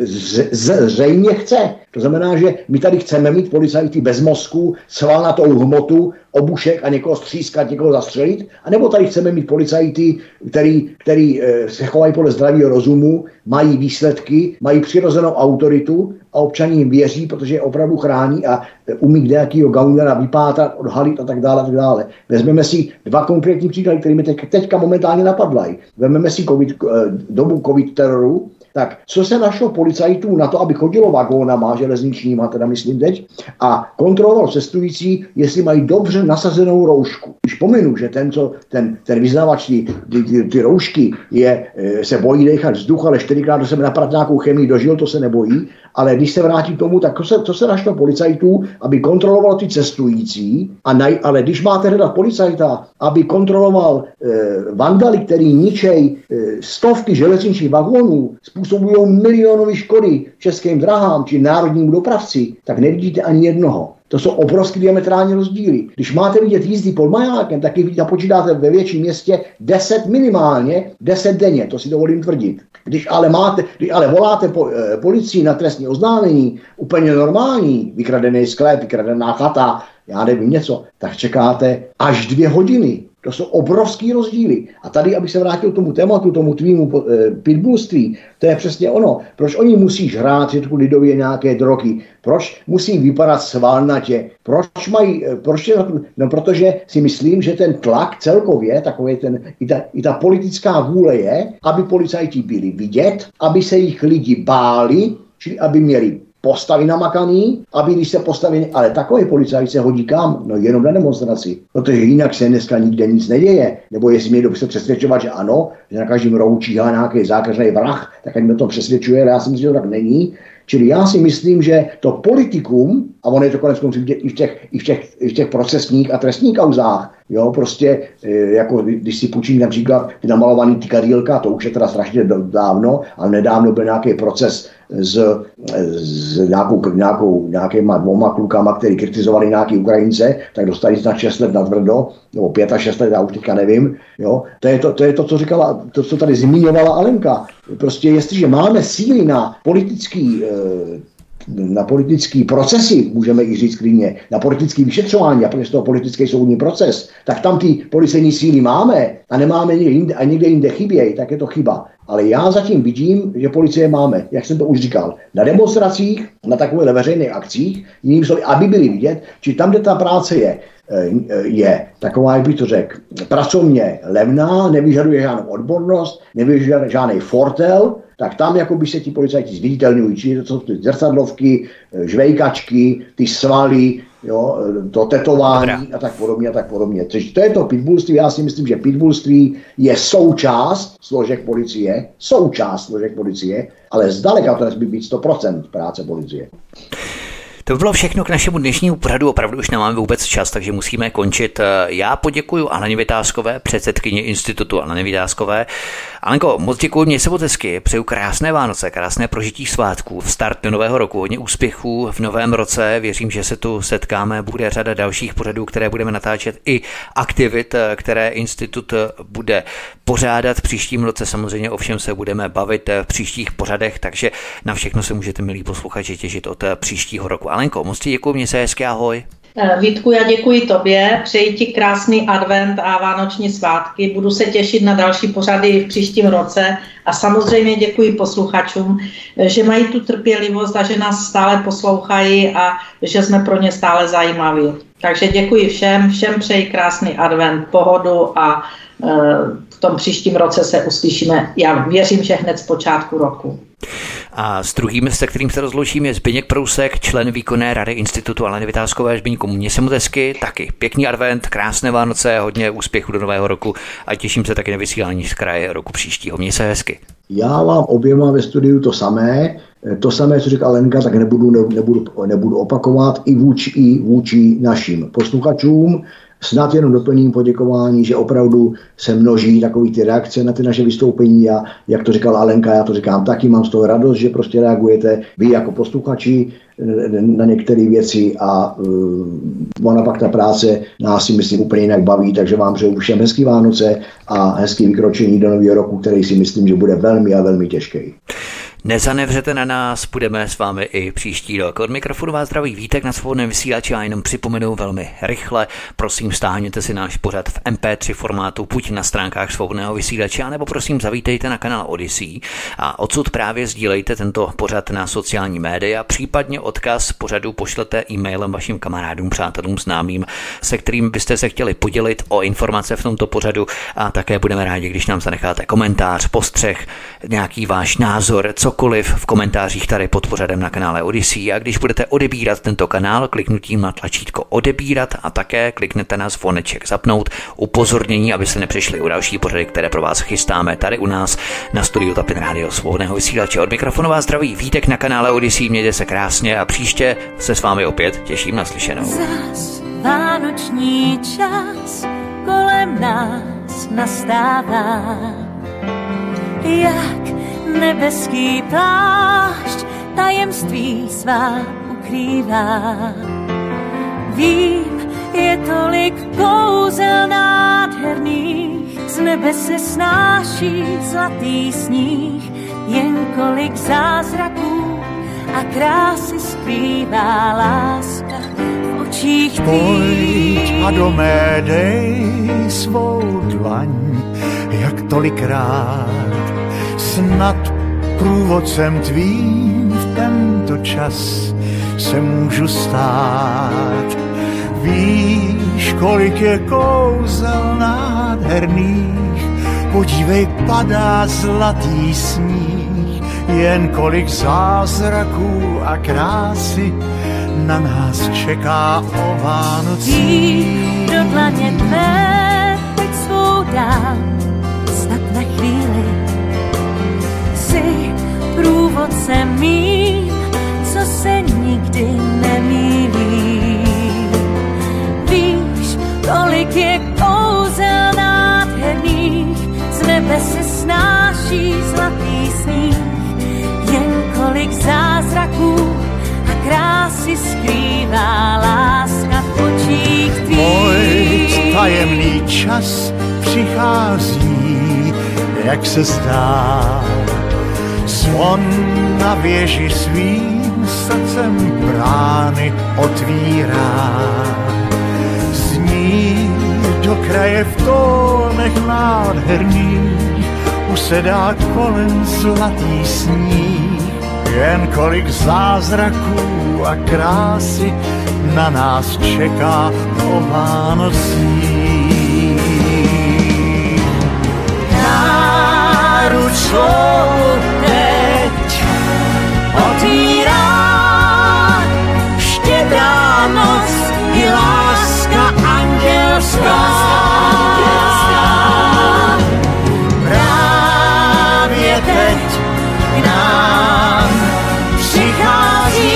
zřejmě chce. To znamená, že my tady chceme mít policajty bez mozku, svalnatou hmotu, obušek a někoho střískat, někoho zastřelit, anebo tady chceme mít policajty, který, který eh, se chovají podle zdravého rozumu, mají výsledky, mají přirozenou autoritu a občaní jim věří, protože je opravdu chrání a eh, umí kde jakýho gaunera vypátrat, odhalit a tak dále. A tak dále. Vezmeme si dva konkrétní příklady, které mi teď, teďka momentálně napadlají. Vezmeme si COVID, eh, dobu covid teroru, tak co se našlo policajtů na to, aby chodilo vagónama železničníma, teda myslím teď, a kontroloval cestující, jestli mají dobře nasazenou roušku. Když pominu, že ten, co, ten, ten vyznavač ty, ty, ty, ty roušky je, e, se bojí dechat vzduch, ale čtyřikrát do sebe naprat nějakou chemii dožil, to se nebojí, ale když se vrátí k tomu, tak to se, to se našlo policajtů, aby kontroloval ty cestující, a naj, ale když máte hledat policajta, aby kontroloval e, vandaly, který ničej e, stovky železničních vagónů, způsobují milionové škody českým drahám či národním dopravci, tak nevidíte ani jednoho. To jsou obrovské diametrální rozdíly. Když máte vidět jízdy pod majákem, tak jich počítáte ve větším městě 10 minimálně, 10 denně, to si dovolím tvrdit. Když ale, máte, když ale voláte po, e, policii na trestní oznámení, úplně normální, vykradený sklep, vykradená chata, já nevím něco, tak čekáte až dvě hodiny. To jsou obrovský rozdíly. A tady, abych se vrátil k tomu tématu, tomu tvýmu e, pitbullství, to je přesně ono. Proč oni musí žrát řeknu lidově nějaké drogy? Proč musí vypadat svalnatě? Proč mají, e, proč je, no protože si myslím, že ten tlak celkově, takový ten, i ta, i ta politická vůle je, aby policajti byli vidět, aby se jich lidi báli, čili aby měli postavy namakaný, aby když se postaví, ale takový policajt se hodí kam? No jenom na demonstraci, protože jinak se dneska nikde nic neděje. Nebo jestli mě dobře přesvědčovat, že ano, že na každém rohu číhá nějaký zákažný vrah, tak ať mě to přesvědčuje, ale já si myslím, že to tak není. Čili já si myslím, že to politikum, a ono je to konec konců i v těch, i v těch, i v těch procesních a trestních kauzách, jo, prostě, e, jako když si půjčím například ty namalovaný ty kadílka, to už je teda strašně dávno, ale nedávno byl nějaký proces s, s nějakou, nějakou, nějakýma dvoma klukama, který kritizovali nějaký Ukrajince, tak dostali snad 6 let na tvrdo, nebo 5 a 6 let, já už teďka nevím. Jo. To, je to, to je to, co říkala, to, co tady zmiňovala Alenka. Prostě jestliže máme síly na politický eh, na politický procesy, můžeme i říct klidně, na politický vyšetřování a protože to politický soudní proces, tak tam ty policejní síly máme a nemáme někde jinde, a někde jinde chybějí, tak je to chyba. Ale já zatím vidím, že policie máme, jak jsem to už říkal, na demonstracích, na takových veřejných akcích, jiným slovy, aby byli vidět, či tam, kde ta práce je, eh, je taková, jak bych to řekl, pracovně levná, nevyžaduje žádnou odbornost, nevyžaduje žádný fortel, tak tam jako by se ti policajti zviditelňují, čili to jsou ty zrcadlovky, eh, žvejkačky, ty svaly, jo, to tetování Dobra. a tak podobně a tak podobně. Což to je to pitbullství, já si myslím, že pitbullství je součást složek policie, součást složek policie, ale zdaleka to nesmí být 100% práce policie. To by bylo všechno k našemu dnešnímu pořadu. Opravdu už nemáme vůbec čas, takže musíme končit. Já poděkuji Aleně Vytázkové, předsedkyni institutu Aleny Vytázkové. Alenko, moc děkuji, mě se moc hezky, přeju krásné Vánoce, krásné prožití svátků, v start do nového roku, hodně úspěchů v novém roce. Věřím, že se tu setkáme, bude řada dalších pořadů, které budeme natáčet i aktivit, které institut bude pořádat v příštím roce. Samozřejmě o všem se budeme bavit v příštích pořadech, takže na všechno se můžete, milí posluchači, těšit od příštího roku. Alenko, moc ti děkuji, mě se hezky, ahoj. Eh, Vítku, já děkuji tobě, přeji ti krásný advent a vánoční svátky, budu se těšit na další pořady v příštím roce a samozřejmě děkuji posluchačům, eh, že mají tu trpělivost a že nás stále poslouchají a že jsme pro ně stále zajímaví. Takže děkuji všem, všem přeji krásný advent, pohodu a eh, tom příštím roce se uslyšíme, já věřím, že hned z počátku roku. A s druhým, se kterým se rozloučím, je Zbyněk Prousek, člen výkonné rady Institutu Aleny Vytázkové. Zbyňku, mě se moc hezky, taky pěkný advent, krásné Vánoce, hodně úspěchu do nového roku a těším se taky na vysílání z kraje roku příštího. Mě se hezky. Já vám oběma ve studiu to samé. To samé, co říká Lenka, tak nebudu, nebudu, nebudu opakovat i vůči, i vůči našim posluchačům. Snad jenom doplním poděkování, že opravdu se množí takové ty reakce na ty naše vystoupení a jak to říkala Alenka, já to říkám taky, mám z toho radost, že prostě reagujete vy jako posluchači na některé věci a uh, ona pak ta práce nás si myslím úplně jinak baví, takže vám přeju všem hezký Vánoce a hezký vykročení do nového roku, který si myslím, že bude velmi a velmi těžký. Nezanevřete na nás, budeme s vámi i příští rok. Od mikrofonu vás zdraví Vítek na svobodném vysílači a jenom připomenu velmi rychle. Prosím, stáhněte si náš pořad v MP3 formátu, buď na stránkách svobodného vysílače, nebo prosím zavítejte na kanál Odyssey a odsud právě sdílejte tento pořad na sociální média, případně odkaz pořadu pošlete e-mailem vašim kamarádům, přátelům, známým, se kterým byste se chtěli podělit o informace v tomto pořadu a také budeme rádi, když nám zanecháte komentář, postřeh, nějaký váš názor, co cokoliv v komentářích tady pod pořadem na kanále Odyssey a když budete odebírat tento kanál kliknutím na tlačítko odebírat a také kliknete na zvoneček zapnout upozornění, aby se nepřišli u další pořady, které pro vás chystáme tady u nás na studiu Tapin Radio svobodného vysílače. Od mikrofonu vás zdraví Vítek na kanále Odyssey, mějte se krásně a příště se s vámi opět těším na slyšenou. Zas vánoční čas kolem nás nastává. Jak nebeský plášť tajemství svá ukrývá. Vím, je tolik kouzel nádherných, z nebe se snáší zlatý sníh, jen kolik zázraků a krásy skrývá láska v očích tvých. a do mé dej svou dlaň, jak tolikrát snad průvodcem tvým v tento čas se můžu stát. Víš, kolik je kouzel nádherných, podívej, padá zlatý sníh, jen kolik zázraků a krásy na nás čeká o Vánocích. do dlaně tvé, teď svou dám, ovoce se mým, co se nikdy nemýlí. Víš, kolik je kouzel nádherných, z nebe se snáší zlatý sníh, jen kolik zázraků a krásy skrývá láska v očích tvých. Pojď, tajemný čas přichází, jak se stává. Zvon na věži svým srdcem brány otvírá. Zní do kraje v tónech nádherných, usedá kolem zlatý sníh. Jen kolik zázraků a krásy na nás čeká o Vánocích. Náručou teď otvírá štědrá noc i láska andělská. Právě teď k nám přichází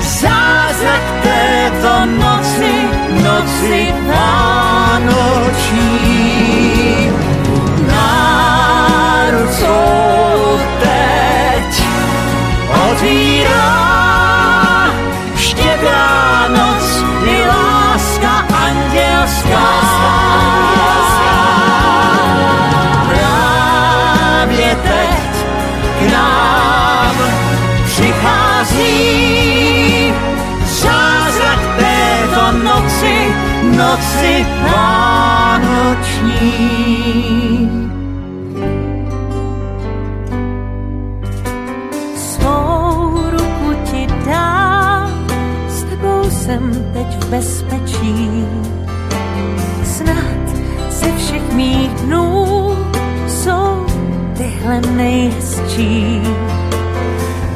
zázrak noci, noci otvírá štědrá noc i láska andělská. Právě teď k nám přichází zázrak této noci, noci vánoční. Bezpečí. Snad ze všech mých dnů jsou tyhle nejhezčí.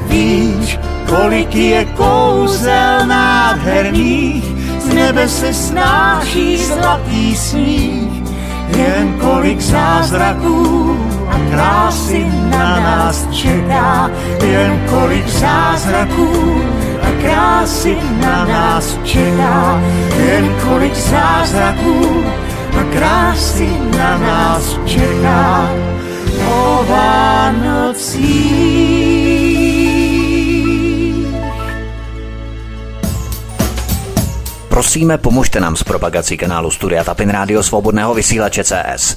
Víš, kolik je kouzel nádherných, z nebe se snáší zlatý sníh, jen kolik zázraků a krásy na nás čeká, jen kolik zázraků krásy na nás čeká, jen kolik zázraků a krásy na nás čeká o Vánocích. Prosíme, pomožte nám s propagací kanálu Studia Tapin Rádio Svobodného vysílače CS.